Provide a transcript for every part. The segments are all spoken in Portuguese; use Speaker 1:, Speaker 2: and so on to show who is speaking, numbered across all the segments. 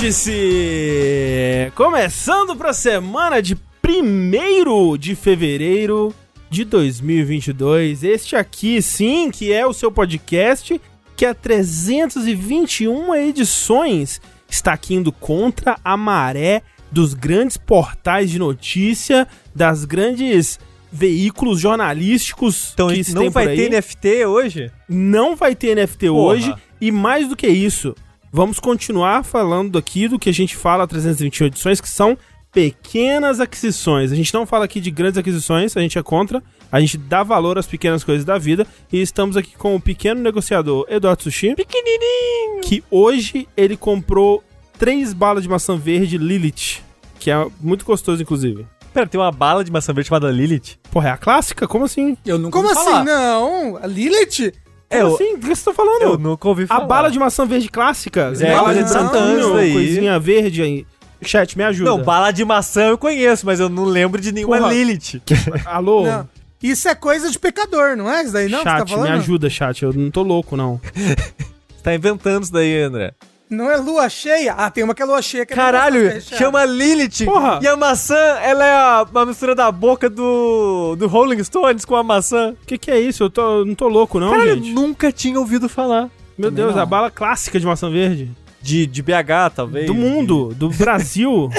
Speaker 1: Vértice! Começando para a semana de 1 de fevereiro de 2022. Este aqui, sim, que é o seu podcast, que há 321 edições está aqui indo contra a maré dos grandes portais de notícia, das grandes veículos jornalísticos
Speaker 2: Então
Speaker 1: que
Speaker 2: não vai ter NFT hoje?
Speaker 1: Não vai ter NFT
Speaker 2: Porra.
Speaker 1: hoje. E mais do que isso, vamos continuar falando aqui do que a gente fala há 321 edições, que são pequenas aquisições. A gente não fala aqui de grandes aquisições, a gente é contra. A gente dá valor às pequenas coisas da vida. E estamos aqui com o pequeno negociador Eduardo Sushi. Pequenininho! Que hoje ele comprou três balas de maçã verde Lilith. Que é muito gostoso, inclusive.
Speaker 2: Pera, tem uma bala de maçã verde chamada Lilith?
Speaker 1: Porra, é a clássica? Como assim?
Speaker 3: Eu nunca
Speaker 4: Como assim?
Speaker 3: falar.
Speaker 4: Não, a Lilith?
Speaker 1: Como
Speaker 2: eu,
Speaker 1: assim? Do que você tá falando?
Speaker 2: eu nunca ouvi
Speaker 1: A
Speaker 2: falar.
Speaker 1: bala de maçã verde clássica.
Speaker 2: É,
Speaker 1: bala de
Speaker 2: daí.
Speaker 1: coisinha verde aí. Chat, me ajuda.
Speaker 2: Não, bala de maçã eu conheço, mas eu não lembro de nenhuma
Speaker 1: Porra.
Speaker 2: Lilith.
Speaker 1: Alô?
Speaker 4: Não. Isso é coisa de pecador, não é? Isso daí não tá
Speaker 1: chat, me
Speaker 4: falando?
Speaker 1: ajuda, chat. Eu não tô louco, não.
Speaker 2: Você tá inventando isso daí, André.
Speaker 4: Não é lua cheia? Ah, tem uma que é lua cheia que é
Speaker 2: Caralho, chama Lilith.
Speaker 1: Porra.
Speaker 2: E a maçã, ela é a, uma mistura da boca do, do Rolling Stones com a maçã.
Speaker 1: O que, que é isso? Eu, tô, eu não tô louco, não,
Speaker 2: Cara, eu
Speaker 1: gente.
Speaker 2: nunca tinha ouvido falar.
Speaker 1: Meu
Speaker 3: Também
Speaker 1: Deus,
Speaker 3: não.
Speaker 1: a bala clássica de maçã verde.
Speaker 2: De, de BH, talvez.
Speaker 1: Do mundo, do Brasil.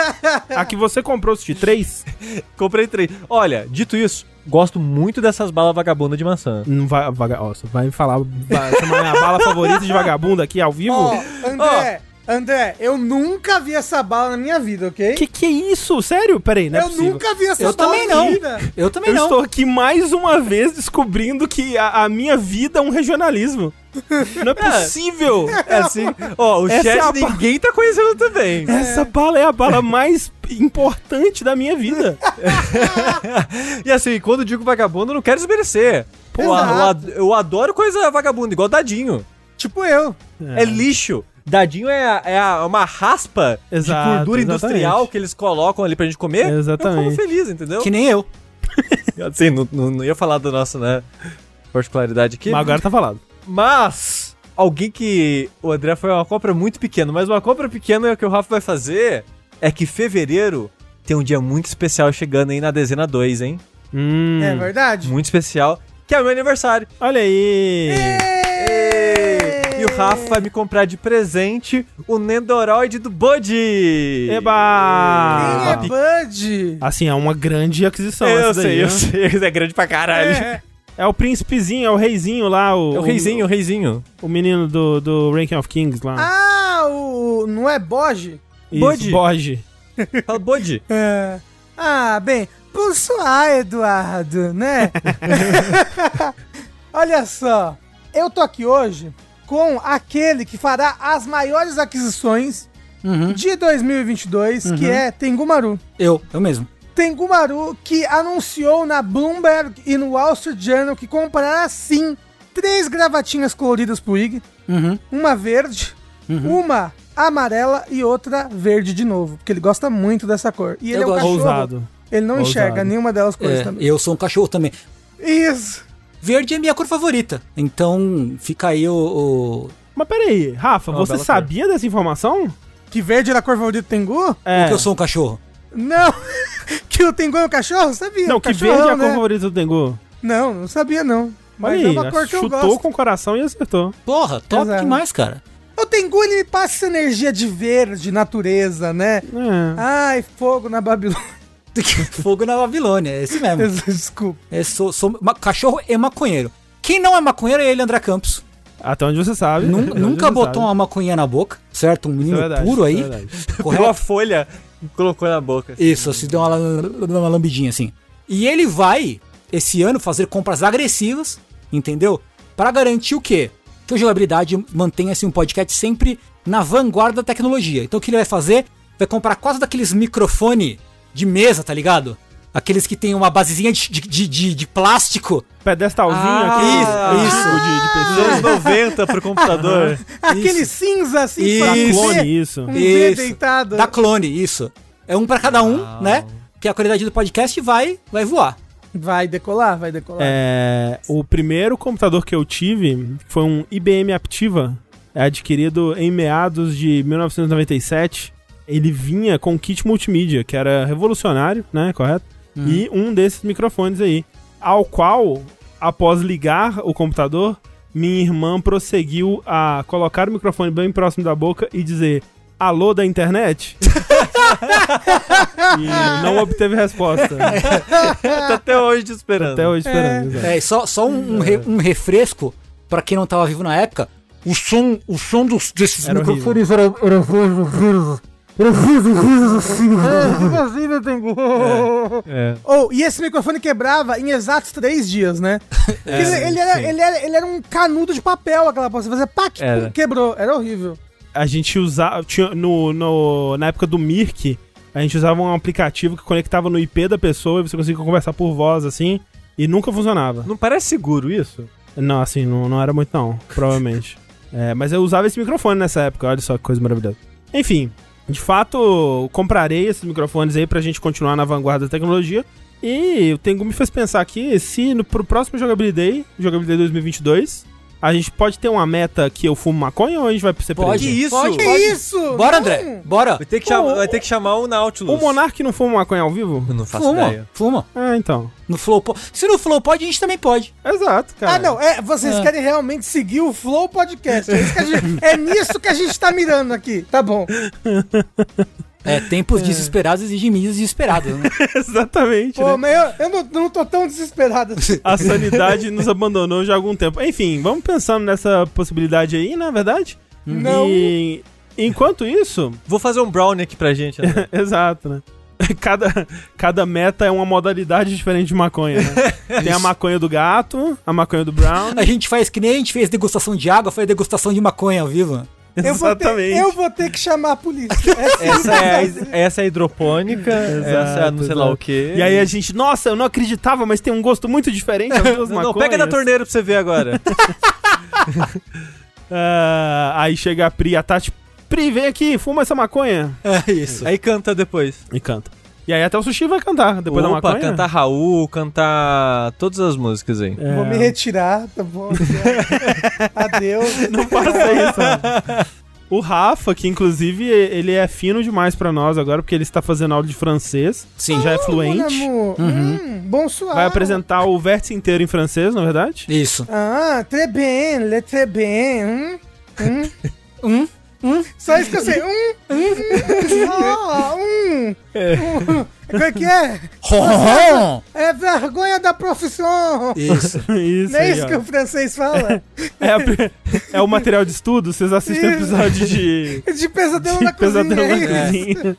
Speaker 1: a que você comprou, de três.
Speaker 2: Comprei três. Olha, dito isso, gosto muito dessas balas vagabundas de maçã.
Speaker 1: Não vai, vaga, ó, você vai falar, vai chamar minha bala favorita de vagabundo aqui ao vivo?
Speaker 4: Ó, André, André, eu nunca vi essa bala na minha vida, ok?
Speaker 1: Que que é isso? Sério? Peraí, não é
Speaker 4: eu
Speaker 1: possível.
Speaker 4: nunca vi essa
Speaker 3: Eu
Speaker 4: bala
Speaker 3: também
Speaker 4: na
Speaker 3: não.
Speaker 4: vida.
Speaker 3: Eu também
Speaker 1: Eu
Speaker 3: não.
Speaker 1: estou aqui mais uma vez descobrindo que a, a minha vida é um regionalismo. Não é possível.
Speaker 2: É assim, ó, o
Speaker 1: Essa
Speaker 2: chat
Speaker 1: é a ba-
Speaker 2: ninguém tá conhecendo também.
Speaker 1: Essa bala é a bala mais importante da minha vida.
Speaker 2: E assim, quando eu digo vagabundo, eu não quero desmerecer. Pô, eu, eu adoro coisa vagabunda, igual dadinho.
Speaker 4: Tipo eu.
Speaker 2: É, lixo. Dadinho é, a- é a- uma raspa
Speaker 1: Exato,
Speaker 2: de gordura
Speaker 1: exatamente.
Speaker 2: industrial que eles colocam ali pra gente comer.
Speaker 1: Exatamente.
Speaker 2: Eu como feliz, entendeu?
Speaker 3: Que nem eu.
Speaker 2: Assim, não, não, não ia falar da nossa, né, particularidade aqui.
Speaker 1: Mas agora tá falado.
Speaker 2: Mas, alguém que o André foi uma compra muito pequena, mas uma compra pequena que o Rafa vai fazer é que fevereiro tem um dia muito especial chegando aí na dezena 2, hein?
Speaker 1: Hum,
Speaker 4: É verdade?
Speaker 2: Muito especial, que é o meu aniversário.
Speaker 1: Olha aí.
Speaker 2: E o Rafa vai me comprar de presente o Nendoroid do Bud.
Speaker 1: Eba!
Speaker 4: Quem é Bud?
Speaker 1: Assim, é uma grande aquisição.
Speaker 2: eu
Speaker 1: essa
Speaker 2: sei,
Speaker 1: daí,
Speaker 2: eu
Speaker 1: né?
Speaker 2: sei, é grande pra caralho.
Speaker 4: É.
Speaker 1: É o príncipezinho, é o reizinho lá. O,
Speaker 2: É o reizinho, o reizinho.
Speaker 1: O, o menino do, do Ranking of Kings lá.
Speaker 4: Ah, o... não é Boge?
Speaker 1: Isso,
Speaker 2: Bode.
Speaker 1: Bode.
Speaker 2: Fala, Bud.
Speaker 4: É. Ah, bem, por sua, Eduardo, né? Olha só, eu tô aqui hoje com aquele que fará as maiores aquisições
Speaker 3: Uhum.
Speaker 4: de 2022, que é Tengumaru.
Speaker 3: Eu, eu mesmo.
Speaker 4: Tengumaru que anunciou na Bloomberg e no Wall Street Journal que comprará sim três gravatinhas coloridas pro Ig,
Speaker 3: Uhum.
Speaker 4: uma verde, uma amarela e outra verde de novo, porque ele gosta muito dessa cor. E ele
Speaker 3: Eu
Speaker 4: é um
Speaker 3: gosto.
Speaker 4: cachorro.
Speaker 1: Ousado.
Speaker 4: Ele não
Speaker 1: Ousado.
Speaker 4: enxerga nenhuma delas cores
Speaker 3: É,
Speaker 4: também.
Speaker 3: eu sou um cachorro também.
Speaker 4: Isso.
Speaker 3: Verde é minha cor favorita. Então fica aí o. o-
Speaker 1: Mas peraí, Rafa,
Speaker 2: Uma
Speaker 1: você sabia dessa informação?
Speaker 4: Que verde era a cor favorita do Tengu?
Speaker 1: É.
Speaker 3: que eu sou um cachorro.
Speaker 4: Não. que o Tengu é um cachorro? Sabia.
Speaker 1: Não,
Speaker 4: um
Speaker 1: que verde é a
Speaker 4: né?
Speaker 1: cor favorita do Tengu.
Speaker 4: Não, não sabia não. Mas
Speaker 1: Olha
Speaker 4: é
Speaker 1: aí,
Speaker 4: uma cor que eu
Speaker 1: chutou
Speaker 4: gosto.
Speaker 1: com o coração e acertou.
Speaker 3: Porra, top
Speaker 4: Exato.
Speaker 3: demais, cara.
Speaker 4: O Tengu, ele me passa essa energia de verde, natureza, né?
Speaker 1: É.
Speaker 4: Ai, fogo na Babilônia.
Speaker 3: Fogo na Babilônia, é esse mesmo.
Speaker 4: Desculpa.
Speaker 3: É, sou, sou ma- cachorro e maconheiro. Quem não é maconheiro é ele, André Campos.
Speaker 1: Até onde você sabe.
Speaker 3: Nun-
Speaker 1: onde
Speaker 3: nunca
Speaker 1: você
Speaker 3: botou
Speaker 1: sabe.
Speaker 3: uma maconha na boca, certo? Um menino
Speaker 1: é verdade,
Speaker 3: puro aí.
Speaker 1: é verdade.
Speaker 2: Pegou a
Speaker 3: correto?
Speaker 2: folha e colocou na boca.
Speaker 3: Isso, se deu uma, uma lambidinha assim. E ele vai, esse ano, fazer compras agressivas, entendeu? Para garantir o quê? Que a jogabilidade mantenha-se um podcast sempre na vanguarda da tecnologia. Então o que ele vai fazer? Vai comprar quase daqueles microfone de mesa, tá ligado? Aqueles que tem uma basezinha de, de, de, de- plástico.
Speaker 1: Pedestalzinho
Speaker 2: Ah,
Speaker 1: aqui.
Speaker 2: isso,
Speaker 1: tipo de, de PC.
Speaker 2: anos 90 pro computador.
Speaker 4: Aquele cinza assim
Speaker 3: Isso.
Speaker 4: pra
Speaker 1: Clone, isso.
Speaker 4: Um
Speaker 3: Isso.
Speaker 4: deitado.
Speaker 3: Da clone, isso. É um pra cada um, né? Que a qualidade do podcast vai, vai voar.
Speaker 4: Vai decolar, vai decolar.
Speaker 1: É, o primeiro computador que eu tive foi um IBM Aptiva é adquirido em meados de 1997. Ele vinha com kit multimídia, que era revolucionário, né? Correto? E um desses microfones aí. Ao qual, após ligar o computador, minha irmã prosseguiu a colocar o microfone bem próximo da boca e dizer: Alô da internet? e não obteve resposta.
Speaker 2: Tá até hoje te esperando.
Speaker 1: Até hoje esperando.
Speaker 3: É, e só, só um, um re- um refresco pra quem não tava vivo na época. O som, o som dos, desses
Speaker 1: Era horrível.
Speaker 3: microfones era, era
Speaker 2: É.
Speaker 4: Oh, e esse microfone quebrava em exatos três dias, né? Porque ele, ele era, ele, era, ele era um canudo de papel, aquela porra. Você fazia pá, que
Speaker 2: Era.
Speaker 4: quebrou. Era horrível.
Speaker 1: a gente usava. Tinha, no, no, na época do Mirk, a gente usava um aplicativo que conectava no IP da pessoa e você conseguia conversar por voz assim. E nunca funcionava.
Speaker 2: Não parece seguro isso?
Speaker 1: Não, assim, não, não era muito, não, provavelmente. É, mas eu usava esse microfone nessa época, olha só que coisa maravilhosa. Enfim, de fato, comprarei esses microfones aí pra gente continuar na vanguarda da tecnologia. E o Tengu me fez pensar aqui se no, pro próximo Jogabilidade, Jogabilidade 2022, a gente pode ter uma meta que eu fumo maconha ou a gente vai ser preso?
Speaker 3: Pode.
Speaker 2: Que isso?
Speaker 3: Pode, pode.
Speaker 4: isso?
Speaker 3: Bora,
Speaker 4: Não.
Speaker 3: André. Bora.
Speaker 2: Vai ter que, chamar, vai ter que chamar o Nautilus.
Speaker 1: O Monark não fuma maconha ao vivo?
Speaker 2: Eu não faço
Speaker 3: Fuma,
Speaker 2: ideia.
Speaker 3: fuma.
Speaker 1: É, então.
Speaker 3: No Flow pode. Se no Flow pode, a gente também pode.
Speaker 1: Exato, cara.
Speaker 4: Ah, não. É, vocês
Speaker 3: É.
Speaker 4: querem realmente seguir o Flow Podcast. É, isso que a gente- é nisso que a gente tá mirando aqui. Tá bom.
Speaker 3: É, tempos desesperados exigem medidas desesperadas, né?
Speaker 1: Exatamente,
Speaker 4: Pô,
Speaker 1: né?
Speaker 4: mas eu, eu não, não tô tão desesperado assim.
Speaker 1: A sanidade nos abandonou já há algum tempo. Enfim, vamos pensando nessa possibilidade aí, na verdade?
Speaker 4: Não.
Speaker 1: E enquanto isso,
Speaker 2: Vou fazer um brownie aqui pra gente. André.
Speaker 1: exato, né? Cada, cada meta é uma modalidade diferente de maconha, né? Tem a maconha do gato, a maconha do brown.
Speaker 3: A gente faz que nem a gente fez degustação de água, foi degustação de maconha ao
Speaker 4: Eu vou, ter,
Speaker 1: Exatamente.
Speaker 4: eu vou ter que chamar a polícia. É
Speaker 2: essa, é a, essa é a hidropônica, essa é não sei lá o quê.
Speaker 1: E aí a gente, nossa, eu não acreditava, mas tem um gosto muito diferente as duas
Speaker 2: Não, pega na torneira pra você ver agora.
Speaker 1: Ah, aí chega a Pri, a Tati, Pri, vem aqui, fuma essa maconha.
Speaker 3: É isso.
Speaker 2: aí canta depois.
Speaker 1: E canta. E aí até o Sushi vai cantar, depois da
Speaker 2: Opa,
Speaker 1: maconha.
Speaker 2: cantar Raul, cantar todas as músicas aí.
Speaker 1: É.
Speaker 4: Vou me retirar, tá bom? Adeus.
Speaker 1: Não faça isso. mano. O Rafa, que inclusive ele é fino demais pra nós agora, porque ele está fazendo aula de francês.
Speaker 3: Sim.
Speaker 1: Já é fluente.
Speaker 4: amour. Hum, bonsoir.
Speaker 1: Vai apresentar o vértice inteiro em francês, na é verdade?
Speaker 3: Isso.
Speaker 4: Ah, très bien, le très bien. Hum, hum.
Speaker 3: Hum? Hum?
Speaker 4: Só isso que eu sei. Hum, hum, ah, hum. hum. Como é que é?
Speaker 3: Ron!
Speaker 4: É vergonha da profissão.
Speaker 3: Isso.
Speaker 1: Isso,
Speaker 4: Não é
Speaker 1: aí,
Speaker 4: isso
Speaker 1: ó.
Speaker 4: que o francês fala?
Speaker 1: é, a pri- é o material de estudo, vocês assistem o episódio de...
Speaker 4: De pesadelo na
Speaker 1: de
Speaker 4: cozinha.
Speaker 1: Pesadelo
Speaker 4: é
Speaker 1: na
Speaker 4: isso.
Speaker 1: cozinha.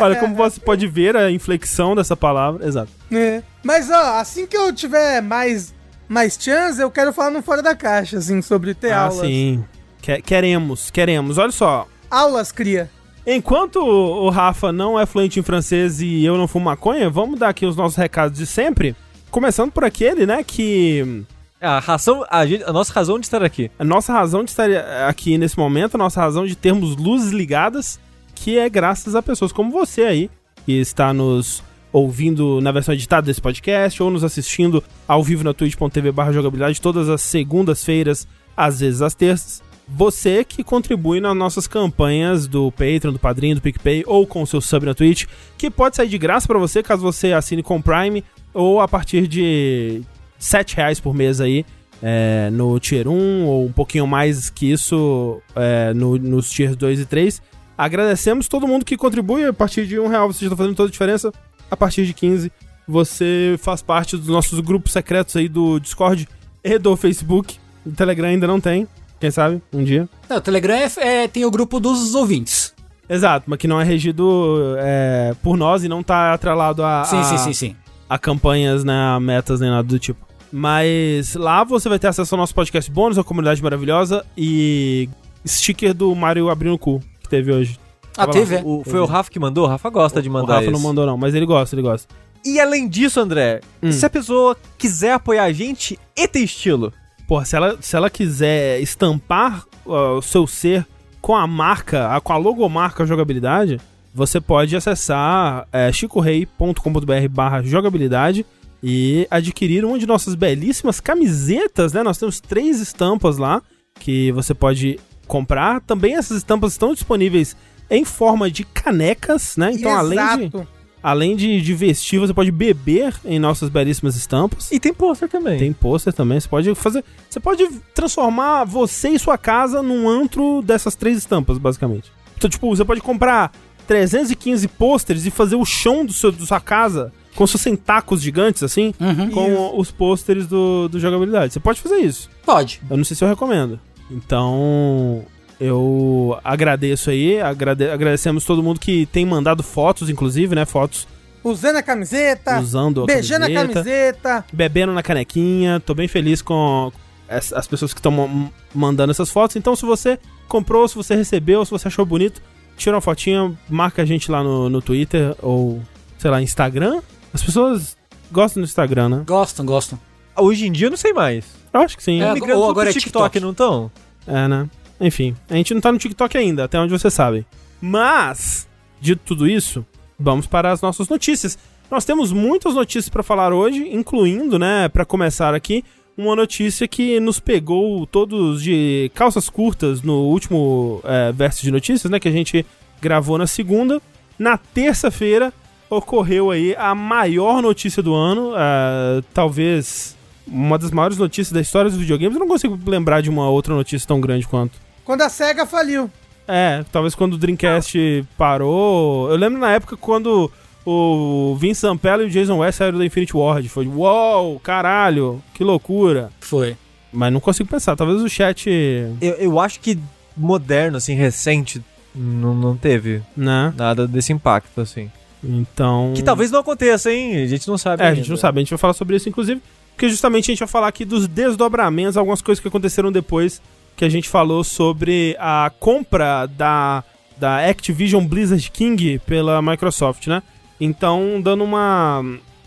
Speaker 1: Olha, como você pode ver a inflexão dessa palavra. Exato.
Speaker 4: É. Mas, ó, assim que eu tiver mais, mais chance, eu quero falar no Fora da Caixa, assim, sobre ter
Speaker 1: ah,
Speaker 4: aulas.
Speaker 1: sim. Que- queremos, queremos. Olha só,
Speaker 4: Aulas, cria.
Speaker 1: Enquanto o Rafa não é fluente em francês e eu não fumo maconha, vamos dar aqui os nossos recados de sempre. Começando por aquele, né, que
Speaker 2: A, razão, a, gente- a nossa razão de estar aqui.
Speaker 1: a nossa razão de estar aqui nesse momento, a nossa razão de termos luzes ligadas, que é graças a pessoas como você aí, que está nos ouvindo na versão editada desse podcast ou nos assistindo ao vivo na twitch.tv jogabilidade todas as segundas-feiras, às vezes às terças. Você que contribui nas nossas campanhas do Patreon, do Padrinho, do PicPay ou com o seu sub na Twitch, que pode sair de graça pra você caso você assine com Prime ou a partir de 7 reais por mês aí é, no Tier 1 ou um pouquinho mais que isso é, no- nos Tiers 2 e 3. Agradecemos todo mundo que contribui. A partir de um real você já está fazendo toda a diferença. A partir de 15 você faz parte dos nossos grupos secretos aí do Discord e do Facebook. O Telegram ainda não tem. Quem sabe? Um dia.
Speaker 3: Não, o Telegram é, é- tem o grupo dos ouvintes.
Speaker 1: Exato, mas que não é regido é, por nós e não tá atrelado a,
Speaker 3: Sim,
Speaker 1: a,
Speaker 3: sim, sim, sim.
Speaker 1: a campanhas, né, a metas, nem nada do tipo. Mas lá você vai ter acesso ao nosso podcast bônus, a comunidade maravilhosa e sticker do Mario abrindo o cu que teve hoje.
Speaker 3: Ah, teve, é?
Speaker 2: O, foi o Rafa que mandou? O Rafa gosta de
Speaker 1: O
Speaker 2: mandar
Speaker 1: Rafa
Speaker 2: isso.
Speaker 1: não mandou não, mas ele gosta, ele gosta.
Speaker 2: E além disso, André,
Speaker 1: Hum.
Speaker 2: se a pessoa quiser apoiar a gente e ter estilo,
Speaker 1: Porra, se ela, se ela quiser estampar ó, o seu ser com a marca, a- com a logomarca jogabilidade, você pode acessar é, chicorei.com.br barra jogabilidade e adquirir uma de nossas belíssimas camisetas, né? Nós temos três estampas lá que você pode comprar. Também essas estampas estão disponíveis em forma de canecas, né? Então, além de,
Speaker 4: Exato.
Speaker 1: Além de, de vestir, você pode beber em nossas belíssimas estampas.
Speaker 2: E tem pôster também.
Speaker 1: Tem pôster também, você pode fazer. Você pode transformar você e sua casa num antro dessas três estampas, basicamente. Então, tipo, você pode comprar 315 pôsteres e fazer o chão do seu, da sua casa com seus tacos gigantes, assim,
Speaker 3: Uhum.
Speaker 1: com os pôsteres do, do jogabilidade. Você pode fazer isso.
Speaker 3: Pode.
Speaker 1: Eu não sei se eu recomendo. Então, eu agradeço aí, agrade- agradecemos todo mundo que tem mandado fotos, inclusive, né? Fotos
Speaker 4: Usando a camiseta,
Speaker 1: usando a
Speaker 4: beijando a
Speaker 1: camiseta
Speaker 4: camiseta.
Speaker 1: bebendo na canequinha. Tô bem feliz com as, as pessoas que estão mandando essas fotos. Então, se você comprou, se você recebeu, se você achou bonito, tira uma fotinha, marca a gente lá no, no Twitter ou, sei lá, Instagram. As pessoas gostam do Instagram, né?
Speaker 3: Gostam, gostam.
Speaker 2: Hoje em dia eu não sei mais.
Speaker 1: Eu acho que sim.
Speaker 3: É,
Speaker 1: É,
Speaker 3: ou agora
Speaker 2: pro
Speaker 3: é
Speaker 2: TikTok,
Speaker 3: TikTok.
Speaker 2: não estão?
Speaker 1: né? Enfim, a gente não tá no TikTok ainda, até onde você sabe. Mas, dito tudo isso, vamos para as nossas notícias. Nós temos muitas notícias para falar hoje, incluindo, né, para começar aqui, uma notícia que nos pegou todos de calças curtas no último é, verso de notícias, né, que a gente gravou na segunda. Na terça-feira ocorreu aí a maior notícia do ano, é, talvez uma das maiores notícias da história dos videogames. Eu não consigo lembrar de uma outra notícia tão grande quanto.
Speaker 4: Quando a SEGA faliu.
Speaker 1: É, talvez quando o Dreamcast parou. Eu lembro na época quando o Vince Zampella e o Jason West saíram da Infinity Ward. Foi, uou, caralho, que loucura.
Speaker 3: Foi.
Speaker 1: Mas não consigo pensar, talvez o chat,
Speaker 2: Eu, eu acho que moderno, assim, recente, não, não teve
Speaker 1: né?
Speaker 2: nada desse impacto, assim.
Speaker 1: Então.
Speaker 2: Que talvez não aconteça, hein? A gente não sabe
Speaker 1: É, a
Speaker 2: ainda.
Speaker 1: gente não sabe, a gente vai falar sobre isso, inclusive, porque justamente a gente vai falar aqui dos desdobramentos, algumas coisas que aconteceram depois que a gente falou sobre a compra da, da Activision Blizzard King pela Microsoft, né? Então, dando uma,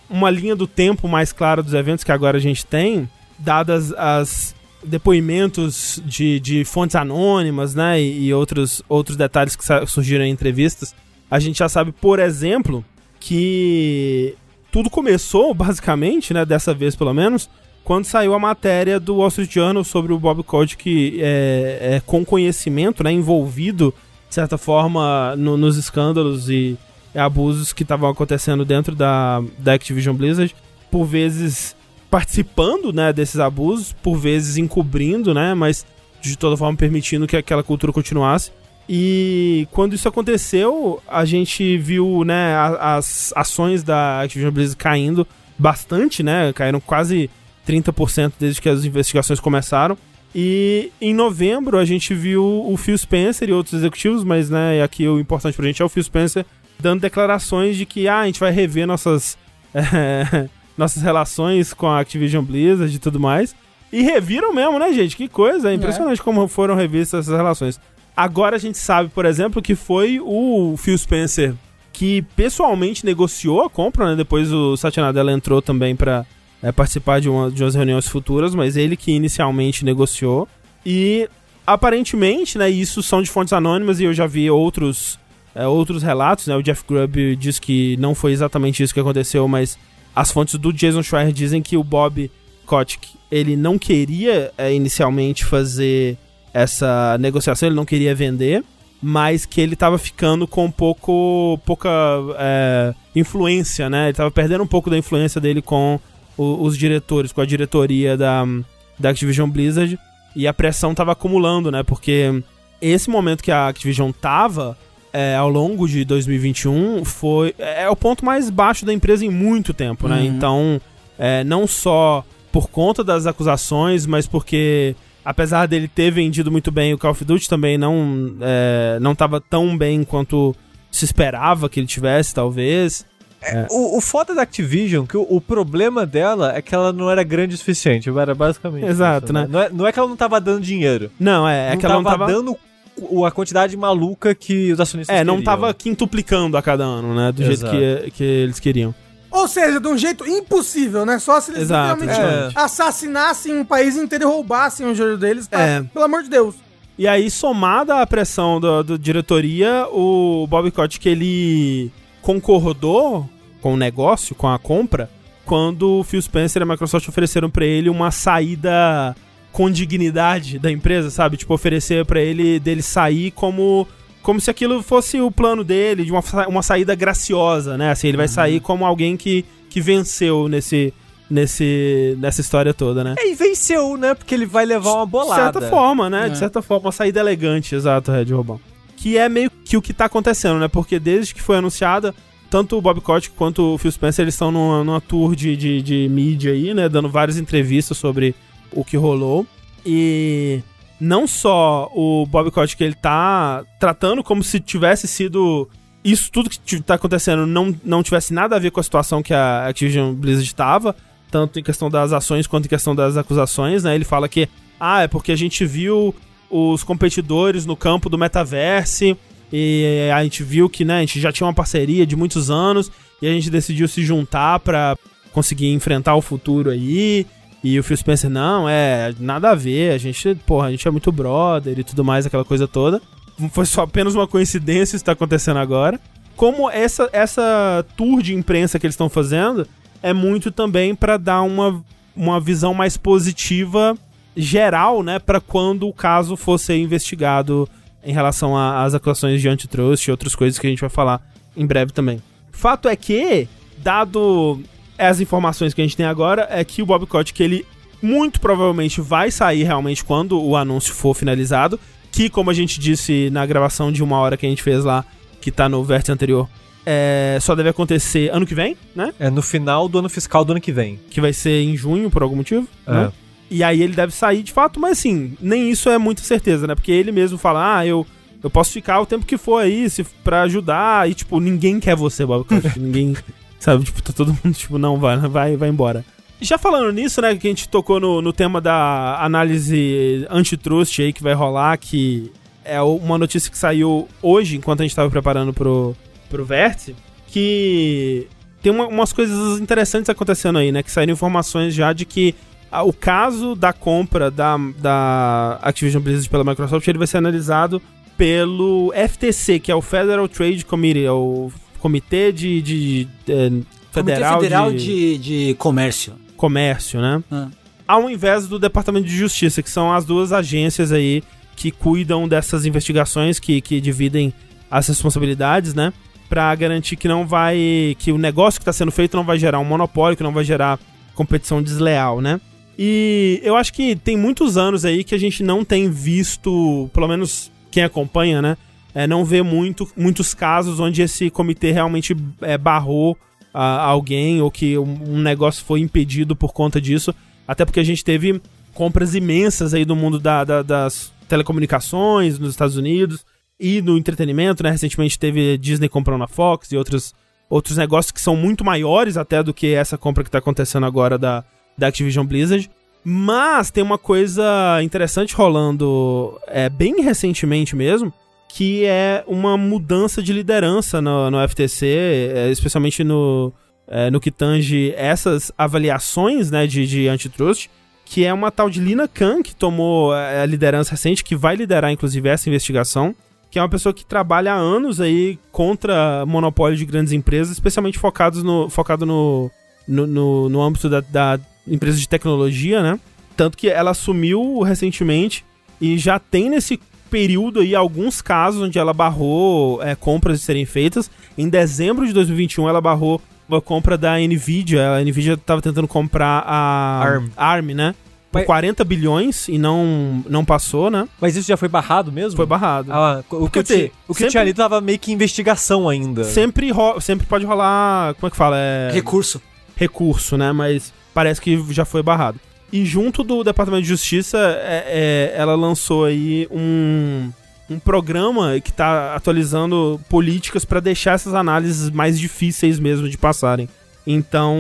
Speaker 1: uma linha do tempo mais clara dos eventos que agora a gente tem, dadas as depoimentos de, de fontes anônimas, né, e, e outros, outros detalhes que surgiram em entrevistas, a gente já sabe, por exemplo, que tudo começou, basicamente, né, dessa vez pelo menos, quando saiu a matéria do Wall Street Journal sobre o Bob Kotick é, é, com conhecimento, né, envolvido, de certa forma, no- nos escândalos e abusos que estavam acontecendo dentro da, da Activision Blizzard, por vezes participando, né, desses abusos, por vezes encobrindo, né, mas de toda forma permitindo que aquela cultura continuasse. E quando isso aconteceu, a gente viu, né, as ações da Activision Blizzard caindo bastante, né, caíram quase 30% desde que as investigações começaram. E em novembro a gente viu o Phil Spencer e outros executivos, mas né, aqui o importante pra gente é o Phil Spencer dando declarações de que ah, a gente vai rever nossas, eh, nossas relações com a Activision Blizzard e tudo mais. E reviram mesmo, né, gente? Que coisa, é impressionante como foram revistas essas relações. Agora a gente sabe, por exemplo, que foi o Phil Spencer que pessoalmente negociou a compra, né? Depois o Satya Nadella entrou também pra é, participar de, uma, de umas reuniões futuras, mas ele que inicialmente negociou. E aparentemente, né, isso são de fontes anônimas e eu já vi outros, é, outros relatos, né? O Jeff Grubb diz que não foi exatamente isso que aconteceu, mas as fontes do Jason Schreier dizem que o Bob Kotick, ele não queria é, inicialmente fazer essa negociação, ele não queria vender, mas que ele tava ficando com pouco pouca é, influência, né? Ele tava perdendo um pouco da influência dele com o- os diretores, com a diretoria da, da Activision Blizzard, e a pressão tava acumulando, né? Porque esse momento que a Activision tava é, ao longo de 2021 foi é o ponto mais baixo da empresa em muito tempo, né?
Speaker 3: Uhum.
Speaker 1: Então, é, não só por conta das acusações, mas porque apesar dele ter vendido muito bem o Call of Duty também não é, não estava tão bem quanto se esperava que ele tivesse, talvez.
Speaker 2: O, o foda da Activision, que o, o problema dela é que ela não era grande o suficiente. Era basicamente.
Speaker 1: Exato,
Speaker 2: isso,
Speaker 1: né?
Speaker 2: Não é, não é que ela não tava dando dinheiro.
Speaker 1: Não, é, é
Speaker 2: não
Speaker 1: que ela não
Speaker 2: tava dando o- a quantidade maluca que os acionistas
Speaker 1: É, não
Speaker 2: queriam.
Speaker 1: tava quintuplicando a cada ano, né? Do
Speaker 2: Exato.
Speaker 1: jeito que, que eles queriam.
Speaker 4: Ou seja, de um jeito impossível, né? Só se eles
Speaker 1: Exato,
Speaker 4: realmente
Speaker 2: exatamente.
Speaker 4: assassinassem um país inteiro e roubassem o dinheiro deles, tá?
Speaker 1: É.
Speaker 4: Pelo amor de Deus.
Speaker 1: E aí, somada à pressão da do diretoria, o Bob Kotick, ele concordou com o negócio, com a compra, quando o Phil Spencer e a Microsoft ofereceram pra ele uma saída com dignidade da empresa, sabe? Tipo, oferecer pra ele dele sair como como se aquilo fosse o plano dele, de uma, uma saída graciosa, né? Assim, ele vai sair como alguém que, que venceu nesse, nesse, nessa história toda, né?
Speaker 2: É, e venceu, né? Porque ele vai levar uma
Speaker 1: De
Speaker 2: bolada.
Speaker 1: certa forma, né?
Speaker 3: É.
Speaker 1: De certa forma, uma saída elegante, exato, Red Robão. Que é meio que o que tá acontecendo, né? Porque desde que foi anunciada, tanto o Bob Kotick quanto o Phil Spencer, eles estão numa, numa tour de, de, de mídia aí, né? Dando várias entrevistas sobre o que rolou. E não só o Bob Kotick, ele tá tratando como se tivesse sido... Isso tudo que tá acontecendo não, não tivesse nada a ver com a situação que a Activision Blizzard estava, tanto em questão das ações quanto em questão das acusações, né? Ele fala que, ah, é porque a gente viu os competidores no campo do metaverse e a gente viu que, né, a gente já tinha uma parceria de muitos anos e a gente decidiu se juntar pra conseguir enfrentar o futuro aí. E o Phil Spencer, não, é, nada a ver, a gente, porra, a gente é muito brother e tudo mais, aquela coisa toda. Foi só apenas uma coincidência isso tá acontecendo agora. Como essa, essa tour de imprensa que eles estão fazendo é muito também pra dar uma, uma visão mais positiva geral, né, Pra quando o caso for ser investigado em relação às acusações de antitrust e outras coisas que a gente vai falar em breve também. Fato é que, dado as informações que a gente tem agora, é que o Bob Kotick, ele muito provavelmente vai sair realmente quando o anúncio for finalizado, que como a gente disse na gravação de uma hora que a gente fez lá, que tá no vértice anterior, é, só deve acontecer ano que vem, né?
Speaker 2: É no final do ano fiscal do ano que vem.
Speaker 1: Que vai ser em junho, por algum motivo,
Speaker 2: É.
Speaker 1: né? E aí ele deve sair de fato, mas assim, nem isso é muita certeza, né? Porque ele mesmo fala, ah, eu, eu posso ficar o tempo que for aí, se pra ajudar, e tipo, ninguém quer você, Bob ninguém, sabe, tipo, tá todo mundo, tipo, não, vai, vai, vai embora. Já falando nisso, né, que a gente tocou no, no tema da análise antitrust aí que vai rolar, que é uma notícia que saiu hoje, enquanto a gente tava preparando pro, pro Vértice, que tem uma- umas coisas interessantes acontecendo aí, né, que saíram informações já de que o caso da compra da, da Activision Blizzard pela Microsoft, ele vai ser analisado pelo FTC, que é o Federal Trade Committee, é o Comitê de, de, eh, Federal,
Speaker 3: Comitê Federal
Speaker 1: de,
Speaker 3: de, de Comércio.
Speaker 1: Comércio, né?
Speaker 3: Ah.
Speaker 1: Ao invés do Departamento de Justiça, que são as duas agências aí que cuidam dessas investigações, que, que dividem as responsabilidades, né? Pra garantir que não vai. que o negócio que está sendo feito não vai gerar um monopólio, que não vai gerar competição desleal, né? E eu acho que tem muitos anos aí que a gente não tem visto, pelo menos quem acompanha, né? É, não vê muito, muitos casos onde esse comitê realmente é, barrou ah, alguém ou que um, negócio foi impedido por conta disso. Até porque a gente teve compras imensas aí do mundo da- da- das telecomunicações nos Estados Unidos e no entretenimento, né? Recentemente teve Disney comprando a Fox e outros, outros negócios que são muito maiores até do que essa compra que tá acontecendo agora da, da Activision Blizzard. Mas tem uma coisa interessante rolando é, bem recentemente mesmo, que é uma mudança de liderança no, no FTC, é, especialmente no, é, no que tange essas avaliações né, de, de antitrust, que é uma tal de Lina Khan, que tomou é, a liderança recente, que vai liderar inclusive essa investigação, que é uma pessoa que trabalha há anos aí contra monopólio de grandes empresas, especialmente focados no, focado no, no, no, no âmbito da, da empresa de tecnologia, né? Tanto que ela assumiu recentemente e já tem nesse período aí alguns casos onde ela barrou é, compras de serem feitas. Em dezembro de 2021 ela barrou uma compra da Nvidia. A Nvidia estava tentando comprar a
Speaker 2: ARM.
Speaker 1: ARM, né? Por
Speaker 2: Mas-
Speaker 1: 40 bilhões e não, não passou, né?
Speaker 2: Mas isso já foi barrado mesmo?
Speaker 1: Foi barrado.
Speaker 2: Ah, o que, ti- o que eu tinha ali tava meio que investigação ainda.
Speaker 1: Sempre, ro- sempre pode rolar. Como é que fala? É...
Speaker 3: Recurso.
Speaker 1: recurso, né? Mas parece que já foi barrado. E junto do Departamento de Justiça, é- é, ela lançou aí um, um programa que tá atualizando políticas para deixar essas análises mais difíceis mesmo de passarem. Então,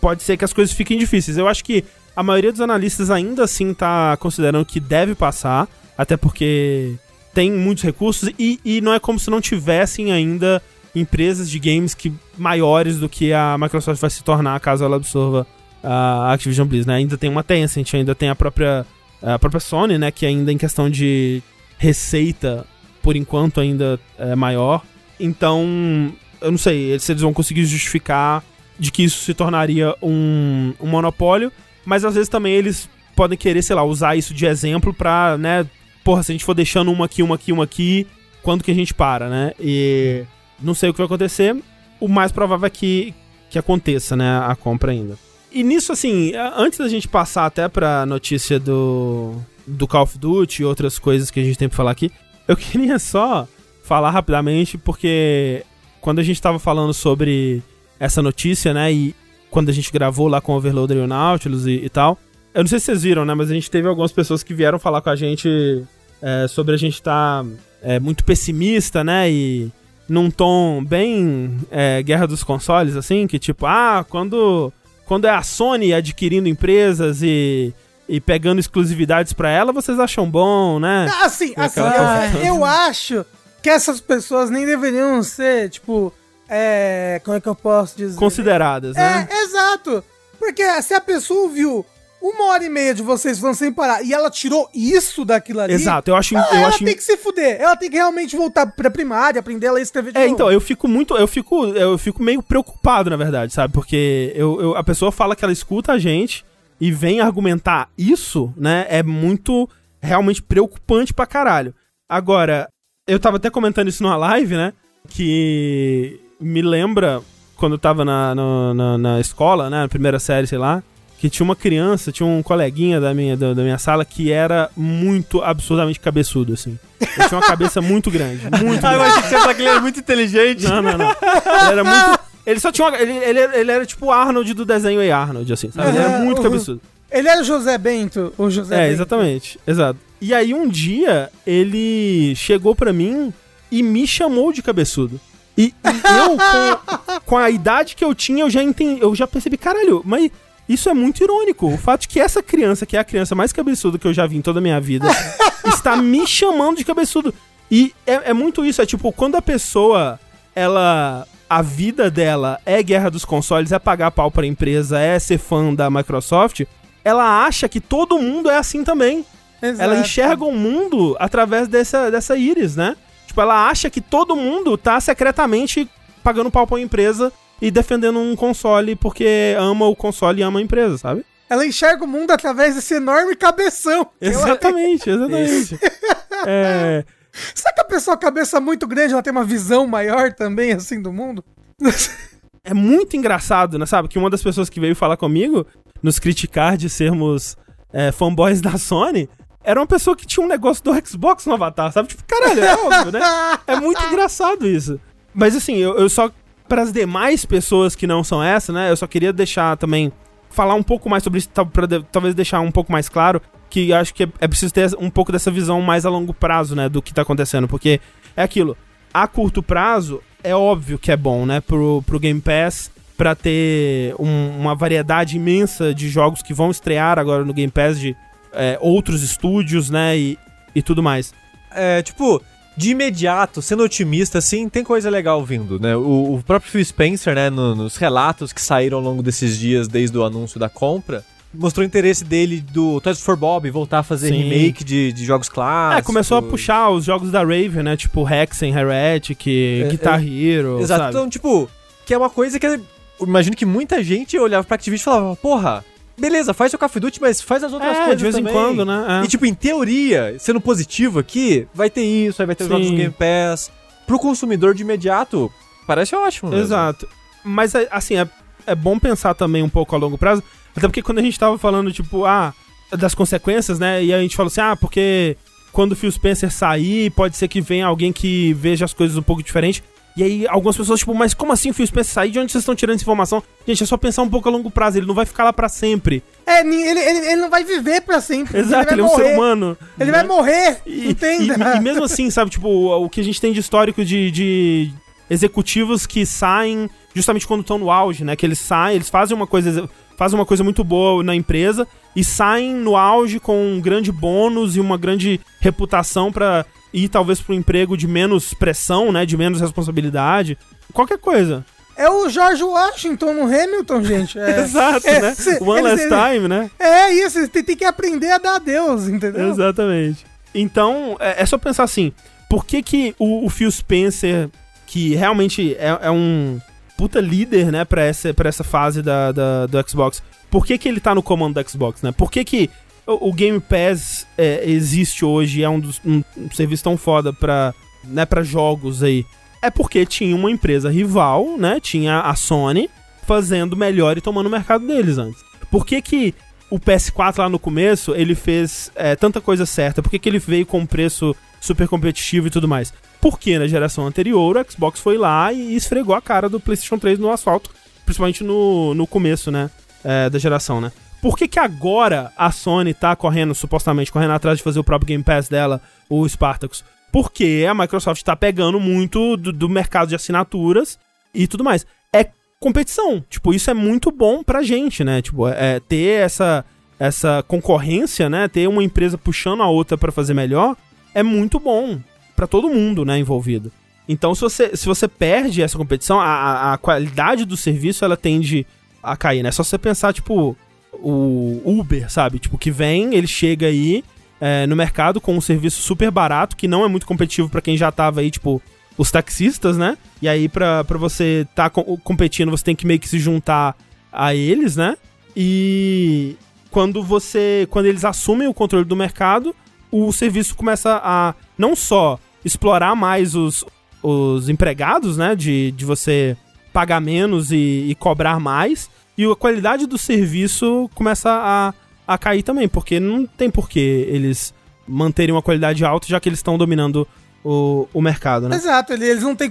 Speaker 1: pode ser que as coisas fiquem difíceis. Eu acho que a maioria dos analistas ainda assim tá considerando que deve passar, até porque tem muitos recursos e, e não é como se não tivessem ainda empresas de games que maiores do que a Microsoft vai se tornar caso ela absorva a Activision Blizzard, né? Ainda tem uma Tencent, ainda tem a própria a própria Sony, né, que ainda em questão de receita, por enquanto ainda é maior. Então, eu não sei se eles vão conseguir justificar de que isso se tornaria um, um monopólio, mas às vezes também eles podem querer, sei lá, usar isso de exemplo pra, né, porra, se a gente for deixando uma aqui, uma aqui, uma aqui, quando que a gente para, né? E não sei o que vai acontecer. O mais provável é que, que aconteça, né, a compra ainda. E nisso, assim, antes da gente passar até pra notícia do, do Call of Duty e outras coisas que a gente tem pra falar aqui, eu queria só falar rapidamente, porque quando a gente tava falando sobre essa notícia, né, e quando a gente gravou lá com o Overloader e o Nautilus e, e tal, eu não sei se vocês viram, né, mas a gente teve algumas pessoas que vieram falar com a gente é, sobre a gente estar tá, é, muito pessimista, né, e num tom bem é, guerra dos consoles, assim, que tipo, ah, quando, quando é a Sony adquirindo empresas e, e pegando exclusividades para ela, vocês acham bom, né?
Speaker 4: Assim, assim eu, eu acho que essas pessoas nem deveriam ser, tipo, é, como é que eu posso dizer?
Speaker 1: Consideradas, né?
Speaker 4: É, exato. Porque se a pessoa ouviu uma hora e meia de vocês falando sem parar e ela tirou isso daquilo ali.
Speaker 1: Exato, eu acho.
Speaker 4: Ah,
Speaker 1: eu
Speaker 4: ela
Speaker 1: acho...
Speaker 4: tem que se fuder. Ela tem que realmente voltar pra primária, aprender a ler e escrever
Speaker 1: de É, novo. então, eu fico muito. Eu fico, eu fico meio preocupado, na verdade, sabe? Porque eu, eu, a pessoa fala que ela escuta a gente e vem argumentar isso, né? É muito realmente preocupante pra caralho. Agora, eu tava até comentando isso numa live, né? Que me lembra quando eu tava na, na, na escola, né? Na primeira série, sei lá que tinha uma criança, tinha um coleguinha da minha, da, da, minha sala que era muito absurdamente cabeçudo, assim. Ele tinha uma cabeça muito grande. Muito
Speaker 2: ah,
Speaker 1: grande.
Speaker 2: eu achei que você falou que ele era muito inteligente.
Speaker 1: Não, não, não. Ele era muito. Ele só tinha uma. Ele, ele, ele era tipo o Arnold do desenho e Arnold, assim, sabe? Ele era muito cabeçudo.
Speaker 4: Ele era o José Bento, o José
Speaker 1: É,
Speaker 4: Bento.
Speaker 1: exatamente. Exato. E aí um dia ele chegou pra mim e me chamou de cabeçudo. E, e eu, com, com, a idade que eu tinha, eu já entendi, eu já percebi, caralho, mas isso é muito irônico. O fato de que essa criança, que é a criança mais cabeçuda que eu já vi em toda a minha vida, está me chamando de cabeçudo. E é, é, muito isso, é tipo, quando a pessoa, ela. A vida dela é guerra dos consoles, é pagar pau pra empresa, é ser fã da Microsoft, ela acha que todo mundo é assim também. Exato. Ela enxerga o mundo através dessa, dessa íris, né? Tipo, ela acha que todo mundo tá secretamente pagando pau pra empresa e defendendo um console porque ama o console e ama a empresa, sabe?
Speaker 4: Ela enxerga o mundo através desse enorme cabeção.
Speaker 1: Exatamente, exatamente. é...
Speaker 4: Será que a pessoa cabeça muito grande, ela tem uma visão maior também, assim, do mundo?
Speaker 1: é muito engraçado, né, sabe? Que uma das pessoas que veio falar comigo, nos criticar de sermos é, fanboys da Sony, era uma pessoa que tinha um negócio do Xbox no Avatar, sabe? Tipo, caralho, é óbvio, né? É muito engraçado isso. Mas assim, eu, eu só para as demais pessoas que não são essa, né? Eu só queria deixar também falar um pouco mais sobre isso, para talvez deixar um pouco mais claro que acho que é, é, preciso ter um pouco dessa visão mais a longo prazo, né, do que tá acontecendo, porque é aquilo, a curto prazo é óbvio que é bom, né, pro, pro Game Pass para ter um, uma variedade imensa de jogos que vão estrear agora no Game Pass de é, outros estúdios, né, e, e tudo mais.
Speaker 2: É, tipo, de imediato, sendo otimista, assim, tem coisa legal vindo, né? O, o próprio Phil Spencer, né, no, nos relatos que saíram ao longo desses dias, desde o anúncio da compra, mostrou interesse dele do Toys for Bob voltar a fazer Sim. remake de, de jogos clássicos.
Speaker 1: É, começou a puxar os jogos da Raven, né? Tipo Hexen, Heretic, é, Guitar é, Hero.
Speaker 2: Exato, sabe? então, tipo, que é uma coisa que eu imagino que muita gente olhava pra Activision e falava, porra, beleza, faz seu Call of Duty, mas faz as outras é, coisas
Speaker 1: de vez
Speaker 2: também.
Speaker 1: em quando, né?
Speaker 2: É. E, tipo, em teoria, sendo positivo aqui, vai ter isso, aí vai ter Sim. os jogos do Game Pass. Pro consumidor de imediato, parece ótimo.
Speaker 1: Mesmo. Exato. Mas, é, assim, é, é bom pensar também um pouco a longo prazo, até porque quando a gente tava falando, tipo, ah, das consequências, né, e a gente falou assim, ah, porque quando o Phil Spencer sair, pode ser que venha alguém que veja as coisas um pouco diferente. E aí algumas pessoas, tipo, mas como assim o Phil Spencer sair? De onde vocês estão tirando essa informação? Gente, é só pensar um pouco a longo prazo, ele não vai ficar lá para sempre.
Speaker 4: É, ele, ele, ele não vai viver para sempre.
Speaker 1: Exato, ele, ele é um morrer. ser humano.
Speaker 4: Ele né? vai morrer, e, entende?
Speaker 1: E, e, mesmo assim, sabe, tipo, o, o que a gente tem de histórico de, de executivos que saem justamente quando estão no auge, né? Que eles saem, eles fazem uma coisa fazem uma coisa muito boa na empresa e saem no auge com um grande bônus e uma grande reputação para ir talvez para um emprego de menos pressão, né, de menos responsabilidade, qualquer coisa.
Speaker 4: É o George Washington no Hamilton, gente. É,
Speaker 1: Exato, é, né? Cê, One last time, né?
Speaker 4: É isso, tem, tem, que aprender a dar adeus, entendeu?
Speaker 1: Exatamente. Então, é, é só pensar assim, por que que o, o Phil Spencer, que realmente é, é, um puta líder, né, pra essa, pra essa fase da, da, do Xbox, por que que ele tá no comando do Xbox, né? Por que que o, Game Pass é, existe hoje, é um dos um, um serviço tão foda pra, né, pra jogos aí, é porque tinha uma empresa rival, né? Tinha a Sony fazendo melhor e tomando o mercado deles antes. Por que que o PS4 lá no começo, ele fez é, tanta coisa certa? Por que, que ele veio com um preço super competitivo e tudo mais? Porque na geração anterior o Xbox foi lá e esfregou a cara do PlayStation 3 no asfalto, principalmente no, no começo, né? É, da geração, né? Por que, que agora a Sony tá correndo, supostamente, correndo atrás de fazer o próprio Game Pass dela, o Spartacus? Porque a Microsoft tá pegando muito do, do mercado de assinaturas e tudo mais. É competição. Tipo, isso é muito bom pra gente, né? Tipo, é, ter essa, essa concorrência, né? Ter uma empresa puxando a outra para fazer melhor é muito bom para todo mundo, né, envolvido. Então, se você, se você perde essa competição, a, a qualidade do serviço ela tende a cair, né? É só você pensar, tipo, o Uber, sabe? Tipo, que vem, ele chega aí é, no mercado com um serviço super barato, que não é muito competitivo para quem já tava aí, tipo, os taxistas, né? E aí, pra, pra você tá co competindo, você tem que meio que se juntar a eles, né? E quando você. Quando eles assumem o controle do mercado, o serviço começa a não só explorar mais os, os empregados, né? De, de você pagar menos e, e cobrar mais. E a qualidade do serviço começa a, a cair também, porque não tem porquê eles manterem uma qualidade alta, já que eles estão dominando o, o mercado, né?
Speaker 4: Exato, eles não tem.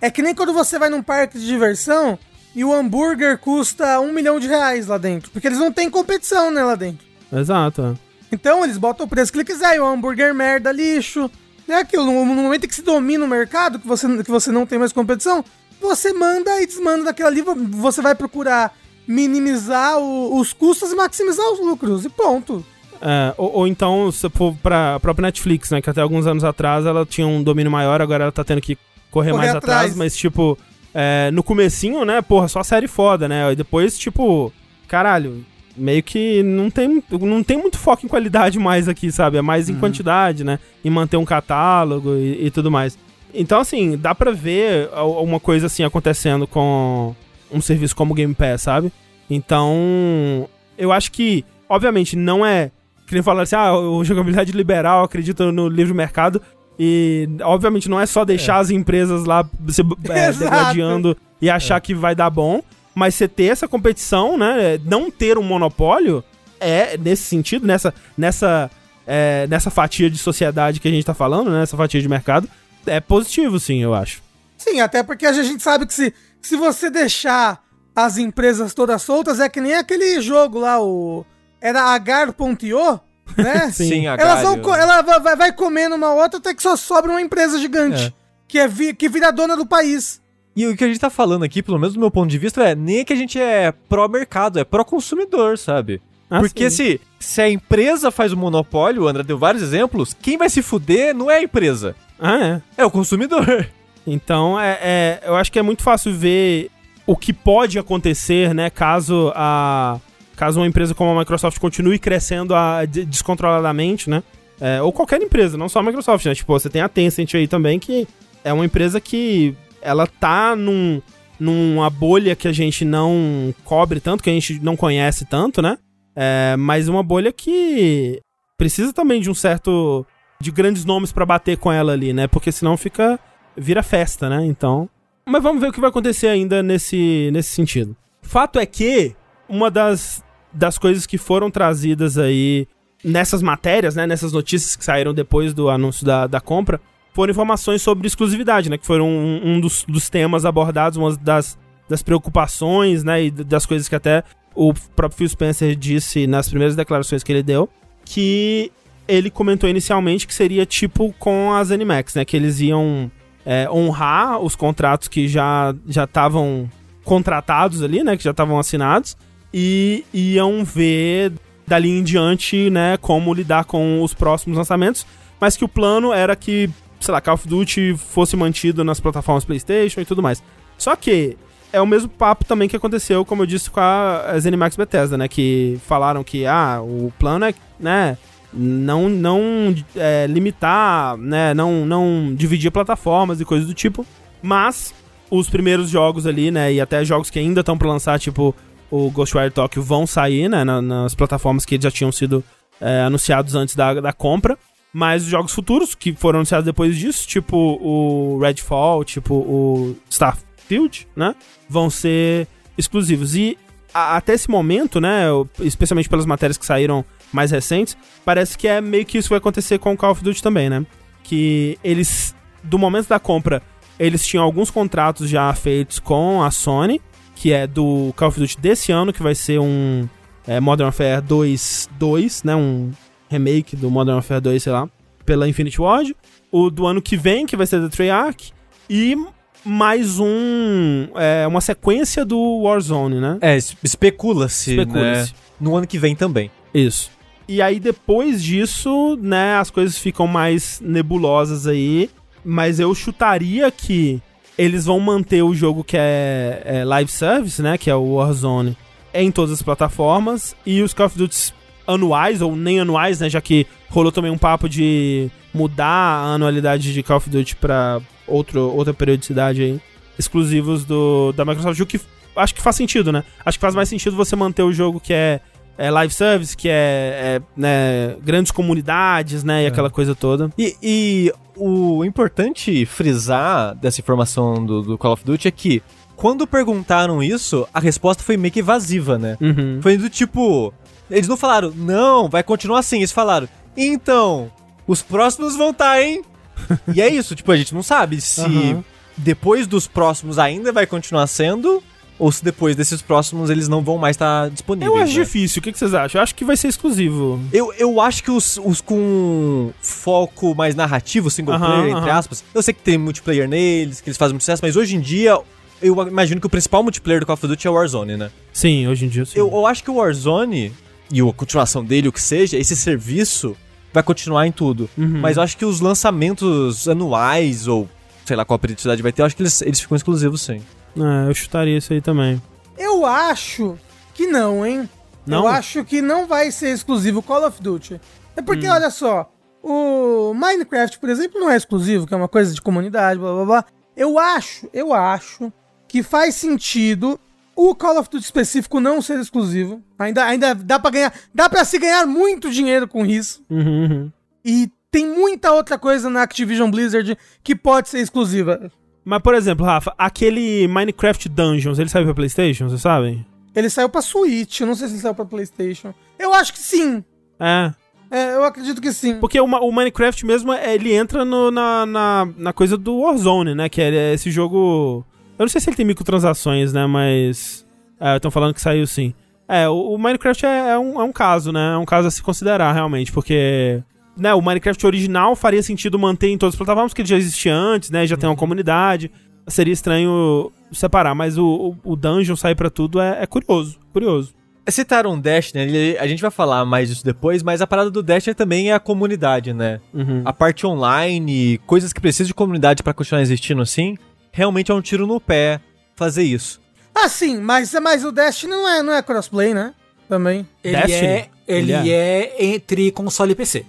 Speaker 4: É que nem quando você vai num parque de diversão e o hambúrguer custa um milhão de reais lá dentro. Porque eles não têm competição, né, lá dentro.
Speaker 1: Exato. é.
Speaker 4: Então eles botam o preço que ele quiser, e o hambúrguer merda, lixo. É aquilo, no momento em que se domina o mercado, que você, que você não tem mais competição, você manda e desmanda daquilo ali, você vai procurar minimizar o- os custos e maximizar os lucros, e ponto.
Speaker 1: É, ou, ou então, se for pra própria Netflix, né? Que até alguns anos atrás ela tinha um domínio maior, agora ela tá tendo que correr,
Speaker 4: Correr
Speaker 1: mais
Speaker 4: atrás.
Speaker 1: atrás, mas tipo, é, no comecinho, né, porra, só série foda, né? E depois, tipo, caralho, meio que não tem, não tem muito foco em qualidade mais aqui, sabe? É mais em quantidade, né? Em manter um catálogo e, e tudo mais. Então, assim, dá pra ver alguma coisa assim acontecendo com um serviço como o Game Pass, sabe? Então, eu acho que, obviamente, não é. Que nem falaram assim, ah, o jogabilidade liberal acredita no livre mercado. E, obviamente, não é só deixar as empresas lá se é, e achar que vai dar bom. Mas você ter essa competição, né? Não ter um monopólio é, nesse sentido, nessa, nessa, é, nessa fatia de sociedade que a gente tá falando, né? Essa fatia de mercado, é positivo, sim, eu acho.
Speaker 4: Sim, até porque a gente sabe que se, se você deixar as empresas todas soltas, é que nem aquele jogo lá, o. Era Agar.io, né?
Speaker 2: Sim,
Speaker 4: Elas vão, ela va- vai, vai comendo uma outra até que só sobra uma empresa gigante.
Speaker 2: É.
Speaker 4: Que, é vi, que vira dona do país.
Speaker 2: E o que a gente tá falando aqui, pelo menos do meu ponto de vista, é nem que a gente é pró-mercado, é pró-consumidor, sabe?
Speaker 1: Ah,
Speaker 2: Porque
Speaker 1: sim.
Speaker 2: se, se a empresa faz o monopólio, o André deu vários exemplos, quem vai se fuder não é a empresa,
Speaker 1: Ah, é.
Speaker 2: é o consumidor.
Speaker 1: Então, é, é- eu acho que é muito fácil ver o que pode acontecer, né, caso a caso uma empresa como a Microsoft continue crescendo a- de- descontroladamente, né? É, ou qualquer empresa, não só a Microsoft, né? Tipo, você tem a Tencent aí também, que é uma empresa que ela tá num, numa bolha que a gente não cobre tanto, que a gente não conhece tanto, né? É, mas uma bolha que precisa também de um certo. de grandes nomes pra bater com ela ali, né? Porque senão fica. Vira festa, né? Então. Mas vamos ver o que vai acontecer ainda nesse, nesse sentido. Fato é que uma das, das coisas que foram trazidas aí nessas matérias, né? Nessas notícias que saíram depois do anúncio da, da compra, foram informações sobre exclusividade, né? Que foram um, um dos, dos temas abordados, uma das, das preocupações, né? E das coisas que até o próprio Phil Spencer disse nas primeiras declarações que ele deu, que ele comentou inicialmente que seria tipo com as Animax, né? Que eles iam é, honrar os contratos que já já estavam contratados ali, né? Que já estavam assinados e iam ver dali em diante, né? Como lidar com os próximos lançamentos, mas que o plano era que, sei lá, Call of Duty fosse mantido nas plataformas PlayStation e tudo mais. Só que é o mesmo papo também que aconteceu, como eu disse, com a ZeniMax Bethesda, né? Que falaram que, ah, o plano é, né? Não, não é, limitar, né? Não, não dividir plataformas e coisas do tipo. Mas os primeiros jogos ali, né? E até jogos que ainda estão pra lançar, tipo o Ghostwire Tokyo, vão sair, né? na- nas plataformas que já tinham sido é, anunciados antes da, da compra. Mas os jogos futuros, que foram anunciados depois disso, tipo o Redfall, tipo o Starfield, né? Vão ser exclusivos. E a, até esse momento, né? Especialmente pelas matérias que saíram mais recentes, parece que é meio que isso vai acontecer com o Call of Duty também, né? Que eles, do momento da compra, eles tinham alguns contratos já feitos com a Sony, que é do Call of Duty desse ano, que vai ser um é, Modern Warfare 2, 2, né? Um remake do Modern Warfare 2, sei lá, pela Infinity Ward. O do ano que vem, que vai ser da Treyarch. E mais um. É, uma sequência do Warzone, né?
Speaker 2: É, es- especula-se,
Speaker 1: Especula-se.
Speaker 2: né? No ano que vem também.
Speaker 1: Isso. E aí, depois disso, né, as coisas ficam mais nebulosas aí. Mas eu chutaria que eles vão manter o jogo que é, é live service, né? Que é o Warzone, em todas as plataformas. E os Call of Duty anuais, ou nem anuais, né? Já que rolou também um papo de mudar a anualidade de Call of Duty pra outro, outra periodicidade aí. Exclusivos do, da Microsoft, o que acho que faz sentido, né? Acho que faz mais sentido você manter o jogo que é é, live service, que é, é, né, grandes comunidades, né, e aquela coisa toda.
Speaker 2: E, e o importante frisar dessa informação do, do Call of Duty é que quando perguntaram isso, a resposta foi meio que evasiva, né?
Speaker 1: Uhum.
Speaker 2: Foi do tipo. Eles não falaram, não, vai continuar assim. Eles falaram, então, os próximos vão estar, hein? e é isso, tipo, a gente não sabe se
Speaker 1: Aham.
Speaker 2: depois dos próximos ainda vai continuar sendo, ou se depois desses próximos eles não vão mais estar disponíveis.
Speaker 1: Eu acho
Speaker 2: né?
Speaker 1: difícil, o que, vocês acham? Eu acho que vai ser exclusivo.
Speaker 2: Eu, eu acho que os, os com foco mais narrativo, single
Speaker 1: Aham,
Speaker 2: player, entre
Speaker 1: aham.
Speaker 2: aspas, eu sei que tem multiplayer neles, que eles fazem muito sucesso, mas hoje em dia eu imagino que o principal multiplayer do Call of Duty é o Warzone, né?
Speaker 1: Sim, hoje em dia sim.
Speaker 2: Eu, eu acho que o Warzone, e a continuação dele, o que seja, esse serviço vai continuar em tudo.
Speaker 1: Uhum.
Speaker 2: Mas eu acho que os lançamentos anuais, ou sei lá qual periodicidade vai ter, eu acho que eles, eles ficam exclusivos sim.
Speaker 1: É, eu chutaria isso aí também.
Speaker 4: Eu acho que não, hein?
Speaker 1: Não?
Speaker 4: Eu acho que não vai ser exclusivo Call of Duty. É porque, olha só, o Minecraft, por exemplo, não é exclusivo, que é uma coisa de comunidade, blá blá blá. Eu acho, eu acho que faz sentido o Call of Duty específico não ser exclusivo. Ainda, ainda dá pra ganhar, dá para se ganhar muito dinheiro com isso.
Speaker 1: Uhum, uhum.
Speaker 4: E tem muita outra coisa na Activision Blizzard que pode ser exclusiva.
Speaker 1: Mas, por exemplo, Rafa, aquele Minecraft Dungeons, ele saiu pra Playstation, vocês sabem?
Speaker 4: Ele saiu pra Switch, eu não sei se ele saiu pra PlayStation. Eu acho que sim.
Speaker 1: É,
Speaker 4: É, eu acredito que sim.
Speaker 1: porque o, o Minecraft mesmo, é, ele entra no- na, na, na coisa do Warzone, né? Que é esse jogo... Eu não sei se ele tem microtransações, né? Mas... É, estão falando que saiu sim. É, o, o Minecraft é, é um, é um caso, né? É um caso a se considerar, realmente, porque... Né, o Minecraft original faria sentido manter em todas as plataformas, porque ele já existia antes, né? Já tem uma comunidade. Seria estranho separar, mas o, o, o Dungeon sair pra tudo é, é curioso. Curioso.
Speaker 2: Citaram o Destiny, ele- a gente vai falar mais disso depois, mas a parada do Destiny também é a comunidade, né?
Speaker 1: Uhum.
Speaker 2: A parte online, coisas que precisam de comunidade pra continuar existindo assim, realmente é um tiro no pé fazer isso.
Speaker 4: Ah, sim, mas, mas o Destiny não é, não é crossplay, né? Também.
Speaker 3: Ele
Speaker 1: Destiny?
Speaker 3: é, ele
Speaker 1: Ele
Speaker 3: é. entre console e PC.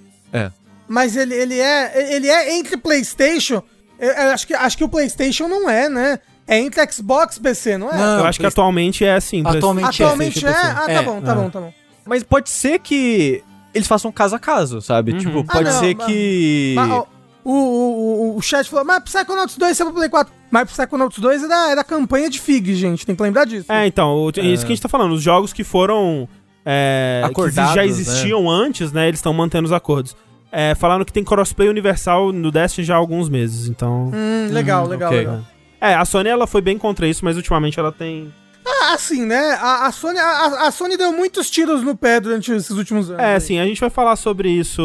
Speaker 2: É.
Speaker 4: Mas ele, ele é. Ele é entre Playstation. Eu, eu acho, que, acho que o Playstation não é, né? É entre Xbox e PC, não é?
Speaker 3: Não,
Speaker 1: Eu acho que
Speaker 3: Play-
Speaker 1: atualmente é assim.
Speaker 3: Atualmente
Speaker 4: Atualmente é?
Speaker 3: PlayStation,
Speaker 4: Ah, tá
Speaker 3: É,
Speaker 4: bom, tá
Speaker 1: é.
Speaker 4: bom, tá bom.
Speaker 2: Mas pode ser que eles façam caso a caso, sabe?
Speaker 1: Uhum.
Speaker 2: Tipo,
Speaker 4: Ah,
Speaker 2: pode
Speaker 4: não,
Speaker 2: ser
Speaker 4: mas-
Speaker 2: que.
Speaker 4: Mas, ó, o, o, o, o chat falou, mas Psychonauts 2 saiu pra Play 4. Mas Psychonauts 2 é da, é da campanha de FIG, gente. Tem que lembrar disso.
Speaker 1: É, então, o- é isso que a gente tá falando. Os jogos que foram. É,
Speaker 2: Acordados,
Speaker 1: que já
Speaker 2: né?
Speaker 1: existiam antes, né? Eles estão mantendo os acordos. É, falaram que tem crossplay universal no Destiny já há alguns meses, então.
Speaker 4: Hum, legal, legal,
Speaker 2: ok.
Speaker 4: legal.
Speaker 1: É, a Sony ela foi bem contra isso, mas ultimamente ela tem.
Speaker 4: Ah, assim, né? A, a Sony, a, a Sony deu muitos tiros no pé durante esses últimos anos.
Speaker 1: É,
Speaker 4: aí.
Speaker 1: sim, a gente vai falar sobre isso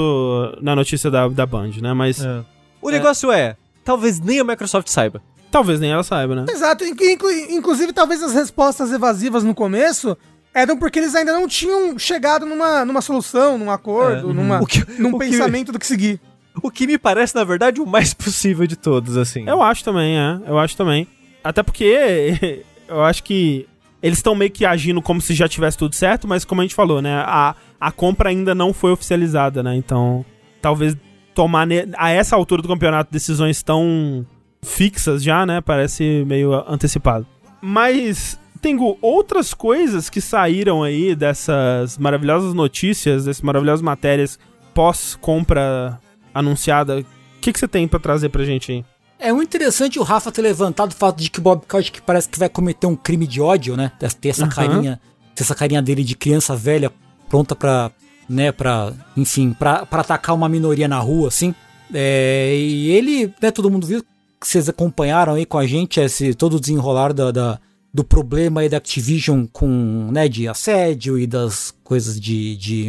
Speaker 1: na notícia da, da Band, né? Mas
Speaker 2: É. O negócio é, talvez nem a Microsoft saiba.
Speaker 1: talvez nem ela saiba, né?
Speaker 4: Exato, inclu- inclusive talvez as respostas evasivas no começo eram porque eles ainda não tinham chegado numa, numa solução, num acordo,
Speaker 2: É.
Speaker 4: numa,
Speaker 2: O que-
Speaker 4: num
Speaker 2: o que-
Speaker 4: pensamento do que seguir.
Speaker 2: O que me parece, na verdade, o mais possível de todos, assim.
Speaker 1: Eu acho também, é. Eu acho também. Até porque eu acho que eles estão meio que agindo como se já tivesse tudo certo, mas como a gente falou, né? A, a compra ainda não foi oficializada, né? Então, talvez tomar a essa altura do campeonato decisões tão fixas já, né? Parece meio antecipado. Mas Tengu, outras coisas que saíram aí dessas maravilhosas notícias, dessas maravilhosas matérias pós-compra anunciada, o que, que você tem pra trazer pra gente aí?
Speaker 3: É muito interessante o Rafa ter levantado o fato de que o Bob que parece que vai cometer um crime de ódio, né? Ter essa
Speaker 1: Uhum.
Speaker 3: carinha, ter essa carinha dele de criança velha, pronta pra, né, pra, enfim, pra, pra atacar uma minoria na rua, assim. É, e ele, né, todo mundo viu, que vocês acompanharam aí com a gente esse, todo o desenrolar da, da- do problema aí da Activision com, né, de assédio e das coisas de, de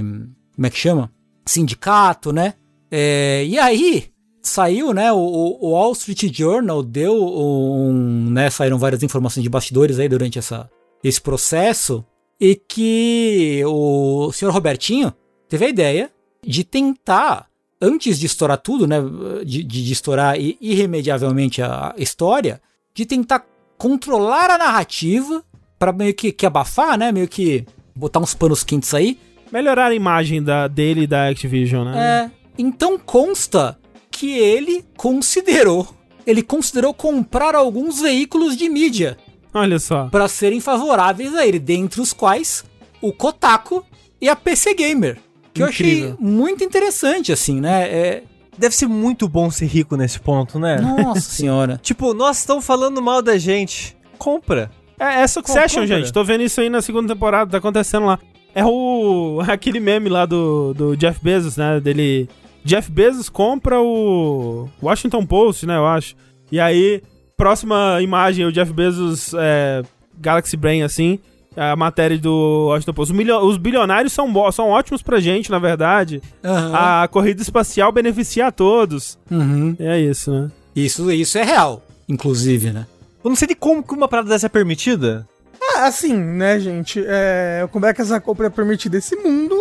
Speaker 3: como é que chama? Sindicato, né? É, e aí, saiu, né, o, o Wall Street Journal deu um, né, saíram várias informações de bastidores aí durante essa, esse processo e que o senhor Robertinho teve a ideia de tentar, antes de estourar tudo, né, de, de, de estourar irremediavelmente a história, de tentar controlar a narrativa para meio que, que abafar, né, meio que botar uns panos quentes aí,
Speaker 1: Melhorar a imagem da, dele e da Activision, né?
Speaker 3: é, então consta que ele considerou, ele considerou comprar alguns veículos de mídia
Speaker 1: Olha só.
Speaker 3: para serem favoráveis a ele, dentre os quais o Kotaku e a PC Gamer, que eu achei
Speaker 1: Incrível.
Speaker 3: muito interessante assim, né? É,
Speaker 2: Deve ser muito bom ser rico nesse ponto, né?
Speaker 3: nossa senhora.
Speaker 2: Tipo, nós estão falando mal da gente. Compra.
Speaker 1: É, é Succession,
Speaker 2: Compra.
Speaker 1: gente. Tô vendo isso aí na segunda temporada, tá acontecendo lá. É o. aquele meme lá do, do Jeff Bezos, né? Dele. Jeff Bezos compra o Washington Post, né? Eu acho. E aí, próxima imagem, o Jeff Bezos é, Galaxy Brain, assim. A matéria do Washington Post. Os, bilionários são, são ótimos pra gente, na verdade.
Speaker 3: Aham.
Speaker 1: A corrida espacial beneficia a todos.
Speaker 3: Uhum.
Speaker 1: É isso, né?
Speaker 3: Isso, isso é real, inclusive, né?
Speaker 2: Eu não sei de como que uma parada dessa é permitida.
Speaker 4: Ah, assim, né, gente? É, como é que essa compra é permitida? Esse mundo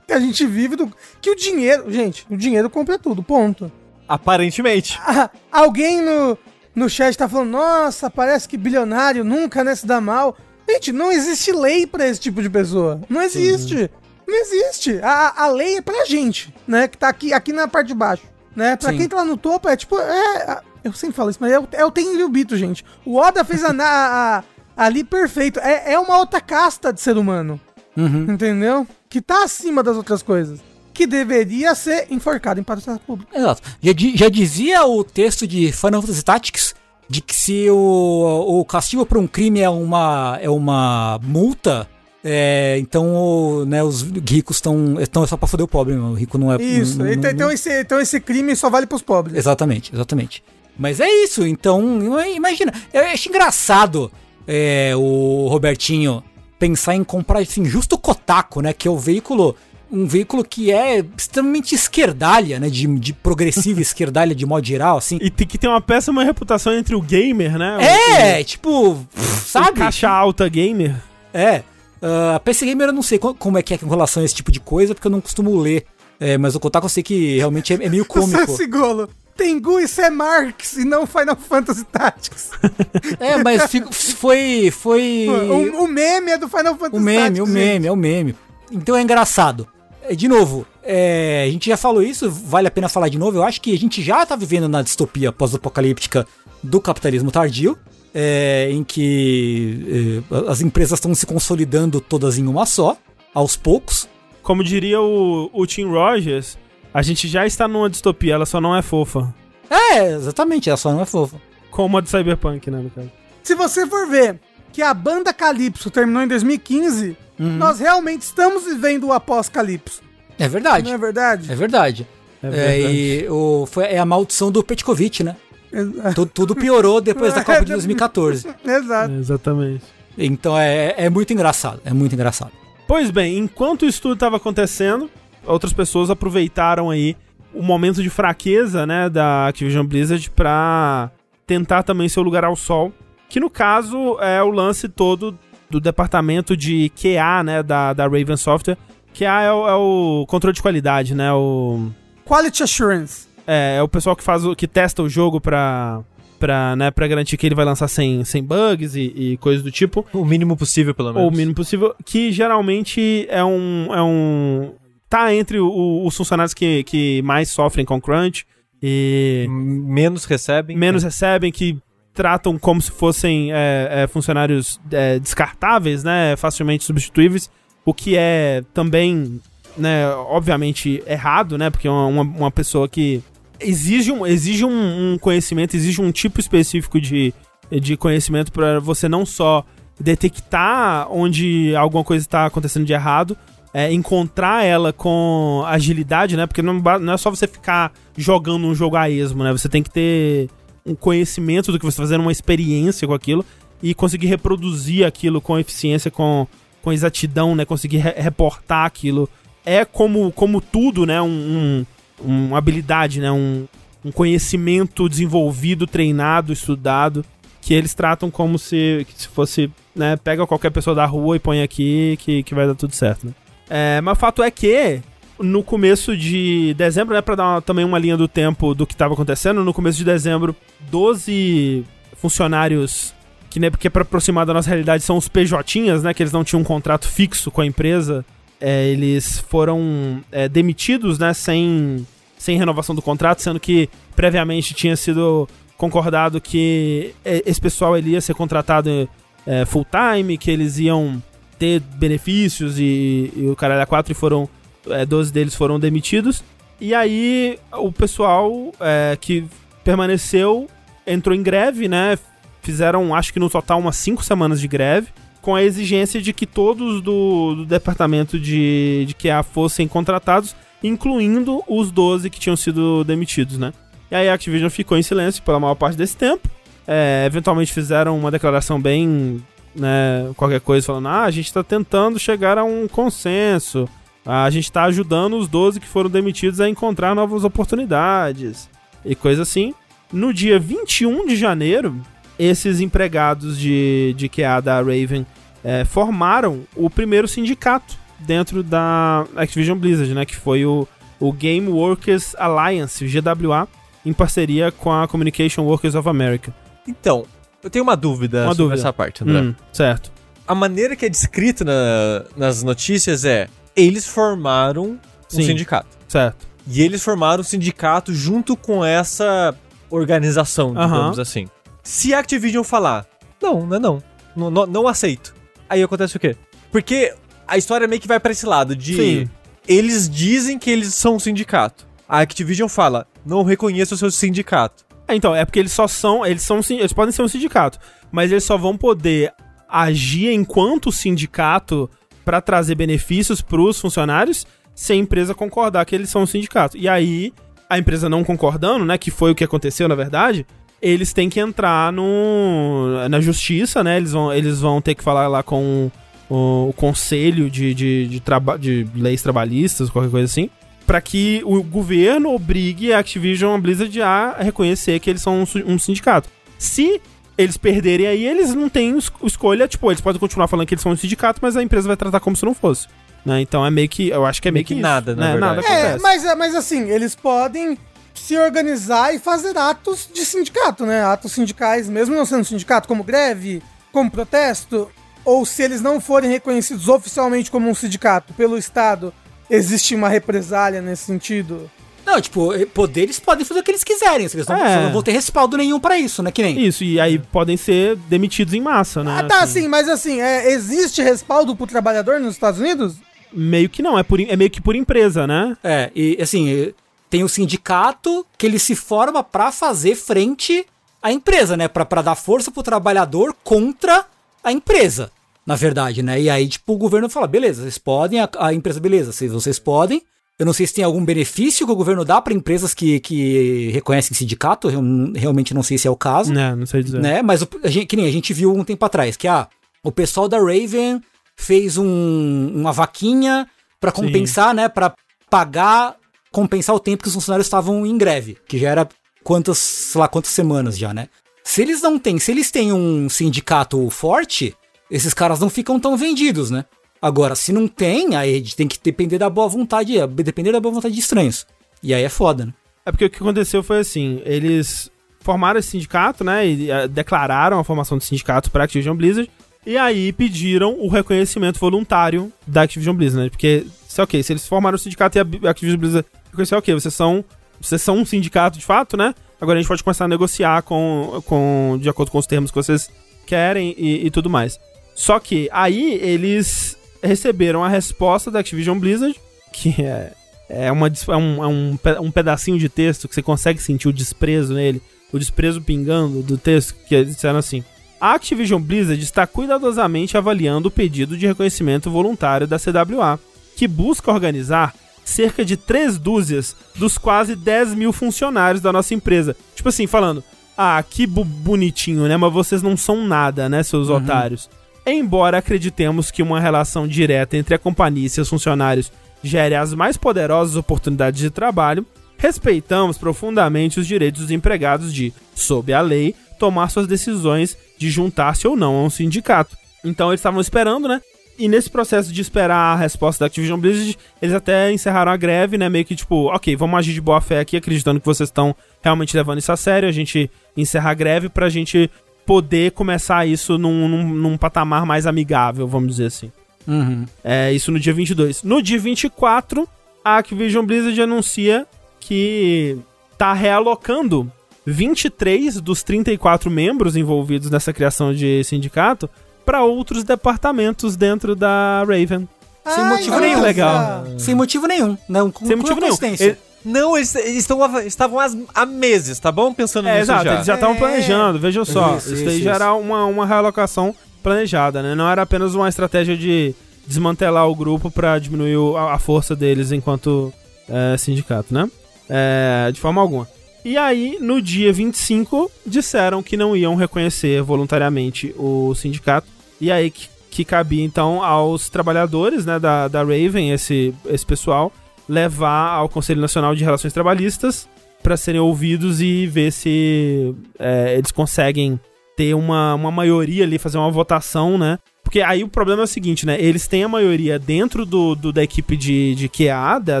Speaker 4: que a gente vive, do, que o dinheiro. Gente, o dinheiro compra tudo, ponto.
Speaker 2: Aparentemente.
Speaker 4: Ah, alguém no, no chat tá falando, nossa, parece que bilionário nunca né, se dá mal. Gente, não existe lei pra esse tipo de pessoa. Não existe. Não existe. A, a lei é pra gente, né? Que tá aqui, aqui na parte de baixo. Né? Pra
Speaker 3: Sim.
Speaker 4: quem tá lá no topo, é tipo. É, eu sempre falo isso, mas é, o- é o Tenryubito, gente. O Oda fez a, a- a- ali perfeito. É, é uma outra casta de ser humano.
Speaker 3: Uhum.
Speaker 4: Entendeu? Que tá acima das outras coisas. Que deveria ser enforcado em patrocínio público.
Speaker 3: Exato. Já, já dizia o texto de Final Fantasy Tactics de que se o, o castigo por um crime é uma, é uma multa, é, então o, né, os ricos estão estão só pra foder o pobre, meu. o rico não é.
Speaker 4: Isso.
Speaker 3: não- não-
Speaker 4: então, então esse, então esse crime só vale pros pobres.
Speaker 3: Exatamente, exatamente. Mas é isso, então, imagina. Eu acho engraçado é, o Robertinho pensar em comprar, assim, justo o Kotaku, né? Que é o veículo. Um veículo que é extremamente esquerdalha, né? De, de progressiva esquerdalha de modo geral, assim.
Speaker 1: E tem- que tem uma péssima reputação entre o gamer, né? O-
Speaker 3: É, tipo, pff,
Speaker 1: o,
Speaker 3: sabe?
Speaker 1: o caixa alta gamer.
Speaker 3: É. Ah, A PC Gamer eu não sei co- como é que é com relação a esse tipo de coisa, porque eu não costumo ler. É, mas o Kotaku eu sei que realmente é, é meio cômico.
Speaker 4: Sigolo. Tengu e Sam Marks e não Final Fantasy Tactics.
Speaker 3: É, mas fico- foi. Foi.
Speaker 4: O, o meme é do Final Fantasy
Speaker 3: O meme,
Speaker 4: Tactics.
Speaker 3: o
Speaker 4: gente.
Speaker 3: meme, é o meme. Então é engraçado. É, De novo, é, a gente já falou isso, vale a pena falar de novo. Eu acho que a gente já tá vivendo na distopia pós-apocalíptica do capitalismo tardio, é, em que é, as empresas estão se consolidando todas em uma só, aos poucos.
Speaker 1: Como diria o, o Tim Rogers, a gente já está numa distopia, ela só não é fofa.
Speaker 3: É, exatamente, ela só não é fofa.
Speaker 1: Como a de Cyberpunk, né, no caso.
Speaker 4: Se você for ver que a banda Calypso terminou em 2015,
Speaker 3: Uhum.
Speaker 4: nós realmente estamos vivendo o após-Calypso.
Speaker 3: É verdade.
Speaker 4: Não é verdade?
Speaker 3: É verdade.
Speaker 1: É
Speaker 3: É,
Speaker 1: verdade.
Speaker 3: e o, foi, é a maldição do Petkovic, né?
Speaker 4: É.
Speaker 3: Tu- tudo piorou depois da Copa de 2014.
Speaker 4: Exato.
Speaker 1: É, exatamente.
Speaker 3: Então é, é muito engraçado, é muito engraçado.
Speaker 1: Pois bem, enquanto isso tudo estava acontecendo, outras pessoas aproveitaram aí o momento de fraqueza, né, da Activision Blizzard pra tentar também seu lugar ao sol, que no caso é o lance todo do departamento de QA, né, da, da Raven Software. QA é o, é o controle de qualidade, né, o...
Speaker 4: Quality Assurance.
Speaker 1: É, é o pessoal que faz o, que testa o jogo pra, pra, né, pra garantir que ele vai lançar sem, sem bugs e, e coisas do tipo.
Speaker 2: O mínimo possível, pelo menos.
Speaker 1: Ou o mínimo possível, que geralmente é um. É um tá entre o- os funcionários que, que mais sofrem com crunch e
Speaker 2: Menos recebem.
Speaker 1: menos recebem, que tratam como se fossem é, é, funcionários é, descartáveis, né? Facilmente substituíveis. O que é também, né, obviamente errado, né? Porque é uma, uma pessoa que exige um, exige um, um conhecimento, exige um tipo específico de, de conhecimento para você não só detectar onde alguma coisa está acontecendo de errado, é, encontrar ela com agilidade, né? Porque não, não é só você ficar jogando um jogo a esmo, né? Você tem que ter um conhecimento do que você está fazendo, uma experiência com aquilo e conseguir reproduzir aquilo com eficiência, com, com exatidão, né? Conseguir re reportar aquilo. É como, como tudo, né? Um, um, uma habilidade, né? Um, um conhecimento desenvolvido, treinado, estudado, que eles tratam como se, se fosse, né? Pega qualquer pessoa da rua e põe aqui que, que vai dar tudo certo, né? É, mas o fato é que no começo de dezembro, né, para dar também uma linha do tempo do que estava acontecendo, no começo de dezembro, 12 funcionários que, né, porque para aproximar da nossa realidade são os PJinhas, né, que eles não tinham um contrato fixo com a empresa, é, eles foram é, demitidos, né, sem, sem renovação do contrato, sendo que previamente tinha sido concordado que é, esse pessoal ele ia ser contratado é, full time, que eles iam ter benefícios e, e o caralho a 4 e foram é, 12 deles foram demitidos. E aí o pessoal é, que permaneceu entrou em greve, né? Fizeram, acho que no total, umas 5 semanas de greve, com a exigência de que todos do, do departamento de, de QA fossem contratados, incluindo os 12 que tinham sido demitidos, né? E aí a Activision ficou em silêncio pela maior parte desse tempo. É, eventualmente fizeram uma declaração bem, né, qualquer coisa falando, ah, a gente está tentando chegar a um consenso. A gente está ajudando os 12 que foram demitidos a encontrar novas oportunidades e coisa assim. No dia 21 de janeiro, esses empregados de, de QA da Raven é, formaram o primeiro sindicato dentro da Activision Blizzard, né? Que foi o, o Game Workers Alliance, GWA, em parceria com a Communication Workers of America.
Speaker 2: Então, eu tenho uma dúvida
Speaker 1: Uma
Speaker 2: sobre
Speaker 1: dúvida.
Speaker 2: essa parte, André.
Speaker 1: Hum, certo.
Speaker 2: A maneira que é descrita na- nas notícias é: eles formaram um
Speaker 1: Sim.
Speaker 2: sindicato.
Speaker 1: Certo.
Speaker 2: E eles formaram um sindicato junto com essa organização, digamos assim. Se a Activision falar, não, não é não, não, não, não aceito, aí acontece o quê? Porque a história meio que vai pra esse lado de
Speaker 1: Sim.
Speaker 2: eles dizem que eles são um sindicato. A Activision fala, não reconheço o seu sindicato.
Speaker 1: É, Então, é porque eles só são. Eles são. Eles podem ser um sindicato, mas eles só vão poder agir enquanto sindicato pra trazer benefícios pros funcionários se a empresa concordar que eles são um sindicato. E aí, a empresa não concordando, né? Que foi o que aconteceu, na verdade. Eles têm que entrar no, na justiça, né? Eles vão, eles vão ter que falar lá com o, o conselho de, de, de, traba de leis trabalhistas, qualquer coisa assim para que o governo obrigue a Activision a Blizzard a reconhecer que eles são um, um sindicato. Se eles perderem aí, eles não têm es- escolha, tipo, eles podem continuar falando que eles são um sindicato, mas a empresa vai tratar como se não fosse. Né? Então é meio que, eu acho que é meio,
Speaker 2: Meio que
Speaker 1: isso,
Speaker 2: nada, na
Speaker 1: né? Nada
Speaker 4: É,
Speaker 1: acontece.
Speaker 4: mas, é, mas assim, eles podem se organizar e fazer atos de sindicato, né? Atos sindicais, mesmo não sendo sindicato, como greve, como protesto, ou se eles não forem reconhecidos oficialmente como um sindicato pelo Estado, existe uma represália nesse sentido.
Speaker 3: Não, tipo, poderes podem fazer o que eles quiserem. Eles não,
Speaker 1: É.
Speaker 3: não vão ter respaldo nenhum pra isso, né? Que nem.
Speaker 1: Isso, e aí podem ser demitidos em massa, né?
Speaker 4: Ah, tá, sim, mas assim, é, existe respaldo pro trabalhador nos Estados Unidos?
Speaker 1: Meio que não, é, por, é meio que por empresa, né?
Speaker 3: É, e assim, tem o sindicato que ele se forma pra fazer frente à empresa, né? Pra, pra dar força pro trabalhador contra a empresa, na verdade, né? E aí, tipo, o governo fala, beleza, vocês podem, a, a empresa, beleza, vocês, vocês podem. Eu não sei se tem algum benefício que o governo dá pra empresas que, que reconhecem sindicato, eu realmente não sei se é o caso
Speaker 1: Né, não sei dizer.
Speaker 3: né? Mas o- a gente, que nem a gente viu um tempo atrás, que ah, o pessoal da Raven fez um- uma vaquinha pra
Speaker 1: Sim.
Speaker 3: compensar, né? Pra pagar, compensar o tempo que os funcionários estavam em greve, que já era quantas, sei lá, quantas semanas já, né? Se eles não têm, se eles têm um sindicato forte, esses caras não ficam tão vendidos, né? Agora, se não tem, aí tem que depender da boa vontade, é, depender da boa vontade de estranhos. E aí é foda, né?
Speaker 1: É porque o que aconteceu foi assim, eles formaram esse sindicato, né, e eh, declararam a formação do sindicato para Activision Blizzard, e aí pediram o reconhecimento voluntário da Activision Blizzard, né, porque, se ok, se eles formaram o sindicato e a Activision Blizzard reconheceu, ok, vocês são, vocês são um sindicato de fato, né, agora a gente pode começar a negociar com, com de acordo com os termos que vocês querem e, e tudo mais. Só que aí eles receberam a resposta da Activision Blizzard, que é, é, uma, é, um, é um, um pedacinho de texto que você consegue sentir o desprezo nele, o desprezo pingando do texto, que eles disseram assim. A Activision Blizzard está cuidadosamente avaliando o pedido de reconhecimento voluntário da CWA, que busca organizar cerca de três dúzias dos quase 10 mil funcionários da nossa empresa. Tipo assim, falando, ah, que bonitinho, né? Mas vocês não são nada, né, seus otários. Embora acreditemos que uma relação direta entre a companhia e seus funcionários gere as mais poderosas oportunidades de trabalho, respeitamos profundamente os direitos dos empregados de, sob a lei, tomar suas decisões de juntar-se ou não a um sindicato. Então eles estavam esperando, né? E nesse processo de esperar a resposta da Activision Blizzard, eles até encerraram a greve, né? Meio que tipo, ok, vamos agir de boa fé aqui, acreditando que vocês estão realmente levando isso a sério. A gente encerra a greve pra gente poder começar isso num, num, num patamar mais amigável, vamos dizer assim.
Speaker 3: Uhum.
Speaker 1: É, isso no dia 22. No dia 24, a Activision Blizzard anuncia que tá realocando 23 dos 34 membros envolvidos nessa criação de sindicato para outros departamentos dentro da Raven.
Speaker 3: Sem
Speaker 4: Ai,
Speaker 3: motivo
Speaker 4: nossa.
Speaker 3: nenhum.
Speaker 1: Legal.
Speaker 3: Sem motivo nenhum. Não, com,
Speaker 1: Sem
Speaker 3: com
Speaker 1: motivo nenhum.
Speaker 2: Ele- não, eles, eles estão, estavam há, meses, tá bom? Pensando
Speaker 1: É,
Speaker 2: nisso
Speaker 1: exato,
Speaker 2: já.
Speaker 1: eles já estavam
Speaker 4: É.
Speaker 1: planejando, vejam só.
Speaker 3: Isso,
Speaker 1: Isso,
Speaker 3: isso,
Speaker 1: daí já era uma, uma realocação planejada, né? Não era apenas uma estratégia de desmantelar o grupo para diminuir a, a força deles enquanto é, sindicato, né? É, de forma alguma. E aí, no dia 25, disseram que não iam reconhecer voluntariamente o sindicato. E aí que, que cabia, então, aos trabalhadores né, da, da Raven, esse, esse pessoal, levar ao Conselho Nacional de Relações Trabalhistas para serem ouvidos e ver se é, eles conseguem ter uma, uma maioria ali, fazer uma votação, né? Porque aí o problema é o seguinte, né? Eles têm a maioria dentro do, do- da equipe de, de QA, da,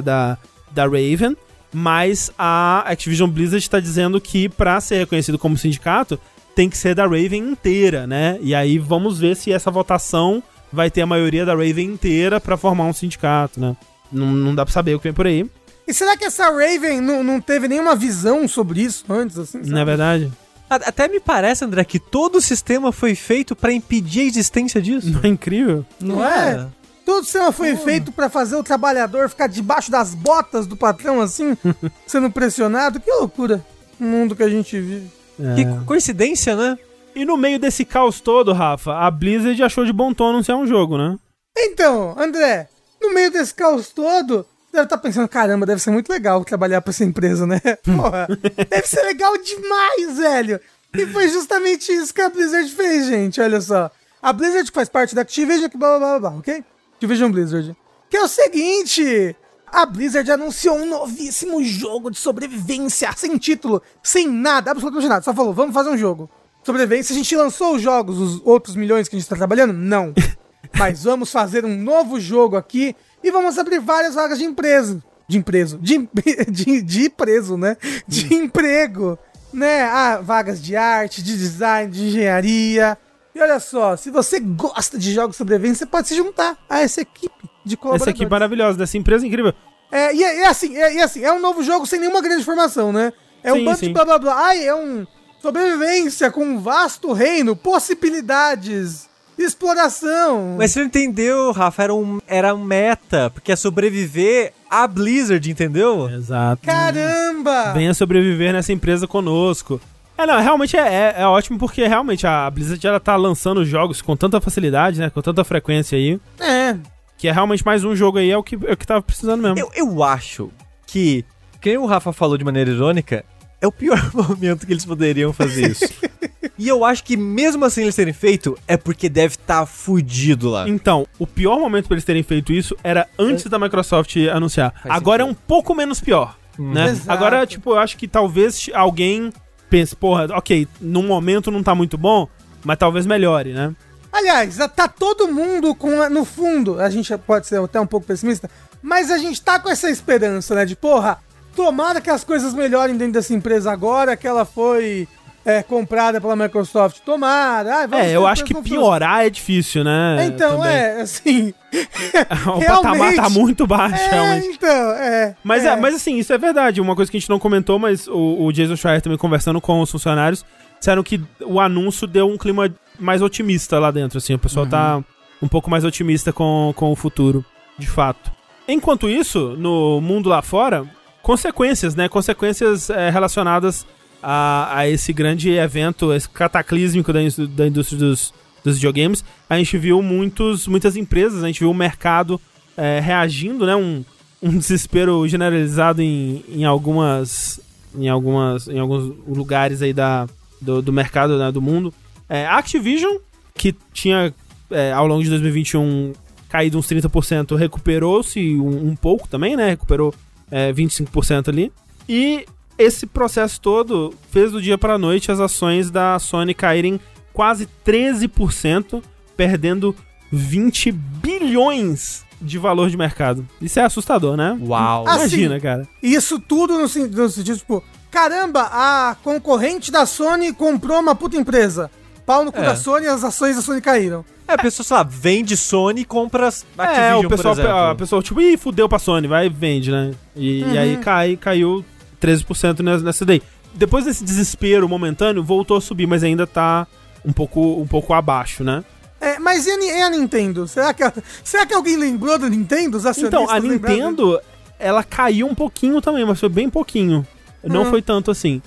Speaker 1: da, da Raven, mas a Activision Blizzard está dizendo que para ser reconhecido como sindicato, tem que ser da Raven inteira, né? E aí vamos ver se essa votação vai ter a maioria da Raven inteira para formar um sindicato, né? Não, não dá pra saber o que vem por aí,
Speaker 4: E será que essa Raven não, não teve nenhuma visão sobre isso antes, assim?
Speaker 1: não é verdade?
Speaker 2: Até me parece, André, que todo o sistema foi feito pra impedir a existência disso.
Speaker 1: Não é incrível?
Speaker 4: Não é? Todo o sistema foi feito pra fazer o trabalhador ficar debaixo das botas do patrão, assim, sendo pressionado. Que loucura. O mundo que a gente vive.
Speaker 2: Que coincidência, né?
Speaker 1: E no meio desse caos todo, Rafa, a Blizzard achou de bom tom anunciar um jogo, né?
Speaker 4: Então, André, no meio desse caos todo, deve estar pensando, caramba, deve ser muito legal trabalhar pra essa empresa, né? Porra, deve ser legal demais, velho. E foi justamente isso que a Blizzard fez, gente, olha só. A Blizzard faz parte da Activision, que blá blá blá blá, ok? Activision Blizzard. Que é o seguinte, a Blizzard anunciou um novíssimo jogo de sobrevivência, sem título, sem nada, absolutamente nada. Só falou, vamos fazer um jogo. Sobrevivência, a gente lançou os jogos, os outros milhões que a gente tá trabalhando? Não. Mas vamos fazer um novo jogo aqui e vamos abrir várias vagas de empresa. De empresa. De, de, de preso, né? De emprego. Né? Ah, vagas de arte, de design, de engenharia. E olha só, se você gosta de jogos de sobrevivência, você pode se juntar a essa equipe de
Speaker 1: Essa
Speaker 4: colaboradores.
Speaker 1: equipe maravilhosa, dessa empresa incrível.
Speaker 4: É, e, é, e é assim, é, e é assim, é um novo jogo sem nenhuma grande informação, né? É um
Speaker 1: Sim,
Speaker 4: bando
Speaker 1: sim.
Speaker 4: de blá blá blá. Ai, é um sobrevivência com um vasto reino, possibilidades, exploração.
Speaker 2: Mas você não entendeu, Rafa, era um, era um meta, porque é sobreviver a Blizzard, entendeu?
Speaker 1: Exato.
Speaker 4: Caramba!
Speaker 1: Venha sobreviver nessa empresa conosco. É, não, realmente é, é, é ótimo porque realmente a Blizzard ela tá lançando jogos com tanta facilidade, né? Com tanta frequência aí.
Speaker 4: É.
Speaker 1: Que é realmente mais um jogo aí, é o que, é o que tava precisando mesmo.
Speaker 2: Eu, eu acho que, quem o Rafa falou de maneira irônica, é o pior momento que eles poderiam fazer isso. e eu acho que mesmo assim eles terem feito, é porque deve estar tá fudido lá.
Speaker 1: Então, o pior momento pra eles terem feito isso era antes da Microsoft anunciar.
Speaker 2: Faz
Speaker 1: Agora é
Speaker 2: sentido.
Speaker 1: um pouco menos pior, né?
Speaker 4: Exato.
Speaker 1: Agora, tipo, eu acho que talvez alguém pense, porra, ok, no momento não tá muito bom, mas talvez melhore, né?
Speaker 4: Aliás, tá todo mundo com. No fundo, a gente pode ser até um pouco pessimista, mas a gente tá com essa esperança, né? De porra, tomara que as coisas melhorem dentro dessa empresa agora, que ela foi é, comprada pela Microsoft. Tomara.
Speaker 1: É, eu acho que piorar é difícil, né?
Speaker 4: Então,
Speaker 1: também.
Speaker 4: é, assim.
Speaker 1: o patamar tá muito baixo,
Speaker 4: É,
Speaker 1: realmente.
Speaker 4: então, é.
Speaker 1: Mas, é. mas assim, isso é verdade. Uma coisa que a gente não comentou, mas o, o Jason Schreier também conversando com os funcionários, disseram que o anúncio deu um clima mais otimista lá dentro, assim. O pessoal tá um pouco mais otimista com, com o futuro, de fato. Enquanto isso, no mundo lá fora, consequências, né? Consequências é, relacionadas a, a esse grande evento, esse cataclísmico da, da indústria dos, dos videogames. A gente viu muitos, muitas empresas, a gente viu o mercado é, reagindo, né? Um, um desespero generalizado em, em algumas em algumas em alguns lugares aí da, do, do mercado né, do mundo. É, Activision, que tinha é, ao longo de 2021 caído uns 30%, recuperou-se um, um pouco também, né? Recuperou é, 25% ali. E esse processo todo fez do dia para noite as ações da Sony caírem quase 13%, perdendo 20 bilhões de valor de mercado. Isso é assustador, né?
Speaker 2: Uau.
Speaker 1: Imagina,
Speaker 4: Assim,
Speaker 1: cara.
Speaker 4: Isso tudo no, no sentido, tipo, caramba, a concorrente da Sony comprou uma puta empresa. Pau no cu
Speaker 2: É.
Speaker 4: da Sony e as ações da Sony caíram.
Speaker 2: É, a pessoa, sei lá, vende Sony e compra Activision,
Speaker 1: é, o pessoal,
Speaker 2: por exemplo.
Speaker 1: a pessoa, tipo, ih, fudeu pra Sony, vai e vende, né? E, e aí cai, caiu 13% nessa, nessa daí. Depois desse desespero momentâneo, voltou a subir, mas ainda tá um pouco, um pouco abaixo, né?
Speaker 4: É, mas e a, e a Nintendo? Será que, a- será que alguém lembrou da Nintendo? Os
Speaker 1: Então, a
Speaker 4: lembraram?
Speaker 1: Nintendo, ela caiu um pouquinho também, mas foi bem pouquinho. Não
Speaker 4: Hum.
Speaker 1: foi tanto assim.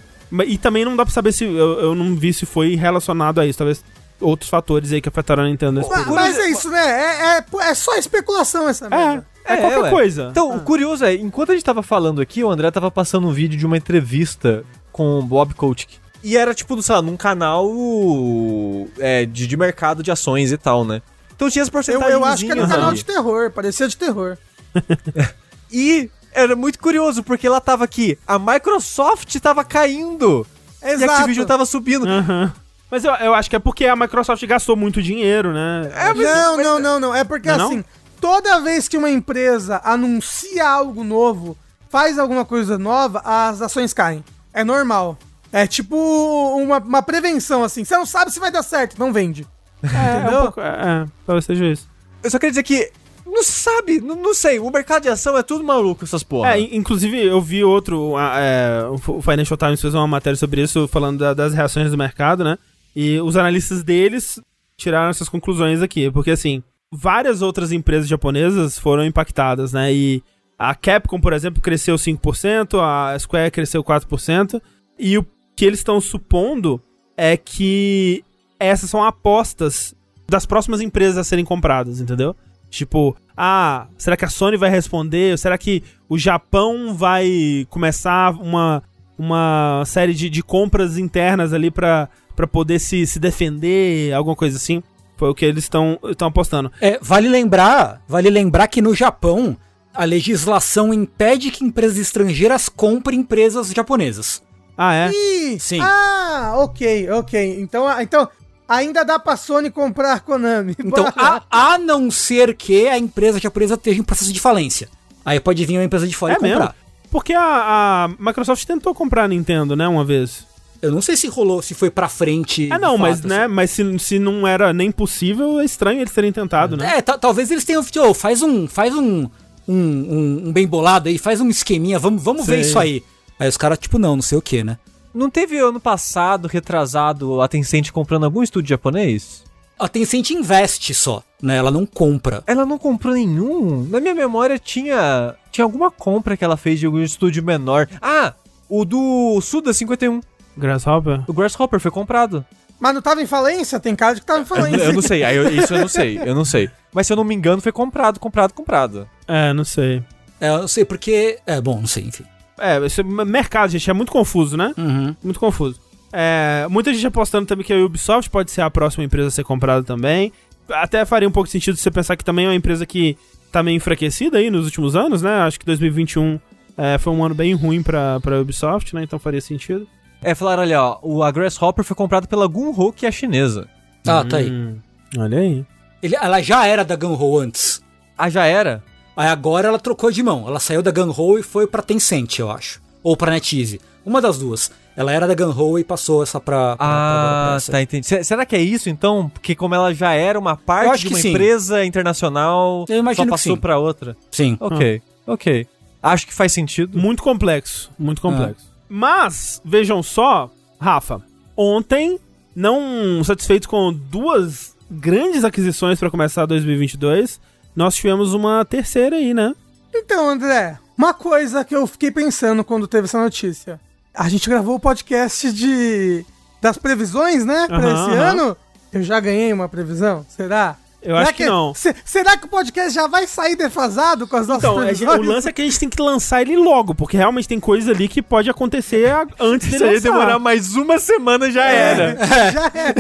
Speaker 1: E também não dá pra saber se. Eu, eu não vi se foi relacionado a isso. Talvez outros fatores aí que afetaram a Nintendo nesse
Speaker 4: Mas, mas é isso, né? É, é, é só especulação essa
Speaker 1: É,
Speaker 4: merda.
Speaker 1: é,
Speaker 2: É,
Speaker 1: qualquer
Speaker 2: ué.
Speaker 1: coisa.
Speaker 2: Então, o curioso é, enquanto a gente tava falando aqui, o André tava passando um vídeo de uma entrevista com o Bob Kotick. E era, tipo, sei lá, num canal é, de, de mercado de ações e tal, né? Então tinha as
Speaker 4: Eu,
Speaker 2: porcentagens
Speaker 4: eu acho que era um canal de terror, parecia de terror.
Speaker 2: E era muito curioso, porque lá tava aqui, a Microsoft tava caindo. E a
Speaker 4: Exato.
Speaker 2: Activision tava subindo.
Speaker 1: Aham. Mas eu, eu acho que é porque a Microsoft gastou muito dinheiro, né?
Speaker 2: É, mas-
Speaker 4: não,
Speaker 2: mas-
Speaker 4: não, não, não. É porque
Speaker 1: Não é não?
Speaker 4: assim, toda vez que uma empresa anuncia algo novo, faz alguma coisa nova, as ações caem. É normal. É tipo uma, uma prevenção, assim. Você não sabe se vai dar certo, não vende.
Speaker 1: É, é, um
Speaker 4: Entendeu?
Speaker 1: pouco, é, é, talvez seja isso.
Speaker 2: Eu só queria dizer que, não sabe, não, não sei, o mercado de ação é tudo maluco, essas porra.
Speaker 1: É, in- inclusive eu vi outro, é, o Financial Times fez uma matéria sobre isso, falando da- das reações do mercado, né? E os analistas deles tiraram essas conclusões aqui, porque assim, várias outras empresas japonesas foram impactadas, né? E a Capcom, por exemplo, cresceu 5%, a Square cresceu 4%, e o que eles estão supondo é que essas são apostas das próximas empresas a serem compradas, entendeu? Tipo, ah, será que a Sony vai responder? Será que o Japão vai começar uma, uma série de, de compras internas ali pra, pra poder se, se defender, alguma coisa assim? Foi o que eles estão apostando.
Speaker 3: É, vale lembrar, vale lembrar que no Japão a legislação impede que empresas estrangeiras comprem empresas japonesas.
Speaker 1: Ah, é?
Speaker 4: Ih,
Speaker 3: Sim.
Speaker 4: Ah, ok, ok. Então, ah, então ainda dá pra Sony comprar a Konami.
Speaker 3: Então, a, a não ser que a empresa japonesa esteja em processo de falência. Aí pode vir uma empresa de fora
Speaker 1: É
Speaker 3: e comprar.
Speaker 1: mesmo? Porque a, a Microsoft tentou comprar a Nintendo, né, uma vez.
Speaker 3: Eu não sei se rolou, se foi pra frente.
Speaker 1: É, não, mas,
Speaker 3: fato,
Speaker 1: né, mas se, se não era nem possível, é estranho eles terem tentado, né?
Speaker 3: É, ta- talvez eles tenham. Ô, faz um. Faz um. Um, um, um bem bolado aí, faz um esqueminha, vamos, vamos ver isso aí. Aí os caras, tipo, não, não sei o que, né?
Speaker 2: Não teve ano passado, retrasado, a Tencent comprando algum estúdio japonês?
Speaker 3: A Tencent investe só, né? Ela não compra.
Speaker 2: Ela não comprou nenhum. Na minha memória tinha tinha alguma compra que ela fez de algum estúdio menor. Ah, o do Suda 51.
Speaker 1: Grasshopper?
Speaker 2: O Grasshopper foi comprado.
Speaker 4: Mas não tava em falência? Tem de que tava em falência.
Speaker 2: eu não sei, eu- isso eu não sei, eu não sei. Mas se eu não me engano, foi comprado, comprado, comprado.
Speaker 1: É, não sei.
Speaker 3: É, eu não sei porque. É, bom, não sei, enfim.
Speaker 1: É, esse mercado, gente, é muito confuso, né?
Speaker 3: Uhum.
Speaker 1: Muito confuso. É, muita gente apostando também que a Ubisoft pode ser a próxima empresa a ser comprada também. Até faria um pouco de sentido você pensar que também é uma empresa que tá meio enfraquecida aí nos últimos anos, né? Acho que 2021 é, foi um ano bem ruim pra, pra Ubisoft, né? Então faria sentido.
Speaker 2: É, falaram, olha, ó, o a Grasshopper foi comprado pela Gunho, que é chinesa.
Speaker 3: Ah, tá aí.
Speaker 1: Hum, olha aí.
Speaker 3: Ele- ela já era da Gunho antes.
Speaker 2: Ah, já era?
Speaker 3: Aí agora ela trocou de mão. Ela saiu da Gunho e foi pra Tencent, eu acho. Ou pra NetEase. Uma das duas. Ela era da Gunho e passou essa pra. pra- pra- pra
Speaker 2: Ah,
Speaker 3: essa.
Speaker 2: tá, entendi. Se- Será que é isso então? Porque como ela já era uma parte
Speaker 3: acho
Speaker 2: de uma
Speaker 3: sim.
Speaker 2: empresa internacional,
Speaker 3: Eu imagino
Speaker 2: só
Speaker 3: que
Speaker 2: passou
Speaker 3: sim.
Speaker 2: pra outra?
Speaker 3: Sim.
Speaker 2: Ok, ok. Acho que faz sentido.
Speaker 1: Muito complexo, muito complexo. Mas, vejam só, Rafa, ontem, não satisfeitos com duas grandes aquisições para começar 2022, nós tivemos uma terceira aí, né?
Speaker 4: Então, André, uma coisa que eu fiquei pensando quando teve essa notícia. A gente gravou o podcast de das previsões, né, pra
Speaker 1: Aham,
Speaker 4: esse
Speaker 1: aham.
Speaker 4: ano. Eu já ganhei uma previsão, será?
Speaker 1: Eu acho que não.
Speaker 4: se- será que o podcast já vai sair defasado com as nossas
Speaker 1: Então, a gente-
Speaker 4: previsões?
Speaker 1: o lance é que a gente tem que lançar ele logo, porque realmente tem coisa ali que pode acontecer a- antes dele lançar.
Speaker 2: demorar mais uma semana já
Speaker 4: É,
Speaker 2: era.
Speaker 4: já é.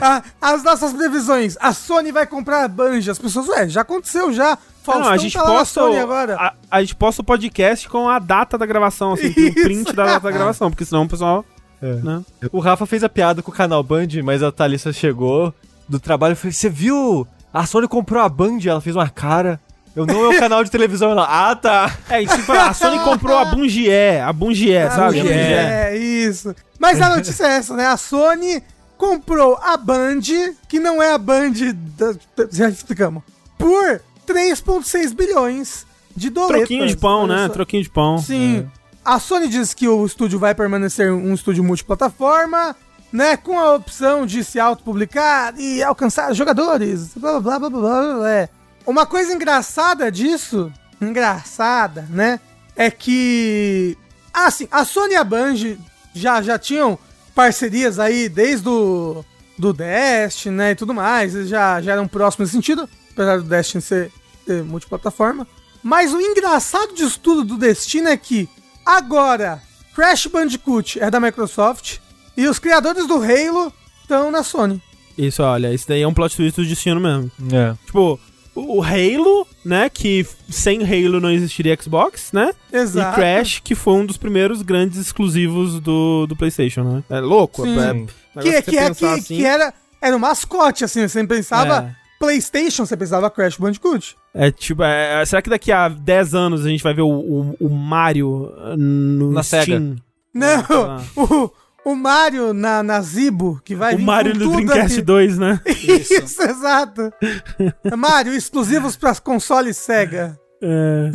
Speaker 4: Ah, as nossas previsões. A Sony vai comprar a Banja. As pessoas, ué, já aconteceu já. Faustão
Speaker 1: não, a gente
Speaker 4: tá
Speaker 1: posta
Speaker 4: Sony
Speaker 1: o,
Speaker 4: agora.
Speaker 1: a, a gente posta o podcast com a data da gravação, assim, tem o
Speaker 4: Isso.
Speaker 1: print da data da gravação, porque senão o pessoal,
Speaker 2: É.
Speaker 1: né?
Speaker 2: O Rafa fez a piada com o canal Band, mas a Thalissa chegou do trabalho e falou: Você viu? A Sony comprou a Band, ela fez uma cara. Eu não é o canal de televisão, ela. Ah, tá.
Speaker 1: É, tipo, a Sony comprou a Bungié, a Bungié,
Speaker 4: Ah,
Speaker 1: sabe?
Speaker 4: Bungie, É, isso. Mas a notícia é essa, né? A Sony comprou a Band, que não é a Band, da, já explicamos, por 3,6 bilhões de dólares.
Speaker 1: Troquinho de pão, né? Troquinho de pão.
Speaker 4: Sim. A Sony diz que o estúdio vai permanecer um estúdio multiplataforma, né? Com a opção de se autopublicar e alcançar jogadores. Blá blá blá blá blá blá. blá. Uma coisa engraçada disso, engraçada, né? É que. Assim, a Sony e a Bungie já, já tinham parcerias aí desde o do Destiny, né? E tudo mais. Eles já, já eram próximos nesse sentido, apesar do Destiny ser, ser multiplataforma. Mas o engraçado disso tudo do Destino é que agora Crash Bandicoot é da Microsoft e os criadores do Halo estão na Sony.
Speaker 1: Isso, olha, isso daí é um plot twist do destino mesmo.
Speaker 2: É.
Speaker 1: Tipo, o Halo, né? Que sem Halo não existiria Xbox, né?
Speaker 4: Exato.
Speaker 1: E Crash, que foi um dos primeiros grandes exclusivos do, do PlayStation, né? É louco,
Speaker 4: Sim.
Speaker 1: é.
Speaker 2: Sim.
Speaker 4: Que, que, é, que,
Speaker 1: assim.
Speaker 4: que era, era um mascote, assim. Você pensava
Speaker 1: É.
Speaker 4: PlayStation, você pensava Crash Bandicoot.
Speaker 1: É tipo, é, é- será que daqui a 10 anos a gente vai ver o, o, o Mario uh, no
Speaker 2: Na
Speaker 1: Steam?
Speaker 2: Sega.
Speaker 4: Não,
Speaker 1: tá.
Speaker 4: o, o Mario na, na Zibo, que vai
Speaker 1: O
Speaker 4: vir
Speaker 1: Mario
Speaker 4: com
Speaker 1: no
Speaker 4: tudo
Speaker 1: Dreamcast
Speaker 4: aqui.
Speaker 1: 2, né?
Speaker 4: Isso, exato. Mario, exclusivos para console Sega.
Speaker 1: É.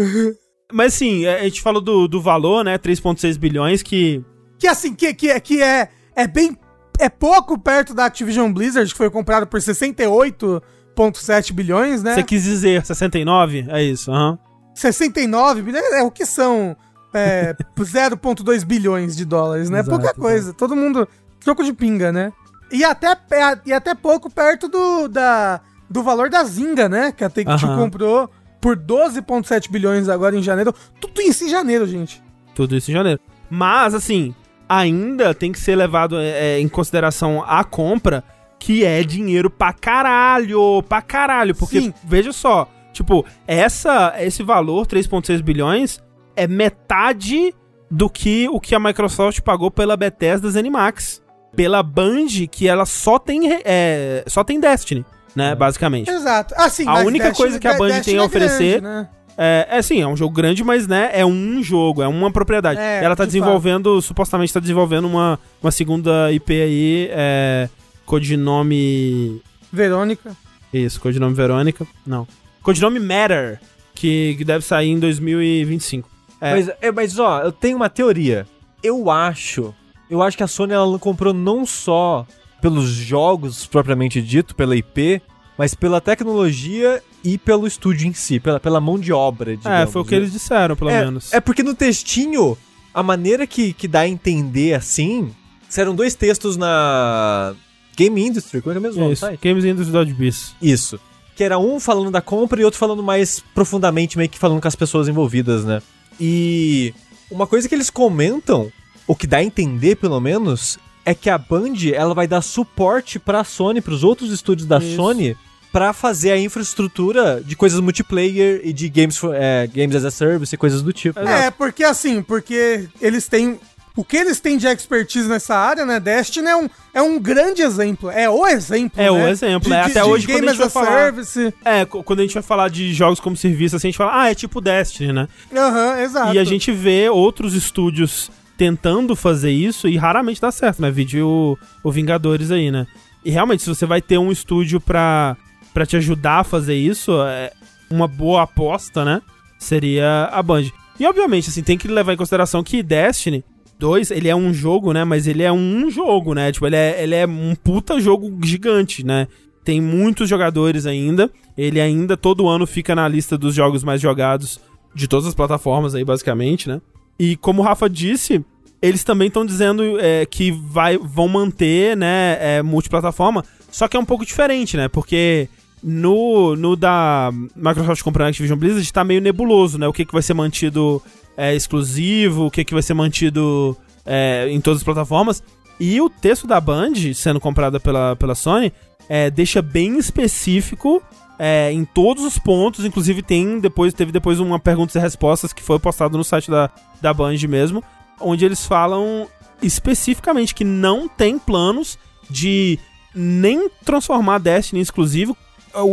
Speaker 1: Mas assim, a gente falou do, do valor, né? 3,6 bilhões, que.
Speaker 4: Que assim, que, que, que é, é bem. É pouco perto da Activision Blizzard, que foi comprado por 68,7 bilhões, né?
Speaker 1: Você quis dizer 69? É isso, aham.
Speaker 4: 69 bilhões é o que são é, 0,2 bilhões de dólares, né?
Speaker 1: Exato,
Speaker 4: Pouca coisa. Todo mundo. Troco de pinga, né? E até, é, e até pouco perto do, da, do valor da Zinga, né? Que a Take-Two
Speaker 1: Aham.
Speaker 4: comprou por 12,7 bilhões agora em janeiro. Tudo isso em janeiro, gente.
Speaker 1: Tudo isso em janeiro. Mas, assim, ainda tem que ser levado é, em consideração a compra, que é dinheiro pra caralho, pra caralho. Porque,
Speaker 4: Sim.
Speaker 1: veja só, tipo, essa, esse valor, 3,6 bilhões, é metade do que o que a Microsoft pagou pela Bethesda Zenimax. Pela Band, que ela só tem, é, só tem Destiny, né, basicamente.
Speaker 4: Exato. Assim,
Speaker 1: A única coisa que a Band
Speaker 4: Destiny
Speaker 1: tem a
Speaker 4: é
Speaker 1: oferecer-
Speaker 4: né?
Speaker 1: É, é sim, é um jogo grande, mas né, é um jogo, é uma propriedade.
Speaker 4: É,
Speaker 1: Ela tá
Speaker 4: de
Speaker 1: desenvolvendo, supostamente tá desenvolvendo uma, uma segunda IP aí, é, codinome...
Speaker 4: Verônica.
Speaker 1: Isso, codinome Verônica. Não. Codinome Matter, que, que deve sair em 2025. É,
Speaker 2: Mas, é, mas, ó, eu tenho uma teoria. Eu acho. Eu acho que a Sony ela comprou não só pelos jogos propriamente dito, pela IP, mas pela tecnologia e pelo estúdio em si, pela, pela mão de obra,
Speaker 1: é,
Speaker 2: digamos.
Speaker 1: foi o que eles disseram, pelo
Speaker 2: é,
Speaker 1: menos.
Speaker 2: É porque no textinho, a maneira que, que dá a entender assim. Eram dois textos na Game Industry, como é que é mesmo?
Speaker 1: Isso? Games Industry Dodge Beast.
Speaker 2: Isso. Que era um falando da compra e outro falando mais profundamente, meio que falando com as pessoas envolvidas, né? E uma coisa que eles comentam, o que dá a entender pelo menos, é que a Band ela vai dar suporte pra Sony, pros outros estúdios da
Speaker 1: Isso.
Speaker 2: Sony, pra fazer a infraestrutura de coisas multiplayer e de games, for- é, games as a service e coisas do tipo.
Speaker 4: É, porque assim, porque eles têm. O que eles têm de expertise nessa área, né? Destiny é um, é um grande exemplo. É o exemplo.
Speaker 1: É o
Speaker 4: né?
Speaker 1: exemplo,
Speaker 4: De-
Speaker 1: é.
Speaker 4: de-
Speaker 1: Até
Speaker 4: de
Speaker 1: hoje, quando
Speaker 4: Game
Speaker 1: a gente vai falar-
Speaker 4: Service.
Speaker 1: É, quando a gente vai falar de jogos como serviço, assim, a gente fala, ah, é tipo Destiny, né?
Speaker 4: Aham, exato.
Speaker 1: E a gente vê outros estúdios tentando fazer isso e raramente dá certo, né? Vídeo o, o Vingadores aí, né? E realmente, se você vai ter um estúdio pra, pra te ajudar a fazer isso, é uma boa aposta, né? Seria a Band. E obviamente, assim, tem que levar em consideração que Destiny 2, ele é um jogo, né? Mas ele é um jogo, né? Tipo, ele é, ele é um puta jogo gigante, né? Tem muitos jogadores ainda. Ele ainda todo ano fica na lista dos jogos mais jogados de todas as plataformas aí, basicamente, né? E como o Rafa disse, eles também estão dizendo é, que vai, vão manter, né, é, multiplataforma, só que é um pouco diferente, né? Porque no, no da Microsoft comprando a Activision Blizzard tá meio nebuloso, né? O que, que vai ser mantido é, exclusivo, o que, que vai ser mantido é, em todas as plataformas. E o texto da Band, sendo comprada pela, pela Sony, é, deixa bem específico é, em todos os pontos. Inclusive tem depois teve depois uma perguntas e respostas que foi postado no site da, da Band mesmo, onde eles falam especificamente que não tem planos de nem transformar Destiny em exclusivo.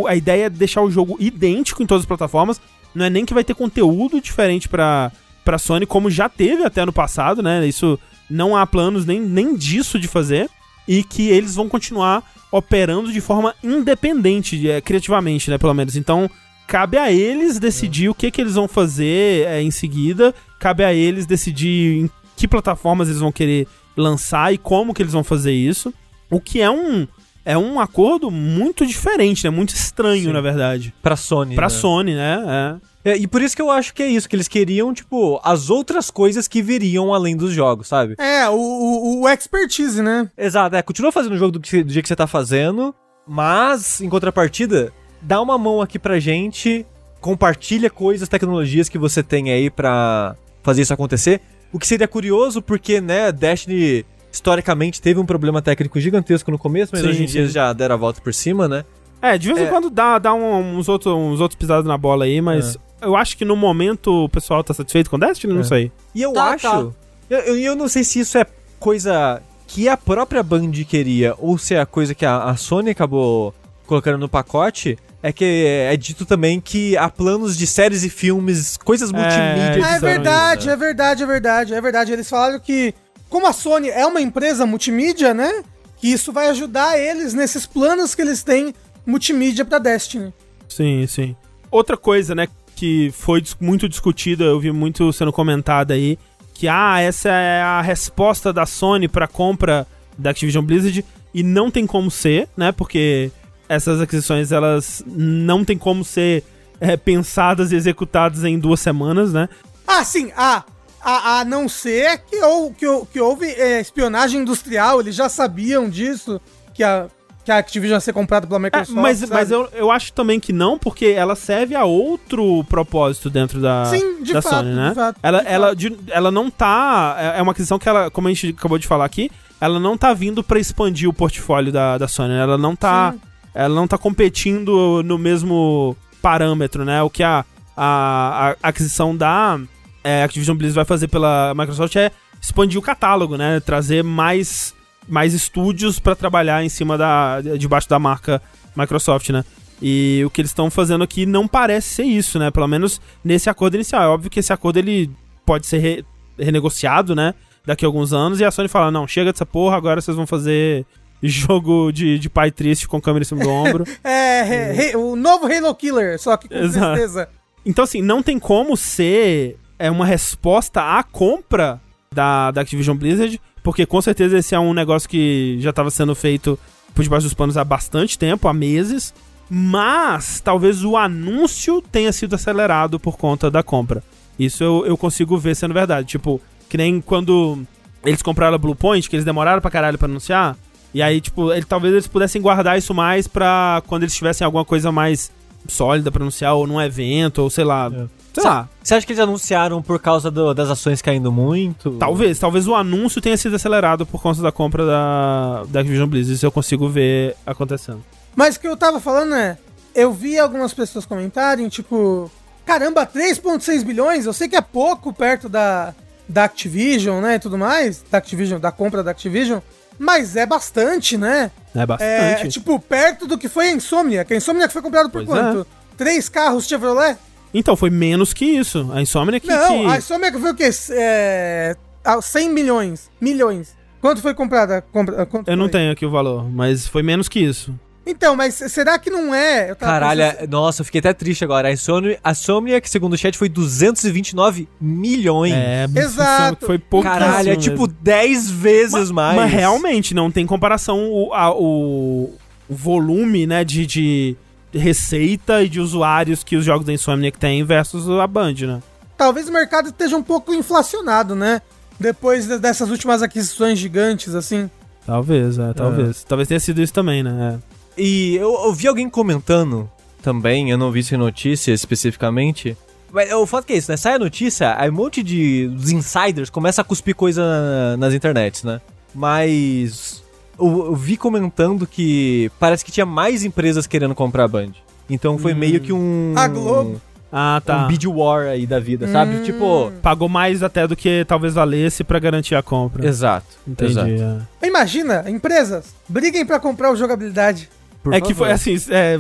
Speaker 1: A ideia é deixar o jogo idêntico em todas as plataformas. Não é nem que vai ter conteúdo diferente para pra Sony, como já teve até no passado, né? Isso não há planos nem, nem disso de fazer. E que eles vão continuar operando de forma independente, é, criativamente, né? Pelo menos. Então, cabe a eles decidir o que, que eles vão fazer é, em seguida. Cabe a eles decidir em que plataformas eles vão querer lançar e como que eles vão fazer isso. O que é um é um acordo muito diferente, né? Muito estranho,
Speaker 2: Sim.
Speaker 1: na verdade.
Speaker 2: Pra Sony.
Speaker 1: Pra
Speaker 2: né?
Speaker 1: Sony, né? É.
Speaker 2: É, e por isso que eu acho que é isso, que eles queriam, tipo, as outras coisas que viriam além dos jogos, sabe?
Speaker 4: É, o, o, o expertise, né?
Speaker 2: Exato, é, continua fazendo o jogo do, que, do jeito que você tá fazendo, mas, em contrapartida, dá uma mão aqui pra gente, compartilha coisas, tecnologias que você tem aí pra fazer isso acontecer. O que seria curioso, porque, né, Destiny historicamente teve um problema técnico gigantesco no começo, mas
Speaker 1: Sim,
Speaker 2: hoje em dia já deram a volta por cima, né?
Speaker 1: É, de vez em
Speaker 2: É.
Speaker 1: quando dá, dá um- uns, outros, uns outros pisados na bola aí, mas eu acho que no momento o pessoal tá satisfeito com Destiny, não
Speaker 2: É.
Speaker 1: sei.
Speaker 2: E eu
Speaker 3: Tá,
Speaker 2: acho.
Speaker 3: tá.
Speaker 2: Eu, eu, não sei se isso é coisa que a própria Band queria ou se é a coisa que a, a Sony acabou colocando no pacote. É que é dito também que há planos de séries e filmes, coisas multimídia.
Speaker 4: Ah, é verdade,
Speaker 2: né?
Speaker 4: é verdade, é verdade, é verdade. Eles falaram que, como a Sony é uma empresa multimídia, né? Que isso vai ajudar eles nesses planos que eles têm multimídia pra Destiny.
Speaker 1: Sim, sim. Outra coisa, né, que foi muito discutida, eu vi muito sendo comentada aí, que ah, essa é a resposta da Sony pra compra da Activision Blizzard e não tem como ser, né? Porque essas aquisições elas não tem como ser é, pensadas e executadas em duas semanas, né?
Speaker 4: Ah, sim, a, a, a não ser que, ou, que, que houve é, espionagem industrial, eles já sabiam disso, que a, que a Activision ia ser comprada pela
Speaker 1: É,
Speaker 4: Microsoft.
Speaker 1: mas
Speaker 4: sabe?
Speaker 1: mas eu, eu acho também que não, porque ela serve a outro propósito dentro da,
Speaker 4: Sim, de
Speaker 1: da
Speaker 4: fato,
Speaker 1: Sony, né?
Speaker 4: de fato,
Speaker 1: ela,
Speaker 4: de
Speaker 1: ela,
Speaker 4: fato.
Speaker 1: de- ela não tá. É é uma aquisição que ela, como a gente acabou de falar aqui, ela não tá vindo pra expandir o portfólio da, da Sony. né? Ela não tá.
Speaker 4: Sim.
Speaker 1: Ela não tá competindo no mesmo parâmetro, né? O que a, a, a aquisição da é, Activision Blizzard vai fazer pela Microsoft é expandir o catálogo, né? Trazer mais, mais estúdios pra trabalhar em cima da. debaixo da marca Microsoft, né? E o que eles estão fazendo aqui não parece ser isso, né? Pelo menos nesse acordo inicial. É óbvio que esse acordo ele pode ser re- renegociado, né? Daqui a alguns anos. E a Sony fala: não, chega dessa porra, agora vocês vão fazer jogo de, de pai triste com câmera em cima do ombro.
Speaker 4: É, o novo Halo Killer, só que com
Speaker 1: Exato.
Speaker 4: certeza.
Speaker 1: Então, assim, não tem como ser é, uma resposta à compra da, da Activision Blizzard, porque com certeza esse é um negócio que já estava sendo feito por debaixo dos panos há bastante tempo, há meses, mas talvez o anúncio tenha sido acelerado por conta da compra. Isso eu, eu consigo ver sendo verdade. Tipo, que nem quando eles compraram a Bluepoint, que eles demoraram pra caralho pra anunciar, e aí, tipo, ele, talvez eles pudessem guardar isso mais pra quando eles tivessem alguma coisa mais sólida pra anunciar, ou num evento, ou sei lá. Sei lá.
Speaker 2: Você acha que eles anunciaram por causa do- das ações caindo muito?
Speaker 1: Talvez, talvez o anúncio tenha sido acelerado por conta da compra da, da Activision Blizzard. Isso eu consigo ver acontecendo.
Speaker 4: Mas o que eu tava falando é, eu vi algumas pessoas comentarem, tipo, caramba, 3.6 bilhões, eu sei que é pouco perto da, da Activision, né, e tudo mais, da Activision, da compra da Activision, mas é bastante, né?
Speaker 1: É
Speaker 4: É,
Speaker 1: bastante.
Speaker 4: tipo, perto do que foi a Insomnia, que a Insomnia foi comprada por
Speaker 1: Pois
Speaker 4: quanto? Três carros Chevrolet?
Speaker 1: Então, foi menos que isso. A Insomnia que.
Speaker 4: Não,
Speaker 1: que-
Speaker 4: a Insomnia foi o quê? É, ah, 100 milhões, milhões. Quanto foi comprada? Compra, quanto
Speaker 1: Eu não
Speaker 4: foi?
Speaker 1: tenho aqui o valor, mas foi menos que isso.
Speaker 4: Então, mas será que não é? Eu tava
Speaker 2: Caralho,
Speaker 4: pensando-
Speaker 2: nossa, eu fiquei até triste agora. A Insomnia, a Insomniac, segundo o chat, foi 229 milhões.
Speaker 1: É,
Speaker 4: Exato.
Speaker 1: Foi pouco.
Speaker 2: Caralho, é tipo 10 vezes mais.
Speaker 1: Mas realmente não tem comparação o, a- o, o volume, né, de, de receita e de usuários que os jogos da Insomniac têm versus a Band, né?
Speaker 4: Talvez o mercado esteja um pouco inflacionado, né? Depois de- dessas últimas aquisições gigantes, assim.
Speaker 1: Talvez, é, talvez. Talvez tenha sido isso também, né? É.
Speaker 2: E eu ouvi alguém comentando também, eu não vi isso em notícia especificamente. Mas o fato que é isso, né? Sai a notícia, aí um monte de insiders começa a cuspir coisa na- nas internets, né? Mas eu, eu vi comentando que parece que tinha mais empresas querendo comprar a Band. Então foi meio que um.
Speaker 4: A Globo.
Speaker 1: Ah, tá.
Speaker 2: Um bid war aí da vida, sabe?
Speaker 4: Hum.
Speaker 2: Tipo.
Speaker 1: Pagou mais até do que talvez valesse pra garantir a compra.
Speaker 2: Exato.
Speaker 1: Entendi.
Speaker 2: Exato.
Speaker 1: é.
Speaker 4: Imagina, empresas, briguem pra comprar o jogabilidade.
Speaker 2: Por
Speaker 1: É que
Speaker 2: favor.
Speaker 1: foi assim, é,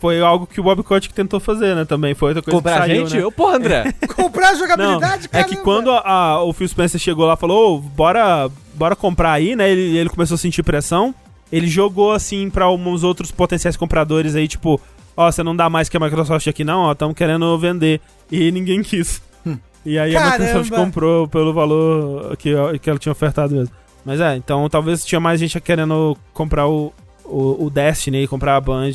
Speaker 1: foi algo que o Bob Kotick tentou fazer, né, também. Foi outra coisa
Speaker 2: Comprar
Speaker 1: que saiu,
Speaker 2: gente?
Speaker 1: né?
Speaker 2: Ô, porra, André.
Speaker 4: Comprar a jogabilidade,
Speaker 1: é que quando a- a- o Phil Spencer chegou lá e falou, "Ô, bora, bora comprar aí, né? Ele, ele começou a sentir pressão. Ele jogou assim pra uns outros potenciais compradores aí, tipo, ó, você não dá mais que a Microsoft aqui não, ó, estamos querendo vender. E ninguém quis. E aí a
Speaker 4: Caramba.
Speaker 1: Microsoft comprou pelo valor que, que ela tinha ofertado mesmo. Mas é, então talvez tinha mais gente querendo comprar o, o, o Destiny, comprar a Band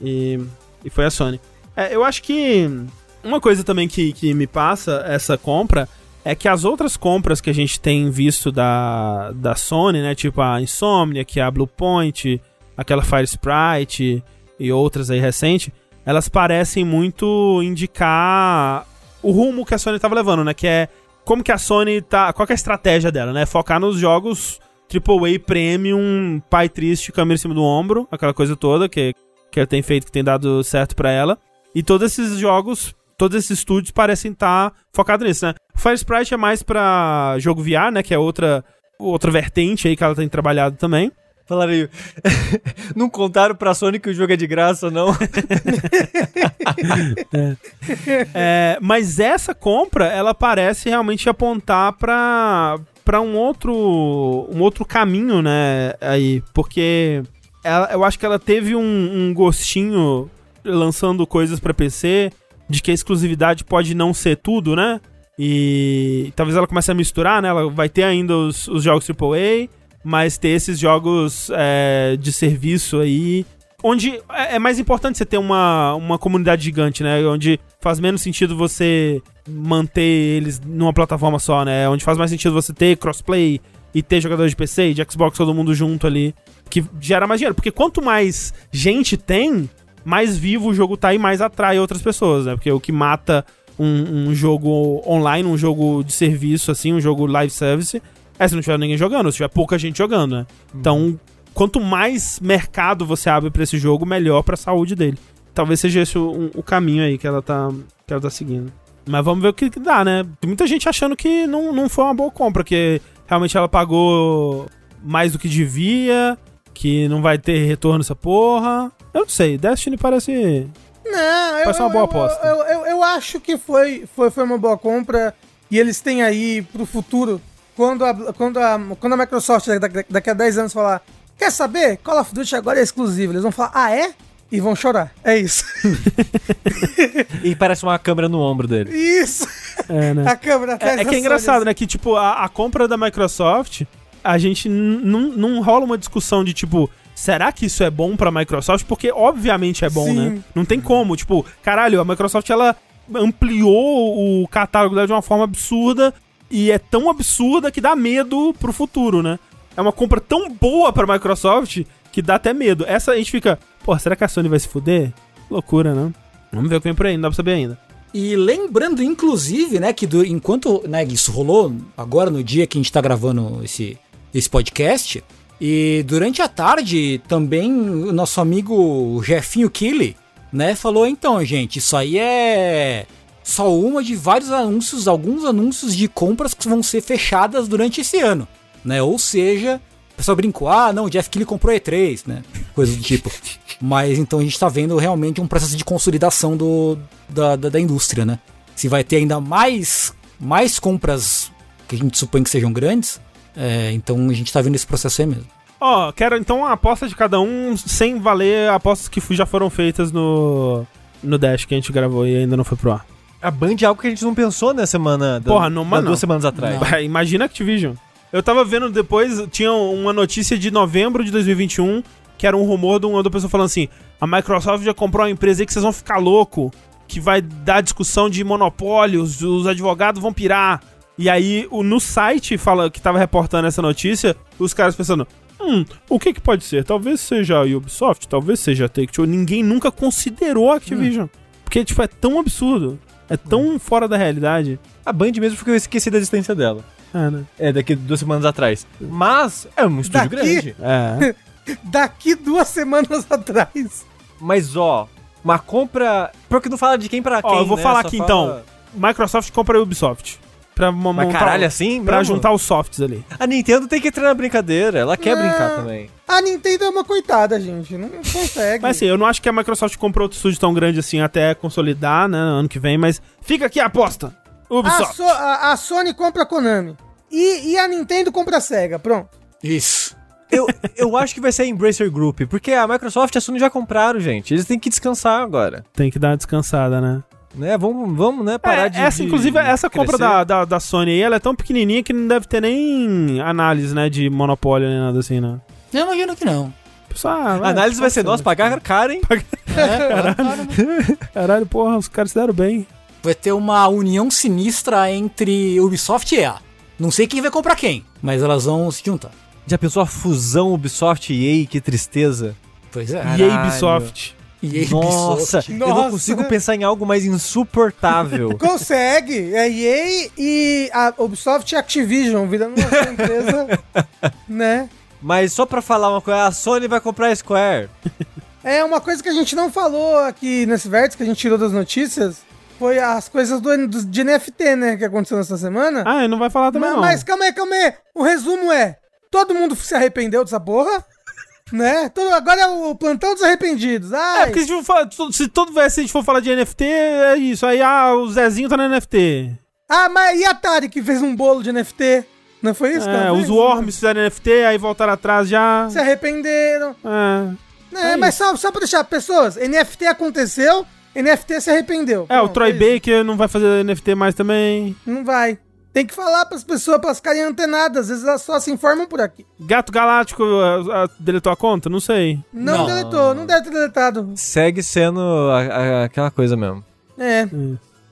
Speaker 1: e, e foi a Sony. É, eu acho que uma coisa também que, que me passa essa compra é que as outras compras que a gente tem visto da, da Sony, né? Tipo a Insomnia, que é a Bluepoint, aquela Fire Sprite e outras aí recente, elas parecem muito indicar o rumo que a Sony tava levando, né? Que é como que a Sony tá. Qual é a estratégia dela, né? Focar nos jogos AAA Premium, pai triste, câmera em cima do ombro, aquela coisa toda que, que ela tem feito, que tem dado certo pra ela. E todos esses jogos, todos esses estúdios parecem estar focados nisso, né? O Fire Sprite é mais pra jogo VR, né? Que é outra, outra vertente aí que ela tem trabalhado também.
Speaker 2: Falaram aí. não contaram pra Sony que o jogo é de graça, não.
Speaker 1: É, mas essa compra, ela parece realmente apontar pra, pra um outro um outro caminho, né, aí, porque ela- eu acho que ela teve um, um gostinho lançando coisas pra PC de que a exclusividade pode não ser tudo, né? E talvez ela comece a misturar, né? Ela vai ter ainda os, os jogos AAA, mas ter esses jogos é, de serviço aí onde é é mais importante você ter uma, uma comunidade gigante, né? Onde faz menos sentido você manter eles numa plataforma só, né? Onde faz mais sentido você ter crossplay e ter jogadores de PC e de Xbox todo mundo junto ali, que gera mais dinheiro. Porque quanto mais gente tem, mais vivo o jogo tá e mais atrai outras pessoas, né? Porque o que mata um, um jogo online, um jogo de serviço, assim, um jogo live service, é se não tiver ninguém jogando, se tiver pouca gente jogando, né? Então, quanto mais mercado você abre pra esse jogo, melhor pra saúde dele. Talvez seja esse o, o caminho aí que ela tá, que ela tá seguindo. Mas vamos ver o que, que dá, né? Tem muita gente achando que não, não foi uma boa compra, que realmente ela pagou mais do que devia, que não vai ter retorno essa porra. Eu não sei, Destiny parece.
Speaker 4: Não, eu,
Speaker 1: Parece uma
Speaker 4: eu-
Speaker 1: boa
Speaker 4: eu-
Speaker 1: aposta.
Speaker 4: Eu, eu, eu acho que foi, foi, foi uma boa compra e eles têm aí pro futuro, quando a, quando a, quando a Microsoft daqui, daqui a 10 anos falar, quer saber? Call of Duty agora é exclusivo. Eles vão falar, ah é? E vão chorar. É isso.
Speaker 2: e parece uma câmera no ombro dele.
Speaker 4: isso.
Speaker 1: É, né?
Speaker 4: A câmera atrás
Speaker 1: É, é que é engraçado,
Speaker 4: assim.
Speaker 1: né? Que, tipo, a, a compra da Microsoft, a gente não não rola uma discussão de, tipo, será que isso é bom pra Microsoft? Porque, obviamente, é bom,
Speaker 4: Sim.
Speaker 1: né? Não tem como. Tipo, caralho, a Microsoft, ela ampliou o catálogo dela de uma forma absurda e é tão absurda que dá medo pro futuro, né? É uma compra tão boa pra Microsoft que dá até medo. Essa a gente fica, pô, será que a Sony vai se fuder? Loucura, né? Vamos ver o que vem por aí, não dá pra saber ainda.
Speaker 3: E lembrando, inclusive, né, que do- enquanto né, isso rolou agora no dia que a gente tá gravando esse, esse podcast, e durante a tarde também o nosso amigo Jefinho Killy, né, falou, então, gente, isso aí é só uma de vários anúncios, alguns anúncios de compras que vão ser fechadas durante esse ano, né? Ou seja, o pessoal brincou, ah, não, o Jeff Keighley comprou E3, né? Coisa do tipo. Mas então a gente tá vendo realmente um processo de consolidação do, da, da, da indústria, né? Se vai ter ainda mais, mais compras que a gente supõe que sejam grandes. É, então a gente tá vendo esse processo aí mesmo.
Speaker 1: Ó, quero então uma aposta de cada um, sem valer apostas que já foram feitas no, no Dash que a gente gravou e ainda não foi pro ar.
Speaker 2: A Band é algo que a gente não pensou na semana. Da,
Speaker 1: Porra, não, mano,
Speaker 2: duas semanas atrás.
Speaker 3: Não.
Speaker 1: Imagina Activision. Eu tava vendo depois, tinha uma notícia de novembro de 2021, que era um rumor de uma outra pessoa falando assim: a Microsoft já comprou uma empresa aí que vocês vão ficar louco, que vai dar discussão de monopólios, os advogados vão pirar. E aí, o- no site fala que tava reportando essa notícia, os caras pensando. Hum, o que que pode ser? Talvez seja a Ubisoft, talvez seja a Take-Two. Ninguém nunca considerou a Activision. Porque, tipo, é tão absurdo. É tão fora da realidade.
Speaker 2: A Band mesmo ficou esquecida da existência dela.
Speaker 1: É, né?
Speaker 2: É, daqui duas semanas atrás. Mas é um estúdio
Speaker 4: Daqui?
Speaker 2: grande.
Speaker 1: É.
Speaker 4: Daqui duas semanas atrás.
Speaker 2: Mas, ó, uma compra. Porque não fala de quem pra
Speaker 1: Ó,
Speaker 2: quem.
Speaker 1: eu vou
Speaker 2: né?
Speaker 1: falar
Speaker 2: Só
Speaker 1: aqui,
Speaker 2: fala-
Speaker 1: então. Microsoft compra a Ubisoft. Pra mo-
Speaker 2: Mas
Speaker 1: montar
Speaker 2: caralho,
Speaker 1: o-
Speaker 2: assim?
Speaker 1: Pra
Speaker 2: mesmo?
Speaker 1: juntar os softs ali.
Speaker 2: A Nintendo tem que entrar na brincadeira. Ela quer
Speaker 4: Não.
Speaker 2: brincar também.
Speaker 4: A Nintendo é uma coitada, gente. Não consegue.
Speaker 1: Mas assim, eu não acho que a Microsoft comprou outro estúdio tão grande assim até consolidar, né, ano que vem, mas fica aqui a aposta.
Speaker 4: a,
Speaker 1: Ubisoft.
Speaker 4: So- a- a Sony compra a Konami. E, e a Nintendo compra a Sega. Pronto.
Speaker 3: Isso.
Speaker 2: Eu, eu acho que vai ser a Embracer Group, porque a Microsoft e a Sony já compraram, gente. Eles têm que descansar agora.
Speaker 1: Tem que dar uma descansada, né?
Speaker 2: Né? Vamos, vamos né, parar
Speaker 1: É,
Speaker 2: de.
Speaker 1: essa,
Speaker 2: de
Speaker 1: inclusive, essa compra da, da, da Sony aí, ela é tão pequenininha que não deve ter nem análise, né, de monopólio nem nada assim, né?
Speaker 3: Eu imagino que não.
Speaker 1: Pessoal, ah,
Speaker 2: A análise vai ser nós pagar caro, hein?
Speaker 3: É,
Speaker 1: Caralho, porra, os caras se deram bem.
Speaker 3: vai ter uma união sinistra entre Ubisoft e EA. Não sei quem vai comprar quem, mas elas vão se juntar.
Speaker 2: Já pensou a fusão Ubisoft e EA? Que tristeza.
Speaker 3: Pois é.
Speaker 1: E Ubisoft.
Speaker 2: Nossa,
Speaker 3: Ubisoft.
Speaker 2: eu não
Speaker 4: Nossa.
Speaker 2: consigo pensar em algo mais insuportável.
Speaker 4: Consegue. É EA e a Ubisoft e Activision virando uma só empresa. né?
Speaker 2: Mas só pra falar uma coisa, a Sony vai comprar a Square.
Speaker 4: É uma coisa que a gente não falou aqui nesse vértice, que a gente tirou das notícias, foi as coisas do, do- de NFT, né? Que aconteceu nessa semana.
Speaker 1: Ah, e não vai falar também
Speaker 4: mas,
Speaker 1: não.
Speaker 4: mas calma aí, calma aí. O resumo é: todo mundo se arrependeu dessa porra. Né? Todo, agora é o plantão dos arrependidos.
Speaker 1: É,
Speaker 4: Ai,
Speaker 1: porque se, for se todo que a gente for falar de NFT, é isso. Aí, ah, o Zezinho tá no NFT.
Speaker 4: Ah, mas e a Atari que fez um bolo de NFT? Não foi isso?
Speaker 1: É, os Worms fizeram NFT, aí voltaram atrás já.
Speaker 4: Se arrependeram.
Speaker 1: É,
Speaker 4: É,
Speaker 1: É
Speaker 4: mas só, só pra deixar pessoas, NFT aconteceu, NFT se arrependeu.
Speaker 1: é o
Speaker 4: Pronto,
Speaker 1: Troy
Speaker 4: isso.
Speaker 1: Baker não vai fazer NFT mais também.
Speaker 4: Não vai. Tem que falar pras pessoas, pra elas ficarem antenadas. Às vezes elas só se informam por aqui.
Speaker 1: Gato Galáctico ah, ah, deletou a conta? Não sei.
Speaker 4: Não,
Speaker 3: Não.
Speaker 4: deletou, não deve ter deletado.
Speaker 2: Segue sendo a- a- aquela coisa mesmo.
Speaker 4: É.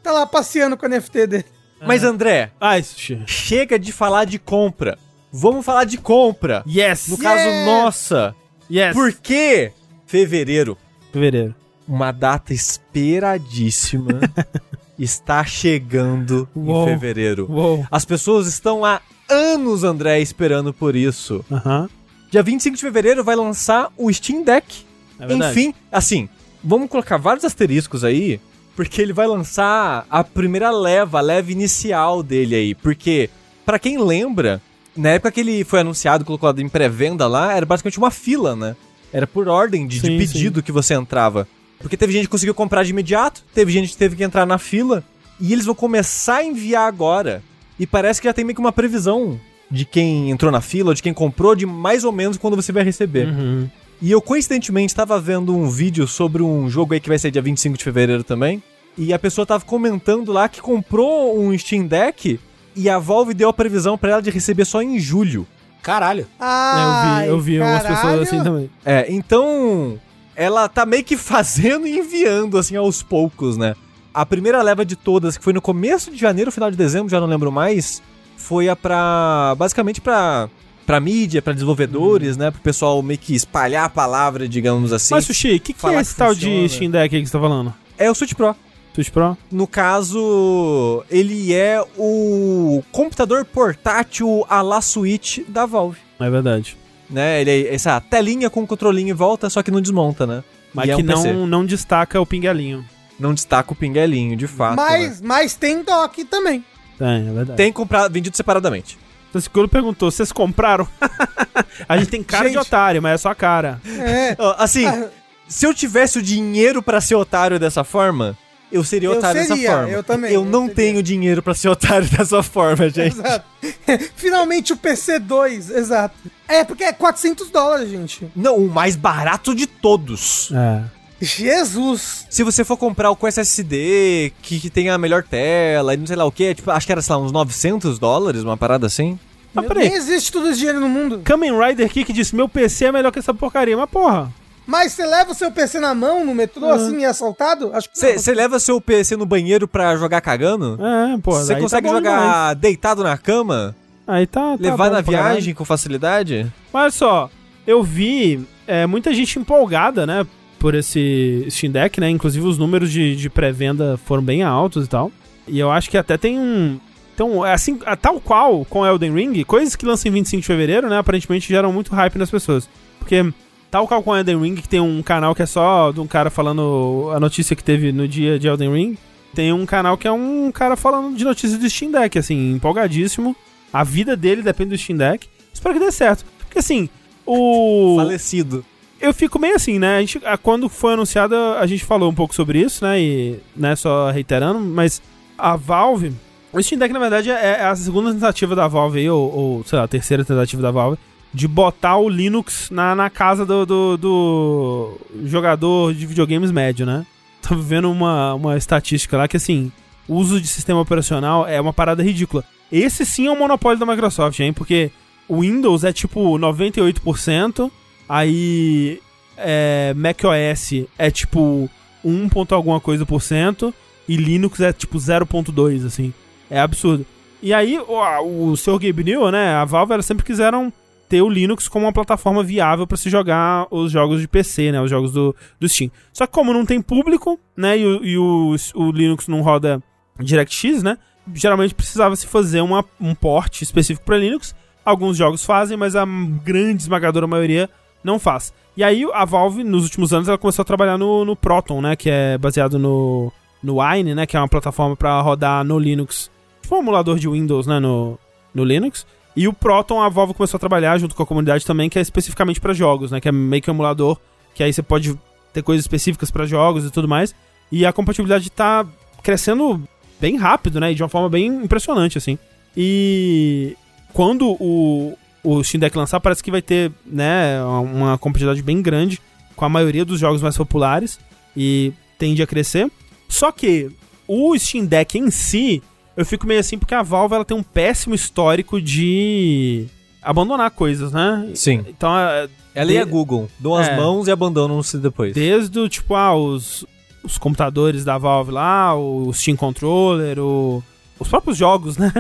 Speaker 4: Tá lá passeando com o NFT dele.
Speaker 2: Mas André,
Speaker 1: Ah, isso.
Speaker 2: chega de falar de compra. Vamos falar de compra.
Speaker 1: Yes!
Speaker 2: No caso,
Speaker 4: Yes!
Speaker 2: nossa.
Speaker 1: Yes!
Speaker 2: Por que fevereiro?
Speaker 1: Fevereiro.
Speaker 2: Uma data esperadíssima está chegando
Speaker 1: Uou.
Speaker 2: em fevereiro.
Speaker 1: Uou.
Speaker 2: As pessoas estão há anos, André, esperando por isso.
Speaker 1: Aham.
Speaker 2: Dia 25 de fevereiro vai lançar o Steam Deck.
Speaker 1: É.
Speaker 2: Enfim, assim, vamos colocar vários asteriscos aí, porque ele vai lançar a primeira leva, a leva inicial dele aí. Porque, pra quem lembra, na época que ele foi anunciado, colocado em pré-venda lá, era basicamente uma fila, né? Era por ordem de, de
Speaker 1: Sim,
Speaker 2: pedido que você entrava. Porque teve gente que conseguiu comprar de imediato, teve gente que teve que entrar na fila, e eles vão começar a enviar agora. E parece que já tem meio que uma previsão de quem entrou na fila, de quem comprou, de mais ou menos quando você vai receber.
Speaker 1: Uhum.
Speaker 2: E eu coincidentemente estava vendo um vídeo sobre um jogo aí que vai sair dia 25 de fevereiro também. E a pessoa tava comentando lá que comprou um Steam Deck e a Valve deu a previsão pra ela de receber só em julho.
Speaker 3: Caralho.
Speaker 4: Ah,
Speaker 1: É, eu vi, eu vi algumas pessoas assim também.
Speaker 2: É, então ela tá meio que fazendo e enviando assim aos poucos, né? A primeira leva de todas, que foi no começo de janeiro, final de dezembro, já não lembro mais, foi a pra. basicamente pra. pra mídia, pra desenvolvedores, né? Pro pessoal meio que espalhar a palavra, digamos assim.
Speaker 1: Mas, Sushi, o que, que é
Speaker 2: que
Speaker 1: esse tal de. Steam Deck aí que você tá falando?
Speaker 2: É o Switch Pro.
Speaker 1: Switch Pro?
Speaker 2: No caso, ele é o computador portátil à la Switch da Valve.
Speaker 1: É verdade.
Speaker 2: Né? Ele é essa telinha com o controlinho em volta, só que não desmonta, né?
Speaker 1: Mas
Speaker 2: E é
Speaker 1: que
Speaker 2: um PC.
Speaker 1: não, não destaca o pinguelinho.
Speaker 2: Não destaca o pinguelinho, de fato. né?
Speaker 4: Mas, mas tem dock também.
Speaker 1: Tem, é verdade.
Speaker 2: Tem comprado, vendido separadamente.
Speaker 1: Então, Seguro perguntou, vocês compraram? a gente tem cara de
Speaker 4: Gente.
Speaker 1: otário, mas é só cara.
Speaker 4: É.
Speaker 2: Assim,
Speaker 4: Ah.
Speaker 2: se eu tivesse o dinheiro pra ser otário dessa forma, eu seria
Speaker 4: Eu
Speaker 2: otário
Speaker 4: seria,
Speaker 2: dessa forma.
Speaker 4: eu também,
Speaker 2: Eu
Speaker 4: eu
Speaker 2: não
Speaker 4: seria.
Speaker 2: tenho dinheiro pra ser otário dessa forma, gente.
Speaker 4: Exato. Finalmente o PC2, exato. É, porque é 400 dólares, gente.
Speaker 2: Não, o mais barato de todos.
Speaker 1: É.
Speaker 4: Jesus.
Speaker 2: Se você for comprar o com SSD, que, que tem a melhor tela, e não sei lá o que, tipo, acho que era, sei lá, uns 900 dólares, uma parada assim.
Speaker 1: Mas
Speaker 4: Meu,
Speaker 1: peraí.
Speaker 4: Nem existe todo esse dinheiro no mundo.
Speaker 1: Kamen Rider aqui que disse: Meu PC é melhor que essa porcaria. Mas porra.
Speaker 4: Mas você leva o seu PC na mão no metrô, assim, e é assaltado? Acho que não.
Speaker 2: Você leva seu PC no banheiro pra jogar cagando?
Speaker 1: É, porra.
Speaker 2: Você
Speaker 1: daí
Speaker 2: consegue
Speaker 1: tá
Speaker 2: jogar
Speaker 1: demais.
Speaker 2: deitado na cama?
Speaker 1: Aí tá. tá
Speaker 2: levar
Speaker 1: bom
Speaker 2: na viagem com facilidade?
Speaker 1: Mas olha só, eu vi é, muita gente empolgada, né? Por esse Steam Deck, né? Inclusive os números de, de pré-venda foram bem altos e tal. E eu acho que até tem um. Então, é assim, a- tal qual com Elden Ring, coisas que lançam em 25 de fevereiro, né? Aparentemente geram muito hype nas pessoas. Porque, tal qual com Elden Ring, que tem um canal que é só de um cara falando a notícia que teve no dia de Elden Ring, tem um canal que é um cara falando de notícias do Steam Deck, assim, empolgadíssimo. A vida dele depende do Steam Deck. Espero que dê certo. Porque assim, o.
Speaker 2: Falecido.
Speaker 1: Eu fico meio assim, né? A gente, quando foi anunciado, a gente falou um pouco sobre isso, né? E, né, só reiterando, mas a Valve. O Steam Deck, na verdade, é é a segunda tentativa da Valve aí, ou, ou, sei lá, a terceira tentativa da Valve, de botar o Linux na, na casa do, do, do jogador de videogames médio, né? Tava vendo uma, uma estatística lá que, assim, uso de sistema operacional é uma parada ridícula. Esse sim é um monopólio da Microsoft, hein? Porque o Windows é tipo 98%, aí é, macOS é tipo 1 ponto alguma coisa por cento, e Linux é tipo 0.2, assim. É absurdo. E aí, o, o seu Gabe né, a Valve, elas sempre quiseram ter o Linux como uma plataforma viável para se jogar os jogos de PC, né, os jogos do, do Steam. Só que como não tem público, né, e, o, e o, o Linux não roda DirectX, né, geralmente precisava se fazer uma, um port específico para Linux. Alguns jogos fazem, mas a grande esmagadora maioria não faz. E aí a Valve, nos últimos anos, ela começou a trabalhar no, no Proton, né, que é baseado no, no Wine, né, que é uma plataforma para rodar no Linux, tipo um emulador de Windows, né, no, no Linux. E o Proton a Valve começou a trabalhar junto com a comunidade também, que é especificamente para jogos, né? Que é meio que um emulador, que aí você pode ter coisas específicas para jogos e tudo mais. E a compatibilidade tá crescendo bem rápido, né? E de uma forma bem impressionante, assim. E quando o, o Steam Deck lançar, parece que vai ter, né, uma compatibilidade bem grande com a maioria dos jogos mais populares e tende a crescer. Só que o Steam Deck em si, eu fico meio assim porque a Valve ela tem um péssimo histórico de abandonar coisas, né?
Speaker 2: Sim.
Speaker 1: Então, é,
Speaker 2: Ela e a
Speaker 1: De-
Speaker 2: Google dão as
Speaker 1: É.
Speaker 2: mãos e abandonam-se depois.
Speaker 1: desde o tipo, ah, os, os computadores da Valve lá, o Steam Controller, o, os próprios jogos, né?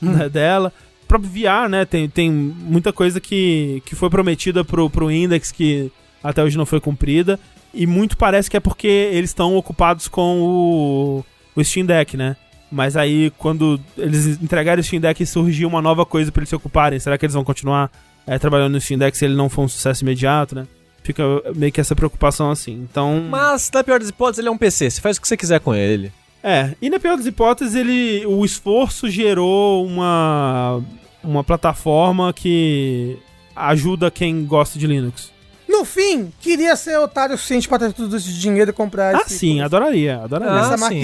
Speaker 1: da- dela. O próprio VR, né? Tem, tem muita coisa que, que foi prometida pro, pro Index que até hoje não foi cumprida. E muito parece que é porque eles estão ocupados com o, o Steam Deck, né? Mas aí, quando eles entregarem o Steam Deck e surgir uma nova coisa pra eles se ocuparem, será que eles vão continuar é, trabalhando no Steam Deck se ele não for um sucesso imediato, né? Fica meio que essa preocupação assim. Então.
Speaker 2: Mas, na pior das hipóteses, ele é um PC. Você faz o que você quiser com ele.
Speaker 1: É, e na pior das hipóteses, ele, o esforço gerou uma, uma plataforma que ajuda quem gosta de Linux.
Speaker 4: No fim, queria ser otário o suficiente pra ter tudo esse dinheiro e comprar
Speaker 1: Ah,
Speaker 4: esse-
Speaker 1: sim, adoraria, adoraria.
Speaker 2: Ah,
Speaker 4: essa
Speaker 2: sim.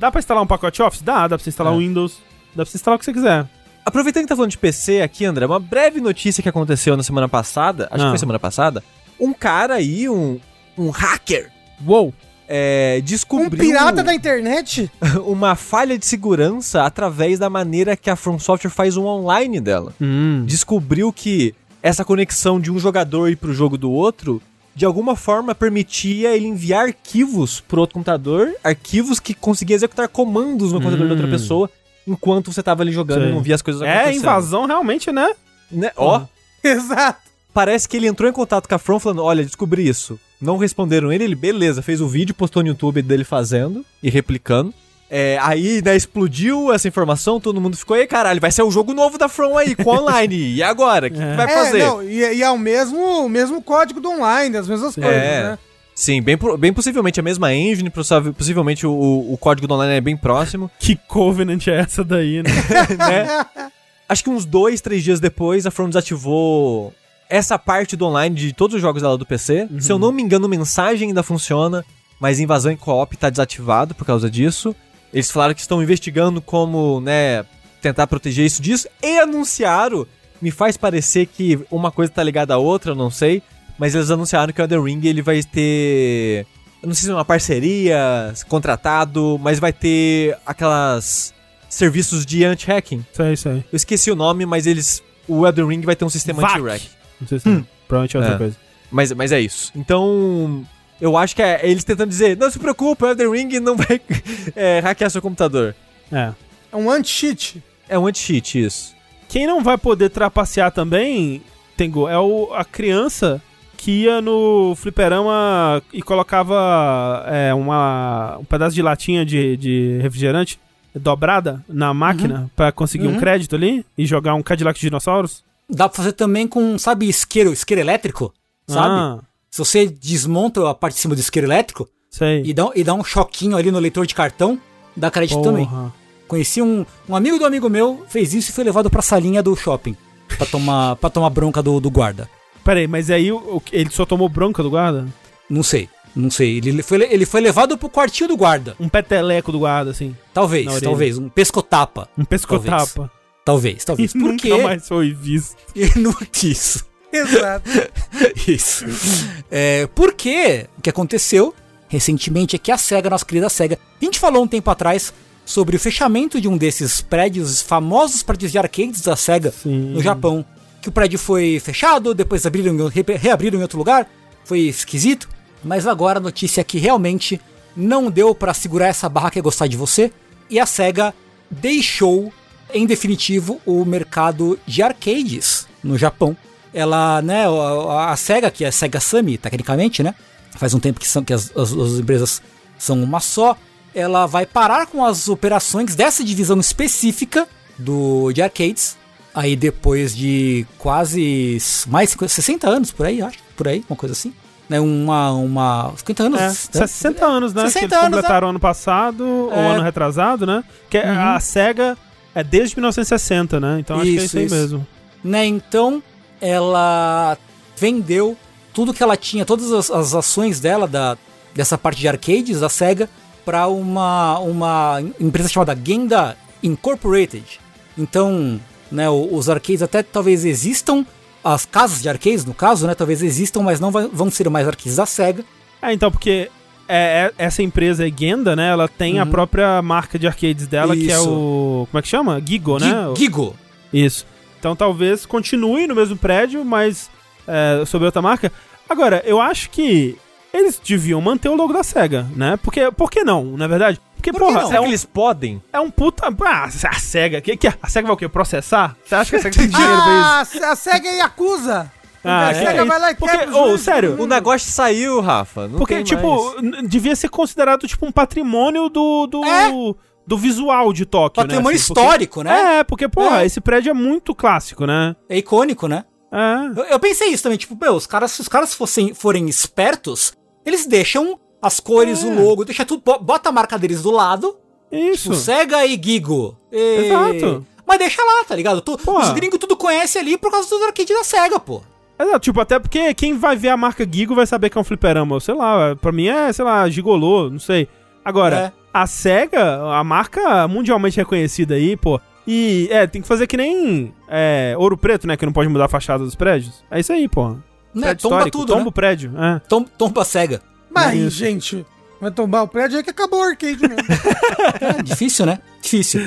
Speaker 1: Dá pra instalar um pacote Office? Dá, dá pra você instalar
Speaker 2: É.
Speaker 1: o Windows, dá pra você instalar o que você quiser.
Speaker 2: Aproveitando que tá falando de PC aqui, André, uma breve notícia que aconteceu na semana passada, acho que
Speaker 1: Ah.
Speaker 2: foi semana passada, um cara aí, um, um hacker,
Speaker 1: Uou!
Speaker 2: é,
Speaker 4: Um
Speaker 2: descobriu
Speaker 4: pirata da internet?
Speaker 2: uma falha de segurança através da maneira que a From Software faz o online dela.
Speaker 1: Hum.
Speaker 2: Descobriu que essa conexão de um jogador ir pro jogo do outro, de alguma forma permitia ele enviar arquivos pro outro computador, arquivos que conseguia executar comandos no computador da outra
Speaker 1: Hum.
Speaker 2: pessoa, enquanto você tava ali jogando
Speaker 1: Sei.
Speaker 2: e não via as coisas
Speaker 1: É,
Speaker 2: acontecendo.
Speaker 1: invasão realmente, né?
Speaker 2: Né? Ó,
Speaker 4: Exato.
Speaker 2: parece que ele entrou em contato com a From falando: Olha, descobri isso. Não responderam ele, ele, beleza, fez o vídeo, postou no YouTube dele fazendo e replicando. É, aí, né, explodiu essa informação, todo mundo ficou, ei, caralho, vai ser o jogo novo da From aí, com online. E agora? O que, que
Speaker 1: É.
Speaker 2: vai
Speaker 4: É,
Speaker 2: fazer?
Speaker 4: não, e, e é o mesmo, o mesmo código do online, as mesmas coisas,
Speaker 2: É.
Speaker 4: né?
Speaker 2: Sim, bem, bem possivelmente a mesma engine, possi- possivelmente o, o código do online é bem próximo,
Speaker 1: Que Covenant é essa daí, né?
Speaker 2: né? Acho que uns dois, três dias depois, a From desativou essa parte do online de todos os jogos dela do PC. Se eu não me engano, mensagem ainda funciona. mas invasão em co-op tá desativado por causa disso. Eles falaram que estão investigando como, né, tentar proteger isso disso e anunciaram, me faz parecer que uma coisa tá ligada à outra, não sei, mas eles anunciaram que o Elden Ring ele vai ter, eu não sei se é uma parceria, contratado, mas vai ter aquelas serviços de anti-hacking.
Speaker 1: Isso aí, isso aí.
Speaker 2: Eu esqueci o nome, mas eles o Elden Ring vai ter um sistema anti-hack.
Speaker 1: Não sei se provavelmente é outra
Speaker 2: É.
Speaker 1: coisa.
Speaker 2: Mas, mas é isso. Então, eu acho que é eles tentando dizer, não se preocupe, o Elden Ring não vai é, hackear seu computador.
Speaker 1: É.
Speaker 4: É um anti-cheat.
Speaker 2: É um anti-cheat isso.
Speaker 1: Quem não vai poder trapacear também, Tengu, é o, a criança que ia no fliperama e colocava é, uma, um pedaço de latinha de, de refrigerante dobrada na máquina pra conseguir um
Speaker 3: Uhum.
Speaker 1: crédito ali e jogar um Cadillac de dinossauros.
Speaker 3: Dá pra fazer também com, sabe, isqueiro, isqueiro elétrico? Sabe?
Speaker 1: Ah,
Speaker 3: Se você desmonta a parte de cima do isqueiro elétrico
Speaker 1: sei.
Speaker 3: e dá, e dá um choquinho ali no leitor de cartão, dá crédito também.
Speaker 1: Porra.
Speaker 3: Conheci um, um amigo do amigo meu, fez isso e foi levado pra salinha do shopping. Pra tomar, pra tomar bronca do, do guarda.
Speaker 1: Peraí, mas aí o- ele só tomou bronca do guarda?
Speaker 3: Não sei, não sei. Ele foi, ele foi levado pro quartinho do guarda.
Speaker 1: Um peteleco do guarda, assim.
Speaker 3: Talvez, talvez. Um pescotapa.
Speaker 1: Um pescotapa.
Speaker 3: Talvez, talvez.
Speaker 1: E
Speaker 3: Por
Speaker 1: nunca
Speaker 3: quê?
Speaker 1: mais foi visto.
Speaker 3: E não isso.
Speaker 4: Exato.
Speaker 3: Isso. É, porque o que aconteceu recentemente é que a SEGA, nossa querida SEGA, a gente falou um tempo atrás sobre o fechamento de um desses prédios, famosos prédios de arcades da SEGA
Speaker 1: Sim.
Speaker 3: no Japão. Que o prédio foi fechado, depois abriram, re- reabriram em outro lugar, foi esquisito. Mas agora a notícia é que realmente não deu pra segurar essa barra que é gostar de você. E a SEGA deixou, em definitivo, o mercado de arcades no Japão. Ela, né, a, a SEGA, que é a SEGA Sammy, tecnicamente, né? Faz um tempo que, são, que as, as- as empresas são uma só. Ela vai parar com as operações dessa divisão específica do, de arcades. Aí depois de quase mais de 50, 60 anos, por aí, acho. Por aí, uma coisa assim. Né, uma, uma... 50 anos.
Speaker 1: É,
Speaker 3: né?
Speaker 1: 60 anos, né?
Speaker 3: 60
Speaker 1: que eles
Speaker 3: anos,
Speaker 1: completaram ano passado, ou
Speaker 3: É. Uhum.
Speaker 1: ano retrasado, né? Que a SEGA é desde 1960, né? Então acho que é
Speaker 3: Isso,
Speaker 1: isso aí
Speaker 3: isso.
Speaker 1: mesmo.
Speaker 3: né? Então, ela vendeu tudo que ela tinha, todas as, as ações dela da, dessa parte de arcades da Sega para uma, uma empresa chamada Genda Incorporated. Então, né, os arcades até talvez existam, as casas de arcades no caso, né, talvez existam, mas não vai- vão ser mais arcades da Sega.
Speaker 1: É, então, porque é, é- essa empresa é Genda, né? Ela tem a própria marca de arcades dela, que é
Speaker 3: Uhum. Isso.
Speaker 1: o. Como é que chama? Gigo, né?
Speaker 3: Gi- Gigo.
Speaker 1: Isso. Então talvez continue no mesmo prédio, mas é, sob outra marca. Agora, eu acho que eles deviam manter o logo da SEGA, né? Porque, por que não, na verdade? Porque,
Speaker 3: Por que
Speaker 1: porra,
Speaker 3: não?
Speaker 1: é um,
Speaker 2: eles podem?
Speaker 1: é um puta. Ah, a SEGA. Que, que, a SEGA vai o quê? Processar? Você acha que a SEGA tem dinheiro pra isso?
Speaker 4: Ah, a SEGA é Yakuza.
Speaker 1: Ah,
Speaker 4: a
Speaker 1: que
Speaker 4: SEGA
Speaker 1: é
Speaker 4: vai lá e?
Speaker 1: Porque,
Speaker 4: quebra
Speaker 1: sério,
Speaker 2: O negócio saiu, Rafa. Não
Speaker 1: Porque,
Speaker 2: tem
Speaker 1: tipo,
Speaker 2: mais.
Speaker 1: devia ser considerado, tipo, um patrimônio do. do,
Speaker 3: É.
Speaker 1: do visual de Tóquio,
Speaker 3: Patrimônio
Speaker 1: né? assim, porque-
Speaker 3: histórico, né?
Speaker 1: É, porque, porra,
Speaker 3: É.
Speaker 1: esse prédio é muito clássico, né?
Speaker 3: É icônico, né?
Speaker 1: É.
Speaker 3: Eu, eu pensei isso também, tipo, meu, os caras, se os caras fossem, forem espertos, eles deixam as cores,
Speaker 1: É.
Speaker 3: o logo, deixa tudo, bo- bota a marca deles do lado,
Speaker 1: Isso.
Speaker 3: tipo, Sega e Gigo. E-
Speaker 1: Exato.
Speaker 3: Mas deixa lá, tá ligado? Tu- os gringos tudo conhecem ali por causa dos arcade da Sega, pô.
Speaker 1: Exato, tipo, até porque quem vai ver a marca Gigo vai saber que é um fliperama. Sei lá, pra mim é, sei lá, gigolô, não sei. Agora,
Speaker 3: É.
Speaker 1: a SEGA, a marca mundialmente reconhecida aí, pô. E, é, tem que fazer que nem é, Ouro Preto, né? Que não pode mudar a fachada dos prédios. É isso aí, pô.
Speaker 3: Né?
Speaker 1: Prédio
Speaker 3: Tomba
Speaker 1: histórico,
Speaker 3: tudo,
Speaker 1: tomba
Speaker 3: né?
Speaker 1: o prédio. É.
Speaker 3: Tom, tomba a Sega.
Speaker 4: Mas,
Speaker 1: Isso.
Speaker 4: gente, vai tombar o prédio aí que acabou o arcade mesmo.
Speaker 3: É difícil, né? Difícil.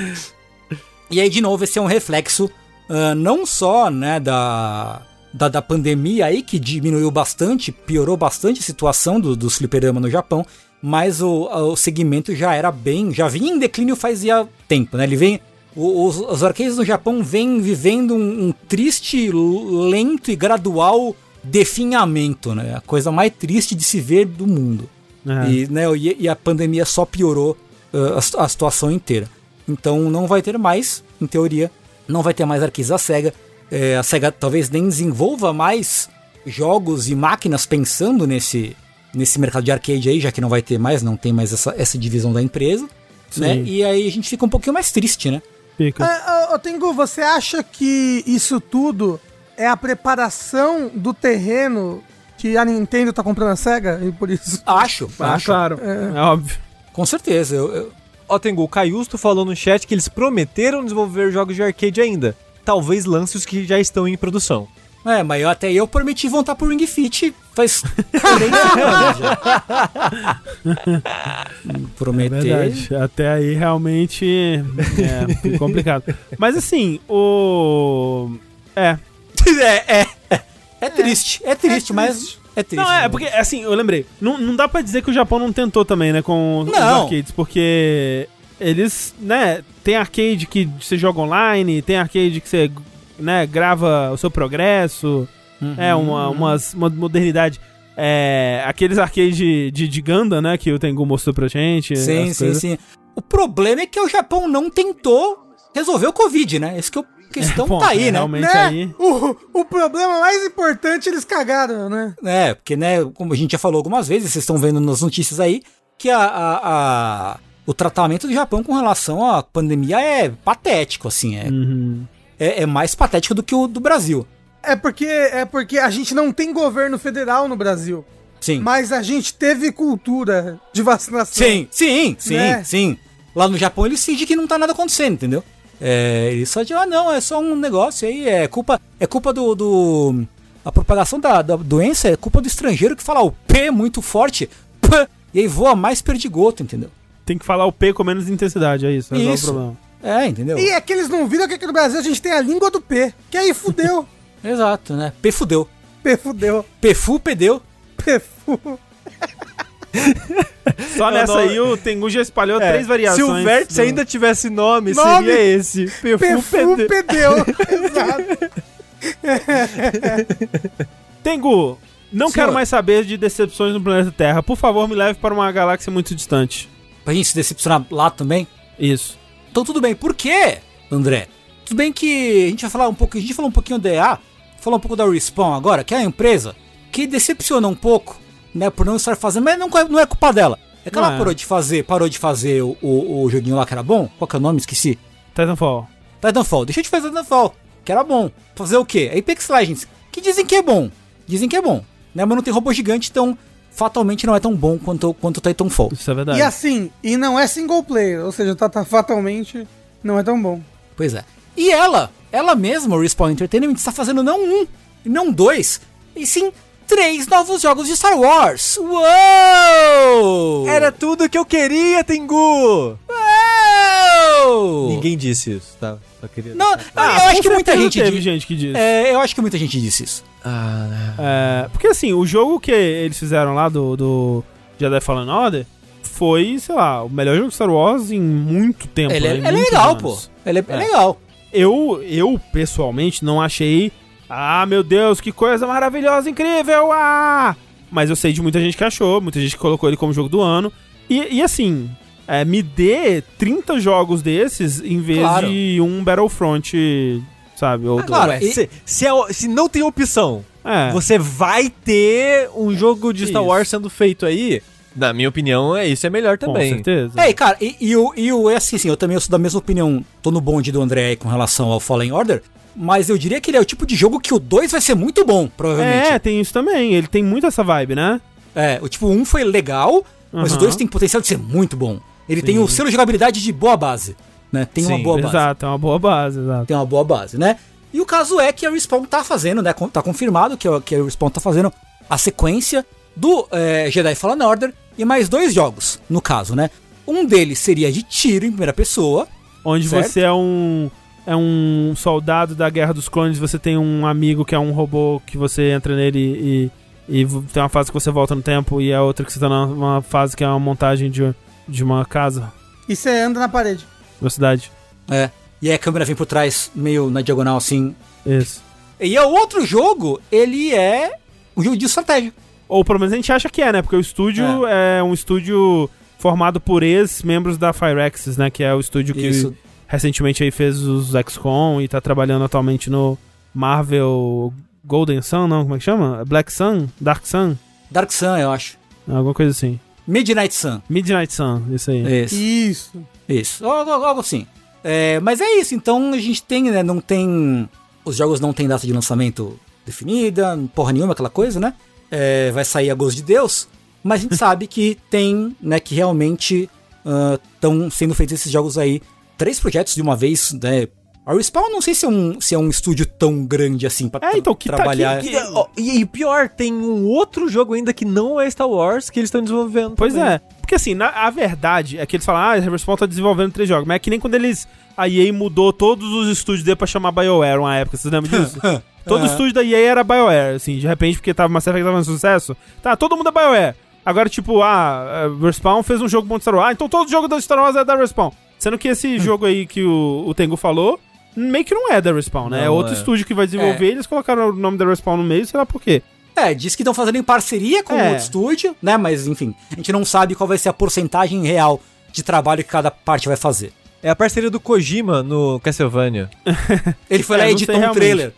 Speaker 3: E aí, de novo, esse é um reflexo ah, não só né, da, da, da pandemia aí, que diminuiu bastante, piorou bastante a situação do, dos fliperama no Japão, mas o, o segmento já era bem, já vinha em declínio fazia tempo, né? Ele vem... Os, os arcades no Japão vêm vivendo um, um triste, lento e gradual definhamento, né? A coisa mais triste de se ver do mundo.
Speaker 1: É.
Speaker 3: E, né, e, e a pandemia só piorou uh, a, a situação inteira. Então não vai ter mais, em teoria, não vai ter mais arquivos da SEGA. É, a SEGA talvez nem desenvolva mais jogos e máquinas pensando nesse, nesse mercado de arcade aí, já que não vai ter mais, não tem mais essa, essa divisão da empresa. Né? E aí a gente fica um pouquinho mais triste, né?
Speaker 1: Fica.
Speaker 4: Ah, Tengu, você acha que isso tudo é a preparação do terreno que a Nintendo tá comprando a SEGA e por isso.
Speaker 3: Acho,
Speaker 1: Ah,
Speaker 3: acho.
Speaker 1: claro. É, óbvio.
Speaker 3: Com certeza. Eu, eu-
Speaker 2: Ó, Tengu, o Caiusto falou no chat que eles prometeram desenvolver jogos de arcade ainda. Talvez lance os que já estão em produção.
Speaker 3: É, mas eu, até eu prometi voltar pro Ring Fit faz três anos já.
Speaker 1: É
Speaker 3: Prometer.
Speaker 1: verdade. Até aí realmente é complicado. Mas assim, o. É.
Speaker 3: é, é, é. É triste, é triste, mas é triste.
Speaker 1: Não, é,
Speaker 3: né?
Speaker 1: porque, assim, eu lembrei. Não, não dá pra dizer que o Japão não tentou também, né, com os
Speaker 3: Não.
Speaker 1: arcades, porque eles, né, tem arcade que você joga online, tem arcade que você, né, grava o seu progresso,
Speaker 3: Uhum.
Speaker 1: é uma, umas, uma modernidade. É, aqueles arcades de, de, de Gundam, né, que o Tengu mostrou pra gente.
Speaker 3: Sim, sim,
Speaker 1: coisas.
Speaker 3: sim. O problema é que o Japão não tentou resolver o Covid, né? Esse que é o questão
Speaker 1: Bom,
Speaker 3: tá aí, né?
Speaker 1: Realmente
Speaker 4: Né?
Speaker 1: aí.
Speaker 4: O, o problema mais importante eles cagaram, né?
Speaker 3: É, porque, né, como a gente já falou algumas vezes, vocês estão vendo nas notícias aí, que a, a- a- o tratamento do Japão com relação à pandemia é patético, assim, é,
Speaker 1: Uhum.
Speaker 3: É, é mais patético do que o do Brasil.
Speaker 4: É porque, é porque a gente não tem governo federal no Brasil.
Speaker 3: Sim.
Speaker 4: Mas a gente teve cultura de vacinação.
Speaker 3: Sim, sim, sim,
Speaker 4: Né?
Speaker 3: sim. Lá no Japão eles fingem que não tá nada acontecendo, entendeu? É, eles só dizem, ah, não, é só um negócio aí, é culpa, é culpa do, do- A propagação da, da doença é culpa do estrangeiro que fala o P muito forte, P, e aí voa mais perdigoto, entendeu?
Speaker 1: Tem que falar o P com menos intensidade, é isso.
Speaker 3: Isso.
Speaker 1: o problema.
Speaker 3: É, entendeu?
Speaker 4: E é que eles não viram que aqui no Brasil a gente tem a língua do P. Que aí fudeu.
Speaker 3: Exato, né? P fudeu.
Speaker 4: P fudeu.
Speaker 3: P fu, pedeu.
Speaker 4: P fu.
Speaker 1: Só nessa
Speaker 2: não,
Speaker 1: aí o Tengu já espalhou
Speaker 2: É,
Speaker 1: três variações.
Speaker 2: Se o vértice
Speaker 1: do-
Speaker 2: ainda tivesse nome,
Speaker 4: Nome?
Speaker 2: seria esse.
Speaker 4: P
Speaker 2: Perfu
Speaker 4: fu
Speaker 2: PD.
Speaker 4: pedeu. Exato.
Speaker 1: Tengu, não
Speaker 3: Senhor.
Speaker 1: quero mais saber de decepções no planeta Terra. Por favor, me leve para uma galáxia muito distante.
Speaker 3: Pra gente se decepcionar lá também.
Speaker 1: Isso.
Speaker 3: Então tudo bem. Por quê, André? Tudo bem que a gente vai falar um pouco, a gente falou um pouquinho da EA, falar um pouco da Respawn agora, que é a empresa que decepciona um pouco, né, por não estar fazendo, mas não, é- não é culpa dela. É que
Speaker 1: Não
Speaker 3: ela
Speaker 1: é.
Speaker 3: parou de fazer, parou de fazer o, o, o joguinho lá que era bom. Qual que é o nome? Esqueci.
Speaker 1: Titanfall.
Speaker 3: Titanfall. Deixa eu te fazer Titanfall, que era bom. Fazer o quê? Apex Legends, que dizem que é bom. Dizem que é bom, né, mas não tem robô gigante, então fatalmente não é tão bom quanto, quanto o Titanfall.
Speaker 1: Isso é verdade.
Speaker 4: E assim, e não é single player. Ou seja, tá, tá fatalmente não é tão bom.
Speaker 3: Pois é. E ela, ela mesma, o Respawn Entertainment, está fazendo não um, e não dois, e sim três novos jogos de Star Wars. Uou!
Speaker 2: Era tudo que eu queria, Tengu!
Speaker 3: Uou!
Speaker 2: Ninguém disse isso, tá? Só queria.
Speaker 3: Não,
Speaker 1: Ah,
Speaker 3: eu acho que muita gente
Speaker 1: teve
Speaker 3: disse.
Speaker 1: gente que disse.
Speaker 3: É, eu acho que muita gente disse isso.
Speaker 2: Ah, né.
Speaker 1: É, porque assim, o jogo que eles fizeram lá do, do Jedi Fallen Order foi, sei lá, o melhor jogo de Star Wars em muito tempo.
Speaker 3: Ele,
Speaker 1: né,
Speaker 3: é, ele é legal,
Speaker 1: anos.
Speaker 3: pô. Ele é, é
Speaker 1: É.
Speaker 3: legal.
Speaker 1: Eu, eu, pessoalmente, não achei. Ah, meu Deus, que coisa maravilhosa, incrível! Ah! Mas eu sei de muita gente que achou, muita gente que colocou ele como jogo do ano. E, e assim, é, me dê 30 jogos desses em vez
Speaker 3: Claro.
Speaker 1: de um Battlefront, sabe? Ou
Speaker 3: Ah, claro.
Speaker 2: Ué,
Speaker 3: e-
Speaker 2: se, se, é- se não tem opção,
Speaker 1: É.
Speaker 2: você vai ter um jogo de Star
Speaker 1: Isso.
Speaker 2: Wars sendo feito aí. Na minha opinião, é isso é melhor
Speaker 1: Com
Speaker 2: também.
Speaker 1: certeza.
Speaker 3: É, cara, e, e o, e o é assim, assim, eu também sou da mesma opinião, tô no bonde do André aí com relação ao Fallen Order, mas eu diria que ele é o tipo de jogo que o 2 vai ser muito bom, provavelmente.
Speaker 1: É, tem isso também. Ele tem muito essa vibe, né?
Speaker 3: É, o tipo 1 foi legal, mas o
Speaker 1: Aham.
Speaker 3: 2 tem potencial de ser muito bom. Ele tem o selo de jogabilidade de boa base, né? Tem uma
Speaker 2: Sim,
Speaker 3: boa base.
Speaker 1: Exato, é uma boa base, exato.
Speaker 3: Tem uma boa base, né? E o caso é que a Respawn tá fazendo, né? Tá confirmado que, a- Respawn tá fazendo a sequência do é, Jedi Fallen Order e mais dois jogos, no caso, né? Um deles seria de tiro em primeira pessoa.
Speaker 1: Onde
Speaker 3: Certo.
Speaker 1: você é um é um soldado da Guerra dos Clones, você tem um amigo que é um robô que você entra nele e, e v- tem uma fase que você volta no tempo e a outra que você tá numa fase que é uma montagem de, de uma casa,
Speaker 4: E você anda na parede.
Speaker 1: uma cidade.
Speaker 3: É. E aí a câmera vem por trás, meio na diagonal assim.
Speaker 1: Isso.
Speaker 3: E o outro jogo, ele é um jogo de estratégia.
Speaker 1: Ou pelo menos a gente acha que é, né? Porque o estúdio é, um estúdio formado por ex-membros da Firaxis, né? Que é o estúdio que
Speaker 3: Isso.
Speaker 1: recentemente aí fez os XCOM e tá trabalhando atualmente no Marvel Golden Sun, não? Como é que chama? Black Sun? Dark Sun?
Speaker 3: Dark Sun, eu acho.
Speaker 1: Alguma coisa assim.
Speaker 3: Midnight Sun.
Speaker 1: Midnight Sun, isso aí.
Speaker 3: Isso.
Speaker 4: Isso.
Speaker 3: Isso. Algo, algo assim. É, mas é isso. Então a gente tem, né? Não tem. Os jogos não têm data de lançamento definida, porra nenhuma, aquela coisa, né? é, vai sair a gosto de Deus, mas a gente sabe que tem, né, que realmente estão sendo feitos esses jogos aí, três projetos de uma vez, né? A Respawn não sei se é um, se é um estúdio tão grande assim pra
Speaker 1: É, então, que tá-
Speaker 3: trabalhar.
Speaker 1: que-
Speaker 2: E, ó, e, e pior, tem um outro jogo ainda que não é Star Wars que eles estão desenvolvendo.
Speaker 1: Pois
Speaker 2: também.
Speaker 1: é. Porque assim, na, a verdade é que eles falam, ah, a Respawn tá desenvolvendo três jogos. Mas é que nem quando eles. A EA mudou todos os estúdios dele pra chamar BioWare uma época, vocês lembram disso? Todo
Speaker 3: Aham.
Speaker 1: estúdio da EA era BioWare, assim, de repente, porque tava Mass Effect tava um sucesso. Tá, todo mundo é BioWare. Agora, tipo, ah, a Respawn fez um jogo bom de Star Wars. Ah, então todo jogo da Star Wars é da Respawn. Sendo que esse jogo aí que o, o Tengu falou, meio que não é da Respawn, né?
Speaker 2: Não
Speaker 1: é outro
Speaker 2: é.
Speaker 1: estúdio que vai desenvolver, eles colocaram o nome da Respawn no meio, sei lá por quê.
Speaker 3: É, diz que estão fazendo em parceria com
Speaker 1: É.
Speaker 3: outro estúdio, né? Mas enfim, a gente não sabe qual vai ser a porcentagem real de trabalho que cada parte vai fazer.
Speaker 2: É a parceria do Kojima no Castlevania.
Speaker 3: Ele foi
Speaker 1: É,
Speaker 3: lá e editou um
Speaker 1: realmente.
Speaker 3: trailer.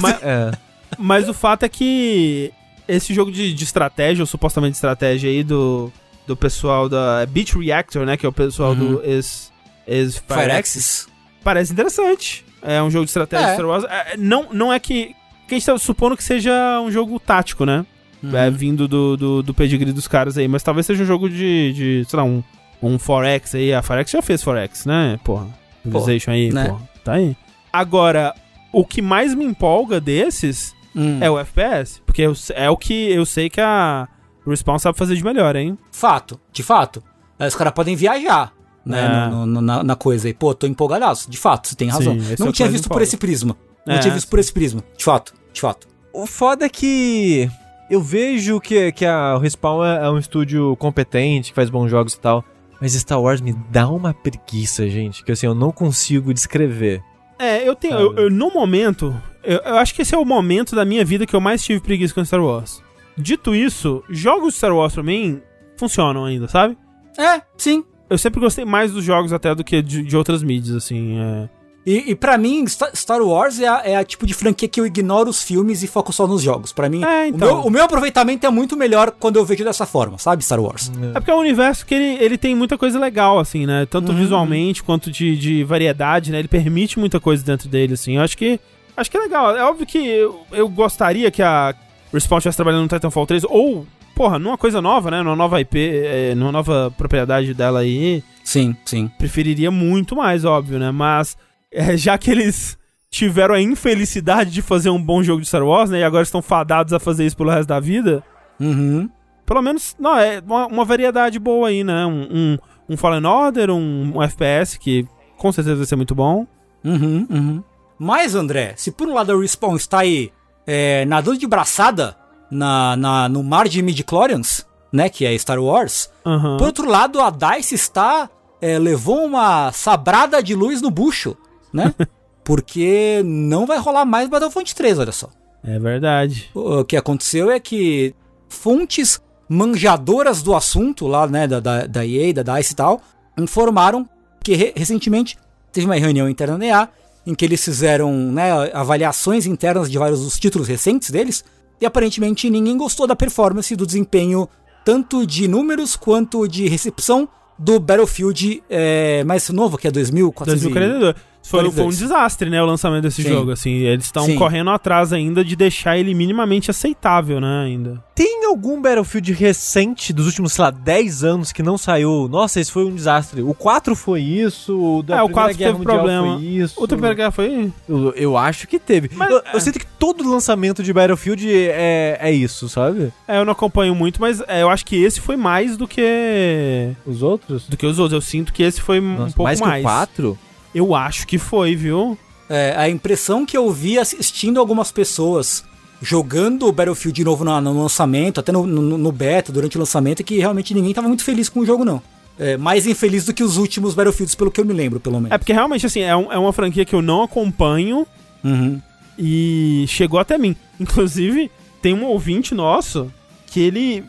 Speaker 1: Mas,
Speaker 2: É.
Speaker 1: Mas o fato é que esse jogo de, de estratégia, ou supostamente estratégia aí do, do pessoal da Beat Reactor, né? Que é o pessoal do ex, ex
Speaker 3: Fireaxis.
Speaker 1: Parece interessante. É um jogo de estratégia
Speaker 3: É.
Speaker 1: Star Wars. É, não, não é que. Que a gente tá supondo que seja um jogo tático, né?
Speaker 3: Uhum.
Speaker 1: É, vindo do, do, do pedigree dos caras aí. Mas talvez seja um jogo de, de sei lá, um, um Forex aí. A Forex já fez Forex, né? Porra. Civilization aí,
Speaker 3: né?
Speaker 1: porra. Tá aí. Agora, o que mais me empolga desses
Speaker 3: Hum.
Speaker 1: é o FPS. Porque eu- é o que eu sei que a Respawn sabe fazer de melhor, hein?
Speaker 3: Fato, de fato. Os caras podem viajar, né,
Speaker 1: É.
Speaker 3: no- no- na, na coisa aí. Pô, tô empolgadaço. De fato, você tem razão.
Speaker 1: Sim, é
Speaker 3: não
Speaker 1: que
Speaker 3: tinha visto por esse prisma. Não
Speaker 1: É,
Speaker 3: tinha visto por esse prisma. De fato, de fato.
Speaker 2: O foda é que eu vejo que, que a Respawn é, é um estúdio competente, que faz bons jogos e tal. Mas Star Wars me dá uma preguiça, gente, que assim, eu não consigo descrever.
Speaker 1: É, eu tenho. Eu, eu, no momento, eu, eu acho que esse é o momento da minha vida que eu mais tive preguiça com Star Wars. Dito isso, jogos de Star Wars pra mim funcionam ainda, sabe?
Speaker 3: É, sim.
Speaker 1: Eu sempre gostei mais dos jogos até do que de, de outras mídias, assim. é.
Speaker 3: E, e para mim, Sta- Star Wars é a, é a tipo de franquia que eu ignoro os filmes e foco só nos jogos. Pra mim,
Speaker 1: É,
Speaker 3: o,
Speaker 1: então.
Speaker 3: meu, o meu aproveitamento é muito melhor quando eu vejo dessa forma, sabe, Star Wars?
Speaker 1: É porque é um universo que ele, ele tem muita coisa legal, assim, né? Tanto visualmente quanto de, de variedade, né? Ele permite muita coisa dentro dele, assim. Eu acho que. Acho que é legal. É óbvio que eu, eu gostaria que a Respawn estivesse trabalhando no Titanfall 3, ou, porra, numa coisa nova, né? Numa nova IP, é, numa nova propriedade dela aí.
Speaker 3: Sim, sim.
Speaker 1: Preferiria muito mais, óbvio, né? Mas é, já que eles tiveram a infelicidade de fazer um bom jogo de Star Wars, né? E agora estão fadados a fazer isso pelo resto da vida.
Speaker 3: Uhum.
Speaker 1: Pelo menos, não, é uma, uma variedade boa aí, né? Um, um, um Fallen Order, um, um FPS que com certeza vai ser muito bom.
Speaker 3: Uhum, uhum. Mas, André, se por um lado a Respawn está aí é, nadando de braçada na, na, no mar de midichlorians, né, que é Star Wars,
Speaker 1: Aham.
Speaker 3: por outro lado a DICE está, é, levou uma sabrada de luz no bucho, né? Porque não vai rolar mais Battlefront 3, olha só.
Speaker 1: É verdade.
Speaker 3: O que aconteceu é que fontes manjadoras do assunto lá, né, da, da, da EA, da DICE e tal, informaram que re- recentemente teve uma reunião interna da EA em que eles fizeram né, avaliações internas de vários dos títulos recentes deles e aparentemente ninguém gostou da performance do desempenho tanto de números quanto de recepção do Battlefield é, mais novo, que é 2400 e-
Speaker 1: 2042. Foi, foi um
Speaker 3: 42.
Speaker 1: desastre, né, o lançamento desse
Speaker 3: Sim.
Speaker 1: jogo, assim. Eles estão correndo atrás ainda de deixar ele minimamente aceitável, né, ainda.
Speaker 2: Tem algum Battlefield recente dos últimos, sei lá, 10 anos que não saiu? Nossa, esse foi um desastre. O 4 foi isso, o da
Speaker 1: É, o
Speaker 2: Primeira
Speaker 1: 4
Speaker 2: Guerra
Speaker 1: teve problema.
Speaker 2: foi isso.
Speaker 1: Outra Primeira Guerra foi...
Speaker 2: Eu, eu acho que teve.
Speaker 1: Mas-
Speaker 2: eu, eu sinto que todo lançamento de Battlefield é, é isso, sabe?
Speaker 1: É, eu não acompanho muito, mas é, eu acho que esse foi mais do que...
Speaker 2: Os outros?
Speaker 1: Do que os outros. Eu sinto que esse foi um
Speaker 2: Nossa,
Speaker 1: pouco
Speaker 2: mais
Speaker 1: mais.
Speaker 2: que o 4?
Speaker 1: Eu acho que foi, viu?
Speaker 3: É, a impressão que eu vi assistindo algumas pessoas jogando o Battlefield de novo no, no lançamento, até no, no, no beta, durante o lançamento, é que realmente ninguém tava muito feliz com o jogo, não. É, mais infeliz do que os últimos Battlefields, pelo que eu me lembro, pelo menos.
Speaker 1: É porque realmente, assim, é, um- é uma franquia que eu não acompanho
Speaker 3: Uhum.
Speaker 1: e chegou até mim. Inclusive, tem um ouvinte nosso que ele.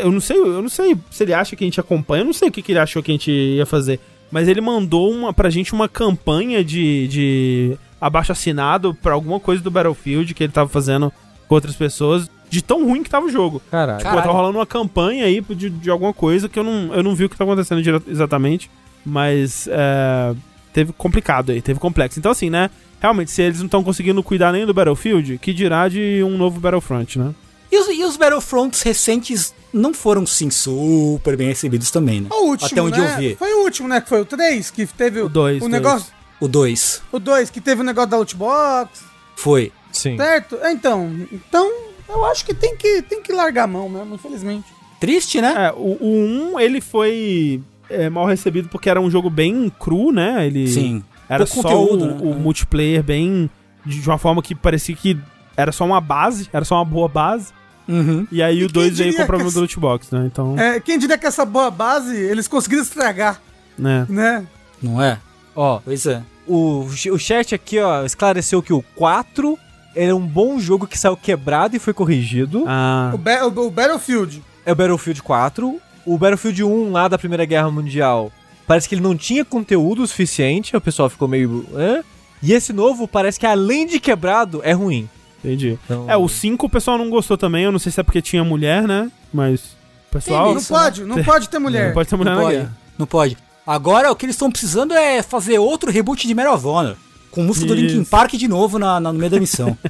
Speaker 1: Eu não sei, eu não sei se ele acha que a gente acompanha, eu não sei o que, que ele achou que a gente ia fazer. Mas ele mandou uma, pra gente uma campanha de, de abaixo assinado pra alguma coisa do Battlefield que ele tava fazendo com outras pessoas, de tão ruim que tava o jogo.
Speaker 2: Caralho.
Speaker 1: Pô, tava rolando uma campanha aí de, de alguma coisa que eu não, eu não vi o que tá acontecendo dire- exatamente. Mas é, teve complicado aí, teve complexo. Então, assim, né? Realmente, se eles não estão conseguindo cuidar nem do Battlefield, que dirá de um novo Battlefront, né?
Speaker 3: E os, e os Battlefronts recentes não foram, sim, super bem recebidos também, né?
Speaker 4: O último,
Speaker 3: Até onde
Speaker 4: né?
Speaker 3: eu vi.
Speaker 4: Foi o último, né? Que foi o 3, que teve
Speaker 1: O dois,
Speaker 4: o
Speaker 1: dois.
Speaker 4: negócio.
Speaker 3: O 2
Speaker 4: O 2, que teve o negócio da lootbox,
Speaker 3: foi.
Speaker 2: Sim.
Speaker 4: certo? É, Então, então, eu acho que tem que, tem que largar a mão mesmo, infelizmente.
Speaker 3: Triste, né?
Speaker 1: É, o, o 1, ele foi é, mal recebido porque era um jogo bem cru, né? Ele
Speaker 3: Sim.
Speaker 1: Era
Speaker 3: Pouco
Speaker 1: só
Speaker 3: conteúdo,
Speaker 1: o,
Speaker 3: né?
Speaker 1: o multiplayer bem. De uma forma que parecia que era só uma base, era só uma boa base.
Speaker 3: Uhum.
Speaker 1: E aí
Speaker 4: E
Speaker 1: o 2
Speaker 4: quem
Speaker 1: veio com o problema
Speaker 4: que
Speaker 1: do lootbox, né? Então.
Speaker 4: É, quem diria que essa boa base eles conseguiram estragar,
Speaker 1: Né?
Speaker 4: né?
Speaker 3: Não é?
Speaker 2: Ó,
Speaker 3: Pois é.
Speaker 2: o, o chat aqui, ó, esclareceu que o 4 era um bom jogo que saiu quebrado e foi corrigido.
Speaker 1: Ah.
Speaker 4: O, Ba- o- o Battlefield.
Speaker 2: É o Battlefield 4. O Battlefield 1 lá da Primeira Guerra Mundial, parece que ele não tinha conteúdo suficiente, o pessoal ficou meio... Hã? E esse novo parece que além de quebrado, é ruim.
Speaker 1: Entendi.
Speaker 2: Então-
Speaker 1: É, o 5 o pessoal não gostou também. Eu não sei se é porque tinha mulher, né? Mas. O pessoal.
Speaker 3: Tem
Speaker 4: Não
Speaker 3: Isso,
Speaker 4: pode, não pode ter mulher.
Speaker 1: Não pode ter mulher
Speaker 3: não
Speaker 1: na
Speaker 3: pode. Não pode. Agora o que eles estão precisando é fazer outro reboot de Medal of Honor. Com música do Linkin
Speaker 1: Isso.
Speaker 3: Park de novo na, na- no meio da missão.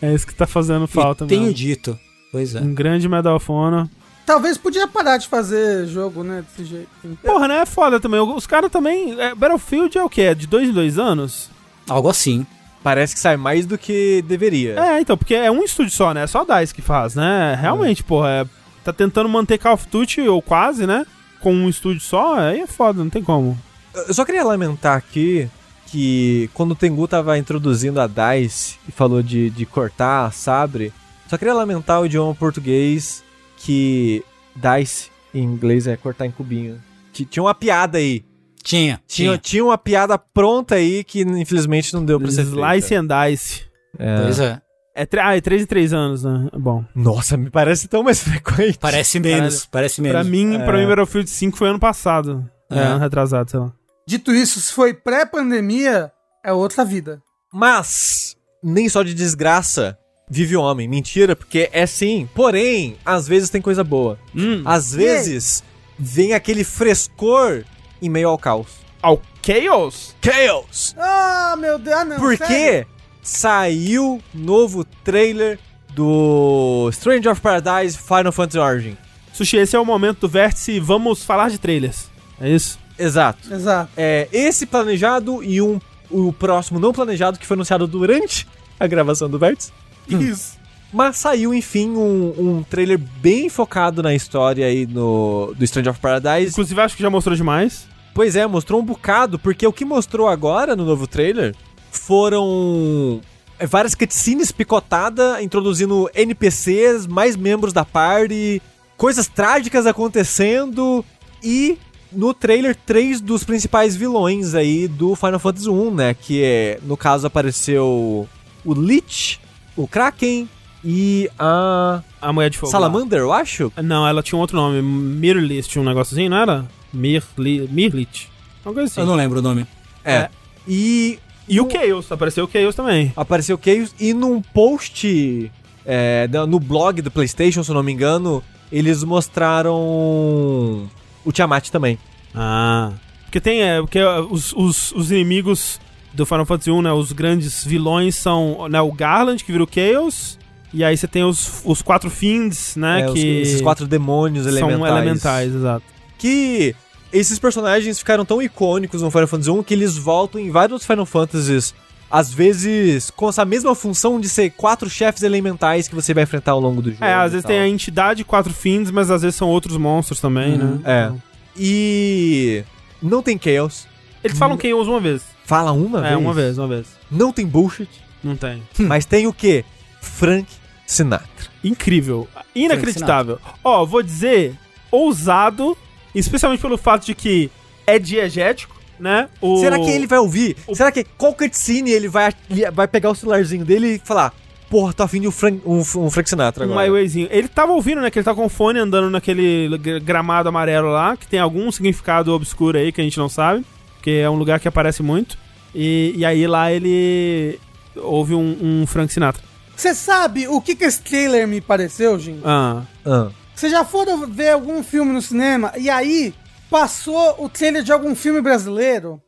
Speaker 1: É isso que tá fazendo falta
Speaker 3: e tenho
Speaker 1: mesmo.
Speaker 3: dito. Pois é.
Speaker 1: Um grande Medal of Honor.
Speaker 4: Talvez podia parar de fazer jogo, né? Desse jeito.
Speaker 1: Porra, né? É foda também. Os caras também. é, Battlefield é o quê? É de dois em dois anos?
Speaker 3: Algo assim.
Speaker 2: Parece que sai mais do que deveria.
Speaker 1: É, então, porque é um estúdio só, né? É só a DICE que faz, né? Realmente, porra, é, tá tentando manter Call of Duty, ou quase, né? Com um estúdio só, aí é foda, não tem como.
Speaker 2: Eu só queria lamentar aqui que quando o Tengu tava introduzindo a DICE e falou de, de cortar sabre, só queria lamentar o idioma português que DICE em inglês é cortar em cubinho. Ti- Tinha uma piada aí.
Speaker 3: Tinha.
Speaker 2: Tinha,
Speaker 3: Tinha.
Speaker 2: tinha uma piada pronta aí que infelizmente não deu pra ser
Speaker 1: Slice and Dice.
Speaker 2: É.
Speaker 3: Pois é.
Speaker 1: É, tre- ah, é 3 em 3 anos, né? Bom.
Speaker 2: Nossa, me parece tão mais frequente.
Speaker 3: Parece menos. Parece menos.
Speaker 1: Pra mim,
Speaker 2: É.
Speaker 1: pra mim, Battlefield 5 foi ano passado. É,
Speaker 3: É.
Speaker 1: ano retrasado, sei lá.
Speaker 4: Dito isso, se foi pré-pandemia, é outra vida.
Speaker 2: Mas, nem só de desgraça vive o homem. Mentira, porque é sim. Porém, às vezes tem coisa boa.
Speaker 1: Hum.
Speaker 2: Às vezes vem aquele frescor em meio ao caos.
Speaker 1: Ao Chaos?
Speaker 2: Chaos!
Speaker 4: Ah, meu Deus, ah, não.
Speaker 2: Porque
Speaker 4: sério?
Speaker 2: saiu novo trailer do Stranger of Paradise Final Fantasy Origin.
Speaker 1: Sushi, esse é o momento do vértice e vamos falar de trailers. É isso?
Speaker 2: Exato.
Speaker 4: Exato.
Speaker 2: É esse planejado e um o próximo não planejado que foi anunciado durante a gravação do Vértice.
Speaker 4: Isso.
Speaker 2: Mas saiu, enfim, um, um trailer bem focado na história aí no, do Stranger of Paradise.
Speaker 1: Inclusive, acho que já mostrou demais.
Speaker 2: Pois é, mostrou um bocado, porque o que mostrou agora no novo trailer foram várias cutscenes picotadas, introduzindo NPCs, mais membros da party, coisas trágicas acontecendo e no trailer três dos principais vilões aí do Final Fantasy 1, né, que é, no caso apareceu o Lich, o Kraken e a
Speaker 1: A mulher de fogo.
Speaker 2: Salamander, eu acho.
Speaker 1: lá. Não, ela tinha um outro nome. Mirlist, um negocinho, não era? Mirli, Mirlit. Uma coisa assim.
Speaker 3: Eu não lembro o nome.
Speaker 2: É.
Speaker 1: É.
Speaker 2: E
Speaker 1: E o Chaos, apareceu o Chaos também.
Speaker 2: apareceu o Chaos e num post é, no blog do PlayStation, se eu não me engano, eles mostraram o Tiamat também.
Speaker 1: Ah. Porque tem, é, porque é, os, os, os inimigos do Final Fantasy 1, né, os grandes vilões são né, o Garland, que vira o Chaos, e aí você tem os, os quatro Fiends, né,
Speaker 2: É, os-
Speaker 1: que
Speaker 2: esses quatro demônios elementais.
Speaker 1: são elementais, exato.
Speaker 2: Que esses personagens ficaram tão icônicos no Final Fantasy 1 que eles voltam em vários Final Fantasies, às vezes com essa mesma função de ser quatro chefes elementais que você vai enfrentar ao longo do jogo.
Speaker 1: É, às vezes
Speaker 2: tal.
Speaker 1: tem a entidade quatro Fiends, mas às vezes são outros monstros também, né?
Speaker 2: É. E não tem Chaos.
Speaker 1: Eles falam Chaos uma vez.
Speaker 2: Fala uma
Speaker 1: é,
Speaker 2: vez.
Speaker 1: uma vez, uma vez.
Speaker 2: Não tem bullshit.
Speaker 1: Não tem.
Speaker 2: Mas tem o quê? Frank Sinatra.
Speaker 1: Incrível. Inacreditável. Ó, vou dizer, ousado, especialmente pelo fato de que é diegético, né? O...
Speaker 2: Será que ele vai ouvir?
Speaker 1: o-
Speaker 2: Será que qual cutscene ele vai, vai pegar o celularzinho dele e falar: Porra, tô afim de um Frank, um, um Frank Sinatra
Speaker 1: Um
Speaker 2: agora?
Speaker 1: highwayzinho. Ele tava ouvindo, né? Que ele tá com o fone andando naquele gra- gramado amarelo lá, que tem algum significado obscuro aí que a gente não sabe, porque é um lugar que aparece muito. E, e aí lá ele ouve um, um Frank Sinatra.
Speaker 4: Você sabe o que, que esse trailer me pareceu, gente?
Speaker 1: Ah,
Speaker 2: Ah.
Speaker 4: Vocês já foram ver algum filme no cinema e aí passou o trailer de algum filme brasileiro?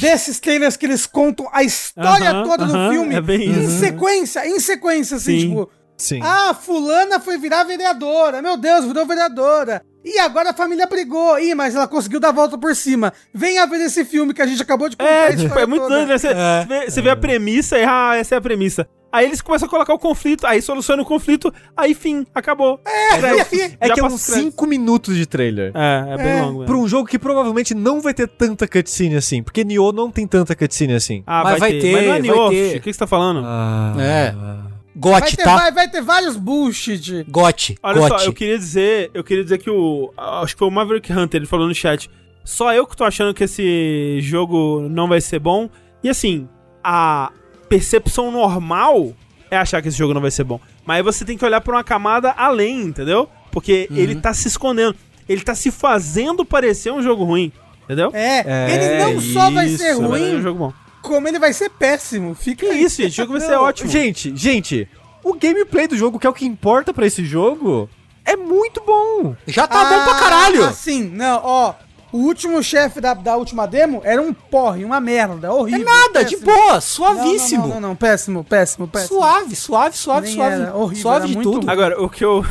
Speaker 4: Desses trailers que eles contam a história
Speaker 1: Aham,
Speaker 4: toda do
Speaker 1: aham,
Speaker 4: filme
Speaker 1: é bem
Speaker 4: em
Speaker 1: isso.
Speaker 4: sequência, em sequência, assim,
Speaker 1: Sim.
Speaker 4: tipo,
Speaker 2: Sim.
Speaker 4: Ah, fulana foi virar vereadora. Meu Deus, virou vereadora. E agora a família brigou. Ih, mas ela conseguiu dar a volta por cima. Venha ver esse filme que a gente acabou de
Speaker 1: É,
Speaker 4: a
Speaker 1: tipo, é muito doido, né? Você,
Speaker 3: É.
Speaker 1: vê, você vê a premissa e, ah, essa é a premissa. Aí eles começam a colocar o conflito, aí soluciona o conflito, aí fim, acabou.
Speaker 4: É, aqui-
Speaker 2: é
Speaker 1: Já
Speaker 2: que é uns
Speaker 1: os créditos.
Speaker 2: 5 minutos de trailer.
Speaker 1: É, é bem
Speaker 4: É,
Speaker 1: longo.
Speaker 2: Pra um jogo que provavelmente não vai ter tanta cutscene assim. Porque Nioh não tem tanta cutscene assim.
Speaker 1: Ah,
Speaker 3: Mas vai ter,
Speaker 1: Mas não é
Speaker 3: vai
Speaker 1: Nioh,
Speaker 3: ter.
Speaker 1: O que você tá falando?
Speaker 2: Ah.
Speaker 3: É.
Speaker 4: Vai
Speaker 3: Gote,
Speaker 4: ter,
Speaker 3: tá?
Speaker 4: vai, vai ter vários bullshit.
Speaker 3: Gote,
Speaker 1: Olha
Speaker 3: gote.
Speaker 1: só, eu queria dizer, eu queria dizer que o. Acho que foi o Maverick Hunter, ele falou no chat. Só eu que tô achando que esse jogo não vai ser bom. E assim, a percepção normal é achar que esse jogo não vai ser bom. Mas aí você tem que olhar pra uma camada além, entendeu? Porque
Speaker 3: Uhum.
Speaker 1: ele tá se escondendo. Ele tá se fazendo parecer um jogo ruim. Entendeu?
Speaker 4: É,
Speaker 2: É,
Speaker 4: ele não só vai
Speaker 1: Isso,
Speaker 4: ser
Speaker 1: mas é um
Speaker 4: ruim,
Speaker 1: jogo bom.
Speaker 4: como ele vai ser péssimo. Fica
Speaker 1: Que
Speaker 4: aí.
Speaker 1: isso, gente? O jogo vai ser ótimo.
Speaker 2: Gente, gente, o gameplay do jogo, que é o que importa pra esse jogo, é muito bom.
Speaker 3: Já tá bom pra caralho.
Speaker 4: Assim, não, ó. O último chefe da, da última demo era um porre, uma merda,
Speaker 3: É
Speaker 4: horrível.
Speaker 3: nada, de
Speaker 4: péssimo.
Speaker 3: boa,
Speaker 4: Não,
Speaker 3: suavíssimo.
Speaker 4: Não, não, não, não, péssimo, péssimo, péssimo.
Speaker 3: Suave, suave, suave,
Speaker 4: Nem
Speaker 3: suave.
Speaker 4: era, horrível,
Speaker 3: suave
Speaker 4: era
Speaker 3: de
Speaker 4: muito
Speaker 3: tudo.
Speaker 4: ruim.
Speaker 1: Agora, o que eu,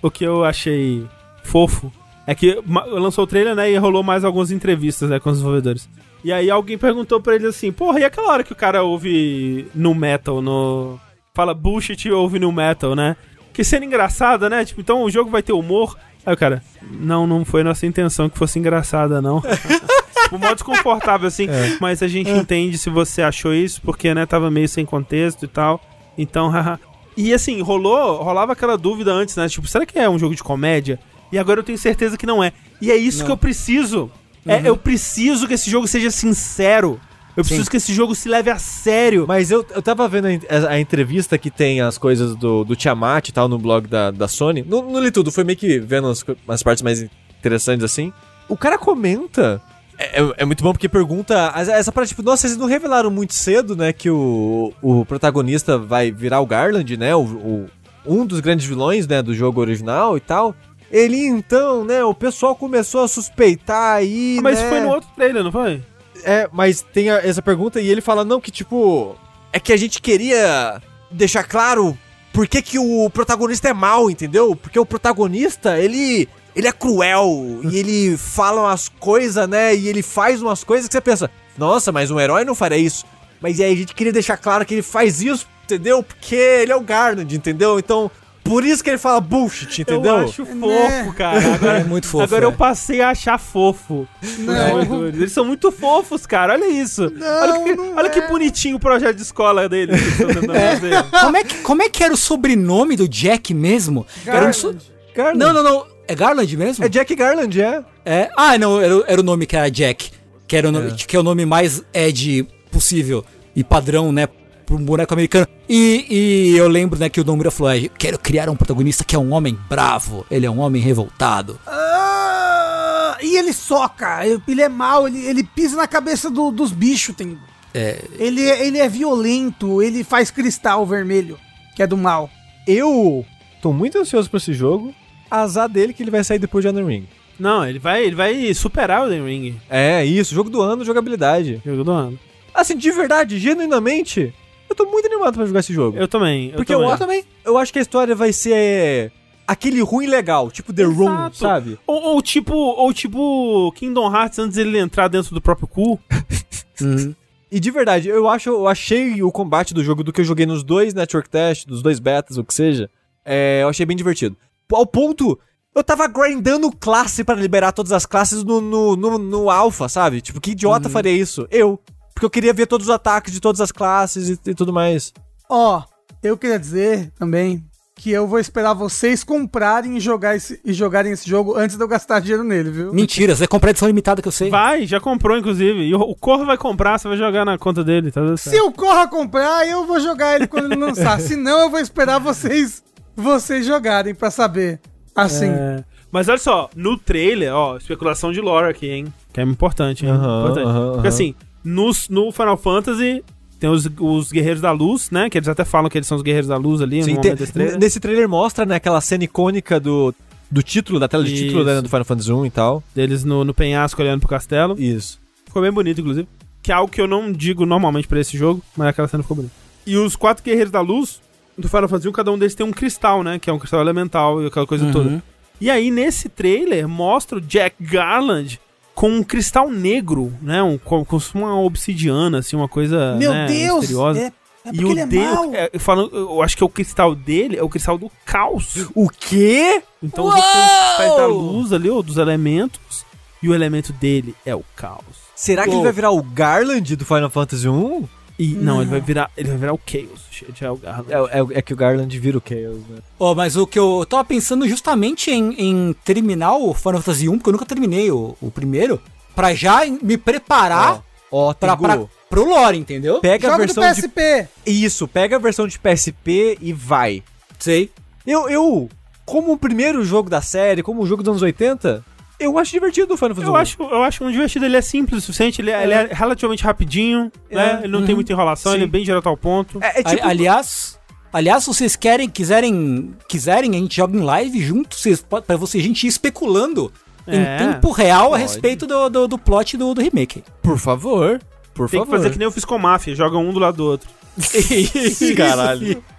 Speaker 1: o que eu achei fofo é que lançou o trailer, né, e rolou mais algumas entrevistas, né, com os desenvolvedores. E aí alguém perguntou pra ele assim, porra, e aquela hora que o cara ouve no metal, no... Fala bullshit e ouve no metal, né? Que cena engraçada, né? Tipo, então o jogo vai ter humor. Aí o cara, não, não foi nossa intenção que fosse engraçada, não. um modo desconfortável, assim. Mas a gente entende se você achou isso, porque, né, tava meio sem contexto e tal. Então, haha. E assim, rolou, rolava aquela dúvida antes, né? Tipo, será que é um jogo de comédia? E agora eu tenho certeza que não é. E é isso que eu preciso. É, eu preciso que esse jogo seja sincero. Eu preciso
Speaker 3: Sim.
Speaker 1: que esse jogo se leve a sério.
Speaker 2: Mas eu, eu tava vendo a, a- entrevista que tem as coisas do, do Tiamat e tal no blog da, da Sony. Não, não li tudo, foi meio que vendo as, as partes mais interessantes assim. O cara comenta. É, é- é muito bom porque pergunta. Essa parte, tipo, nossa, vocês não revelaram muito cedo, né? Que o, o protagonista vai virar o Garland, né? O, o- um dos grandes vilões, né? Do jogo original e tal. Ele então, né? O pessoal começou a suspeitar aí.
Speaker 1: Ah, mas
Speaker 2: né?
Speaker 1: foi no outro trailer, não foi?
Speaker 2: É, mas tem a- essa pergunta e ele fala, não, que tipo. É que a gente queria deixar claro por que, que o protagonista é mal, entendeu? Porque o protagonista, ele. Ele é cruel e ele fala umas coisas, né? E ele faz umas coisas que você pensa, nossa, mas um herói não faria isso. Mas aí a gente queria deixar claro que ele faz isso, entendeu? Porque ele é o Garland, entendeu? Então, por isso que ele fala bullshit, entendeu?
Speaker 1: Eu acho fofo,
Speaker 4: Né?
Speaker 1: cara. Agora,
Speaker 3: É muito fofo,
Speaker 1: Agora
Speaker 3: é.
Speaker 1: eu passei a achar fofo.
Speaker 4: Não.
Speaker 1: Eles são muito fofos, cara. Olha isso. olha que,
Speaker 4: não
Speaker 1: olha que
Speaker 4: é.
Speaker 1: bonitinho o projeto de escola que tentando fazer.
Speaker 3: Como é, que, como é que era o sobrenome do Jack mesmo? Era um so-
Speaker 2: Garland.
Speaker 3: Não, não, não. É Garland mesmo?
Speaker 2: É Jack Garland, é.
Speaker 3: É. Ah, não, era, o- era o nome que era Jack. Que, era o nome, que é o nome mais Ed possível e padrão, né? Pra um boneco americano. E, e eu lembro, né, que o Nomura falou: é, quero criar um protagonista que é um homem bravo. Ele é um homem revoltado.
Speaker 4: Ah, e ele soca, ele é mau, ele, ele pisa na cabeça do- dos bichos. Tem,
Speaker 3: É.
Speaker 4: ele, é- ele é violento, ele faz cristal vermelho, que é do mal.
Speaker 2: Eu tô muito ansioso pra esse jogo. Azar dele que ele vai sair depois de Elden Ring.
Speaker 1: Não, ele vai, ele vai superar o Elden Ring.
Speaker 2: É, isso, jogo do ano, jogabilidade.
Speaker 1: Jogo do ano.
Speaker 2: Assim, de verdade, genuinamente, eu tô muito animado pra jogar esse jogo.
Speaker 1: Eu também. Eu
Speaker 2: Porque
Speaker 1: também.
Speaker 2: eu, também. eu acho que a história vai ser aquele ruim legal, tipo The Room, sabe?
Speaker 1: Ou, ou tipo, ou tipo Kingdom Hearts antes dele entrar dentro do próprio cu.
Speaker 2: E de verdade, eu acho, eu achei o combate do jogo do que eu joguei nos dois Network Test, dos dois betas, o que seja, é, eu achei bem divertido. Ao ponto, eu tava grindando classe pra liberar todas as classes no, no, no, no alpha, sabe? Tipo, que idiota faria isso? Eu. Porque eu queria ver todos os ataques de todas as classes e, e tudo mais.
Speaker 4: Ó, eu queria dizer também que eu vou esperar vocês comprarem e, jogar esse, e jogarem esse jogo antes de eu gastar dinheiro nele, viu?
Speaker 3: Mentira, você comprou a edição limitada que eu sei.
Speaker 1: Vai, já comprou, inclusive. E o, o Corvo vai comprar, você vai jogar na conta dele, tá tudo
Speaker 4: Se
Speaker 1: certo.
Speaker 4: o Corra comprar, eu vou jogar ele quando ele lançar. Se não, eu vou esperar vocês vocês jogarem pra saber. Assim.
Speaker 1: É, Mas olha só, no trailer, ó, especulação de lore aqui, hein? Que é importante, hein? Importante. Porque assim, nos, no Final Fantasy tem os, os Guerreiros da Luz, né? Que eles até falam que eles são os Guerreiros da Luz ali
Speaker 2: Sim,
Speaker 1: no
Speaker 2: tem-
Speaker 1: momento desse trailer.
Speaker 2: nesse trailer mostra, né, aquela cena icônica do, do título, da tela de título
Speaker 1: Isso.
Speaker 2: né, do Final Fantasy 1 e tal.
Speaker 1: Deles no, no penhasco olhando pro castelo.
Speaker 2: Isso.
Speaker 1: Ficou bem bonito, inclusive. Que é algo que eu não digo normalmente pra esse jogo, mas aquela cena ficou bonita. E os quatro Guerreiros da Luz do Final Fantasy 1, cada um deles tem um cristal, né? Que é um cristal elemental e aquela coisa
Speaker 3: Uhum.
Speaker 1: toda. E aí, nesse trailer, mostra o Jack Garland com um cristal negro, né? Um, com, com uma obsidiana, assim, uma coisa
Speaker 4: Meu
Speaker 1: né,
Speaker 4: Deus!
Speaker 1: misteriosa.
Speaker 4: É, é
Speaker 1: e o
Speaker 4: ele é
Speaker 1: dele, é, eu, falo, eu acho que é o cristal dele é o cristal do caos.
Speaker 2: O quê?
Speaker 1: Então os cristais da luz ali, ou dos elementos, e o elemento dele é o caos.
Speaker 2: Será que
Speaker 3: Pô.
Speaker 2: ele vai virar o Garland do Final Fantasy 1?
Speaker 1: E não, ele vai virar, ele vai virar o Chaos. Já é o Garland.
Speaker 2: É, é- é que o Garland vira o Chaos, né?
Speaker 3: Ó, mas o que eu tava pensando justamente em, em terminar o Final Fantasy 1, porque eu nunca terminei o, o primeiro, pra já me preparar
Speaker 2: Ó, ó,
Speaker 3: pra, pra, pro lore, entendeu?
Speaker 2: pega a
Speaker 4: Joga do
Speaker 2: versão de...
Speaker 4: PSP.
Speaker 2: Isso, pega a versão de PSP e vai.
Speaker 3: Sei.
Speaker 2: Eu, eu, como o primeiro jogo da série, como o jogo dos anos 80, eu acho divertido o Final Fantasy
Speaker 1: Eu
Speaker 2: 1.
Speaker 1: acho, eu acho um divertido, ele é simples o suficiente, ele é, ele é relativamente rapidinho, né? Ele não tem muita enrolação,
Speaker 2: Sim.
Speaker 1: ele é bem direto ao ponto.
Speaker 2: É, é tipo...
Speaker 3: aliás, aliás, se vocês querem, quiserem, quiserem, a gente joga em live junto, vocês, pra você, a gente ir especulando
Speaker 1: É.
Speaker 3: em tempo real a
Speaker 2: Pode.
Speaker 3: respeito do, do, do plot do, do remake.
Speaker 2: Por favor, por
Speaker 1: Tem que
Speaker 2: favor.
Speaker 1: fazer que nem eu fiz com Mafia, joga um do lado do outro.
Speaker 2: Caralho.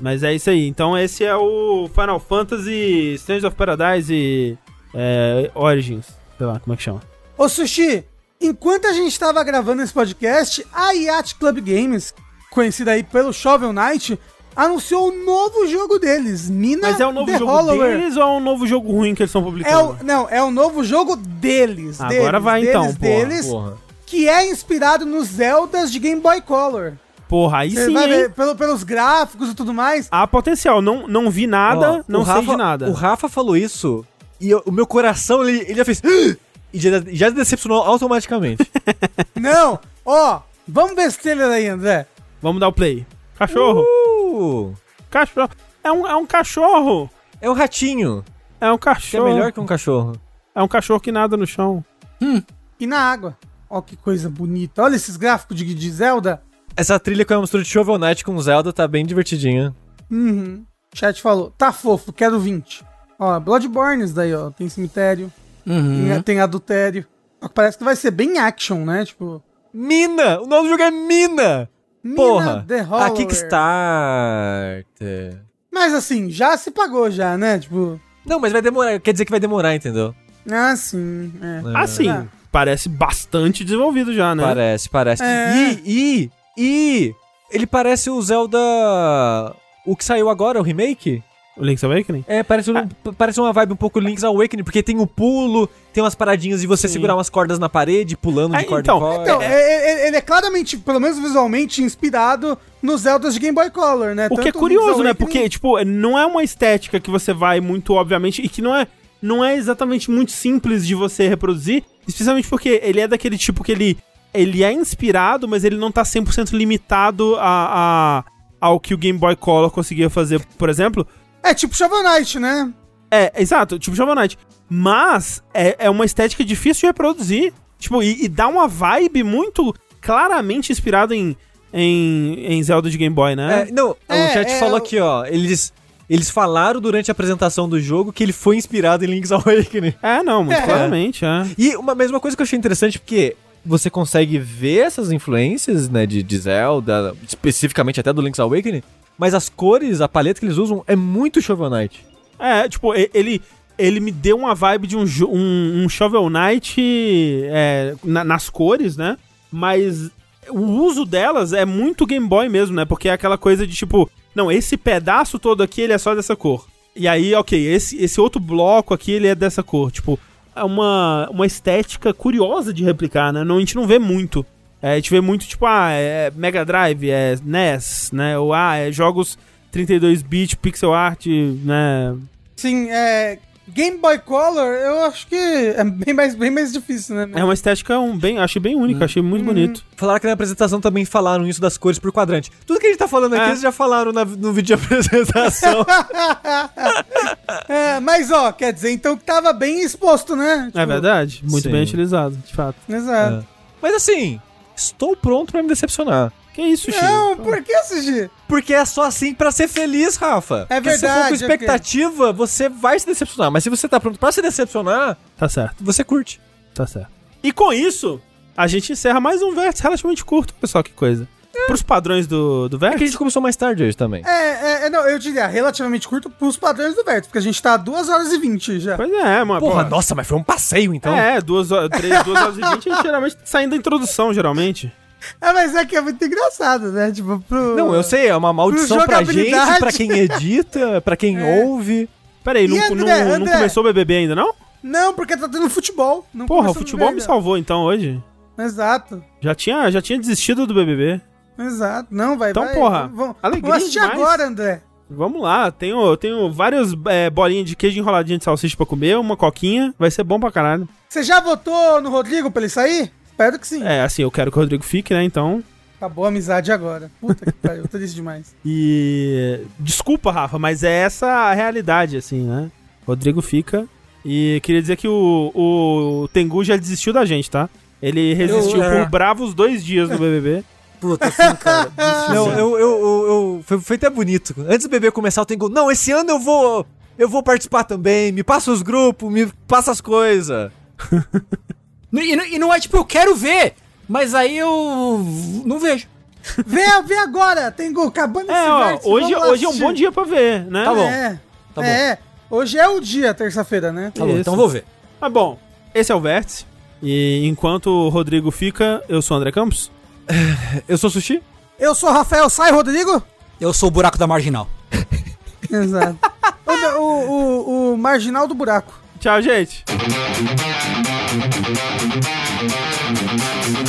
Speaker 1: Mas é isso aí. Então esse é o Final Fantasy Strange of Paradise e é, Origins. Sei lá, como é que chama?
Speaker 4: Ô, Sushi, enquanto a gente tava gravando esse podcast, a Yacht Club Games, conhecida aí pelo Shovel Knight, anunciou o novo jogo deles, Mina
Speaker 1: Mas é um novo
Speaker 4: The
Speaker 1: jogo
Speaker 4: Hollower.
Speaker 1: deles ou é um novo jogo ruim que eles estão
Speaker 4: É
Speaker 1: publicando?
Speaker 4: o, não, é o novo jogo deles.
Speaker 1: Agora
Speaker 4: deles,
Speaker 1: vai
Speaker 4: deles,
Speaker 1: então, porra,
Speaker 4: deles,
Speaker 2: Porra.
Speaker 4: que é inspirado nos Zeldas de Game Boy Color.
Speaker 1: Porra, aí
Speaker 4: Você
Speaker 1: sim,
Speaker 4: vai
Speaker 1: hein?
Speaker 4: ver pelo- pelos gráficos e tudo mais.
Speaker 1: Há potencial. Não, não vi nada,
Speaker 2: Ó,
Speaker 1: não sei
Speaker 2: Rafa-
Speaker 1: de nada.
Speaker 2: O Rafa falou isso e eu- o meu coração, ele, ele já fez... E já, já decepcionou automaticamente.
Speaker 4: Não, ó, vamos ver esse trailer aí, André.
Speaker 1: Vamos dar o play. Cachorro.
Speaker 2: Uh,
Speaker 1: Cachorro. É um, é um cachorro.
Speaker 2: é um ratinho,
Speaker 1: É um
Speaker 2: que é
Speaker 1: cachorro.
Speaker 2: melhor que um cachorro.
Speaker 1: É um cachorro que nada no chão.
Speaker 4: E na água. Ó, que coisa bonita. Olha esses gráficos de, de Zelda.
Speaker 2: Essa trilha com a mistura de Shovel Knight com Zelda tá bem divertidinha.
Speaker 4: Uhum. Chat falou, tá fofo, quero 20. Ó, Bloodborne isso daí, ó. Tem cemitério,
Speaker 3: Uhum.
Speaker 4: tem, tem adultério. Parece que vai ser bem action, né? Tipo,
Speaker 2: Mina! O nome do jogo é Mina!
Speaker 4: Mina
Speaker 2: Porra!
Speaker 4: The
Speaker 2: A
Speaker 4: Hollower.
Speaker 2: Kickstarter.
Speaker 4: Mas assim, já se pagou já, né? Tipo,
Speaker 2: Não, mas vai demorar. Quer dizer que vai demorar, entendeu?
Speaker 4: ah, sim. É.
Speaker 1: Assim,
Speaker 4: É.
Speaker 1: parece bastante desenvolvido já, né?
Speaker 2: Parece, parece.
Speaker 4: É.
Speaker 2: E, e, e... Ele parece o Zelda... O que saiu agora, o remake?
Speaker 1: O Link's Awakening?
Speaker 2: É, parece, um- parece uma vibe um pouco Link's Awakening, porque tem o pulo, tem umas paradinhas de você
Speaker 1: Sim.
Speaker 2: segurar umas cordas na parede, pulando de
Speaker 1: É,
Speaker 2: corda
Speaker 1: então,
Speaker 2: em corda.
Speaker 4: Então, é- é- ele é claramente, pelo menos visualmente, inspirado nos Zeldas de Game Boy Color, né?
Speaker 1: O que é
Speaker 4: Tanto
Speaker 1: curioso, né? Porque, tipo, não é uma estética que você vai muito, obviamente, e que não é, não é exatamente muito simples de você reproduzir, especialmente porque ele é daquele tipo que ele, ele é inspirado, mas ele não tá 100% limitado a, a, ao que o Game Boy Color conseguia fazer, por exemplo.
Speaker 4: É tipo Shovel Knight, né?
Speaker 1: É, exato, tipo Shovel Knight. Mas é, é uma estética difícil de reproduzir. Tipo, e, e dá uma vibe muito claramente inspirada em, em, em Zelda de Game Boy, né?
Speaker 2: É, não,
Speaker 4: É,
Speaker 2: o chat
Speaker 4: é,
Speaker 2: falou aqui, ó. Eles, eles falaram durante a apresentação do jogo que ele foi inspirado em Link's Awakening.
Speaker 1: É, não, muito
Speaker 4: É.
Speaker 1: claramente, é.
Speaker 2: E uma mesma coisa que eu achei interessante, porque você consegue ver essas influências, né, de, de Zelda, especificamente até do Link's Awakening, mas as cores, a paleta que eles usam é muito Shovel Knight.
Speaker 1: É, tipo, ele, ele me deu uma vibe de um, um, um Shovel Knight é, na- nas cores, né? Mas o uso delas é muito Game Boy mesmo, né? Porque é aquela coisa de tipo, não, esse pedaço todo aqui ele é só dessa cor. E aí, ok, esse, esse outro bloco aqui ele é dessa cor. Tipo, uma, uma estética curiosa de replicar, né? Não, a gente não vê muito. É, a gente vê muito, tipo, ah, é Mega Drive, é NES, né? Ou, ah, é jogos 32-bit, pixel art, né?
Speaker 4: Sim, é. Game Boy Color, eu acho que é bem mais, bem mais difícil, né?
Speaker 1: É uma estética um, bem, achei bem única, achei muito bonito.
Speaker 2: Falaram que na apresentação também falaram isso das cores por quadrante. Tudo que a gente tá falando aqui,
Speaker 1: É.
Speaker 2: eles já falaram na- no vídeo de apresentação.
Speaker 4: É, mas ó, quer dizer, então que tava bem exposto, né? Tipo,
Speaker 1: É verdade? Muito
Speaker 2: sim.
Speaker 1: bem utilizado, de fato.
Speaker 4: Exato.
Speaker 2: É. Mas assim, estou pronto pra me decepcionar.
Speaker 1: Que isso, Chico?
Speaker 4: Não, por que assistir?
Speaker 2: Porque é só assim pra ser feliz, Rafa.
Speaker 4: É
Speaker 2: Porque Se você for
Speaker 4: verdade,
Speaker 2: com
Speaker 4: é
Speaker 2: expectativa, você vai se decepcionar. Mas se você tá pronto pra se decepcionar,
Speaker 1: Tá certo,
Speaker 2: você curte.
Speaker 1: tá certo. E com isso, a gente encerra mais um vértice relativamente curto, pessoal, que coisa. Pros padrões do, do
Speaker 2: É que a gente começou mais tarde hoje também.
Speaker 4: É, é, é, não, eu diria relativamente curto pros padrões do Vértice, porque a gente tá 2 horas e 20 já.
Speaker 1: Pois é, mano.
Speaker 2: Porra,
Speaker 1: pô.
Speaker 2: nossa, mas foi um passeio então.
Speaker 1: É, duas horas, três, duas horas e vinte, a gente geralmente tá saindo da introdução, geralmente.
Speaker 4: É, mas é que é muito engraçado, né? Tipo, pro.
Speaker 2: Não, eu sei, é uma maldição pra gente, pra quem edita, pra quem ouve.
Speaker 1: Peraí, não,
Speaker 4: André,
Speaker 1: não, não
Speaker 4: André?
Speaker 1: começou o BBB ainda, não?
Speaker 4: Não, porque tá tendo futebol. Não
Speaker 1: Porra, o futebol me salvou então hoje.
Speaker 4: Exato.
Speaker 1: Já tinha, já tinha desistido do BBB.
Speaker 4: Exato. Não, vai,
Speaker 1: Então,
Speaker 4: vai.
Speaker 1: porra,
Speaker 4: Vamos,
Speaker 1: alegria
Speaker 4: vamos assistir
Speaker 1: demais.
Speaker 4: agora, André.
Speaker 1: Vamos lá, tenho, tenho várias é, bolinhas de queijo enroladinha de salsicha pra comer, uma coquinha, vai ser bom pra caralho.
Speaker 4: Você já votou no Rodrigo pra ele sair? Espero que sim.
Speaker 1: É, assim, eu quero que o Rodrigo fique, né, então...
Speaker 4: Acabou a amizade agora. Puta que pariu, triste demais.
Speaker 1: E... Desculpa, Rafa, mas é essa a realidade, assim, né? Rodrigo fica. E queria dizer que o, o Tengu já desistiu da gente, tá? Ele resistiu
Speaker 3: é.
Speaker 1: por bravos dois dias no BBB.
Speaker 3: Puta, sim, cara.
Speaker 2: Não, eu, eu, eu, eu- foi, foi até bonito. Antes do bebê começar, eu tenho. Não, esse ano eu vou. Eu vou participar também. Me passa os grupos, me passa as coisas.
Speaker 3: E, não- e não é tipo, eu quero ver, mas aí eu não vejo.
Speaker 4: Vê, vê agora, tem gol acabando
Speaker 1: É, ó,
Speaker 4: vértice,
Speaker 1: hoje, hoje é um bom dia pra ver, né?
Speaker 3: Tá bom.
Speaker 4: É,
Speaker 3: Tá bom.
Speaker 4: é. Hoje é o dia, terça-feira, né?
Speaker 3: Tá bom,
Speaker 1: Isso.
Speaker 3: então vou ver.
Speaker 1: Mas bom, esse é o Vértice. E enquanto o Rodrigo fica, eu sou o André Campos.
Speaker 2: Eu sou sushi?
Speaker 4: Eu sou Rafael Sai, Rodrigo?
Speaker 3: Eu sou o buraco da marginal.
Speaker 4: Exato. o, o, o, o marginal do buraco.
Speaker 1: Tchau, gente. Música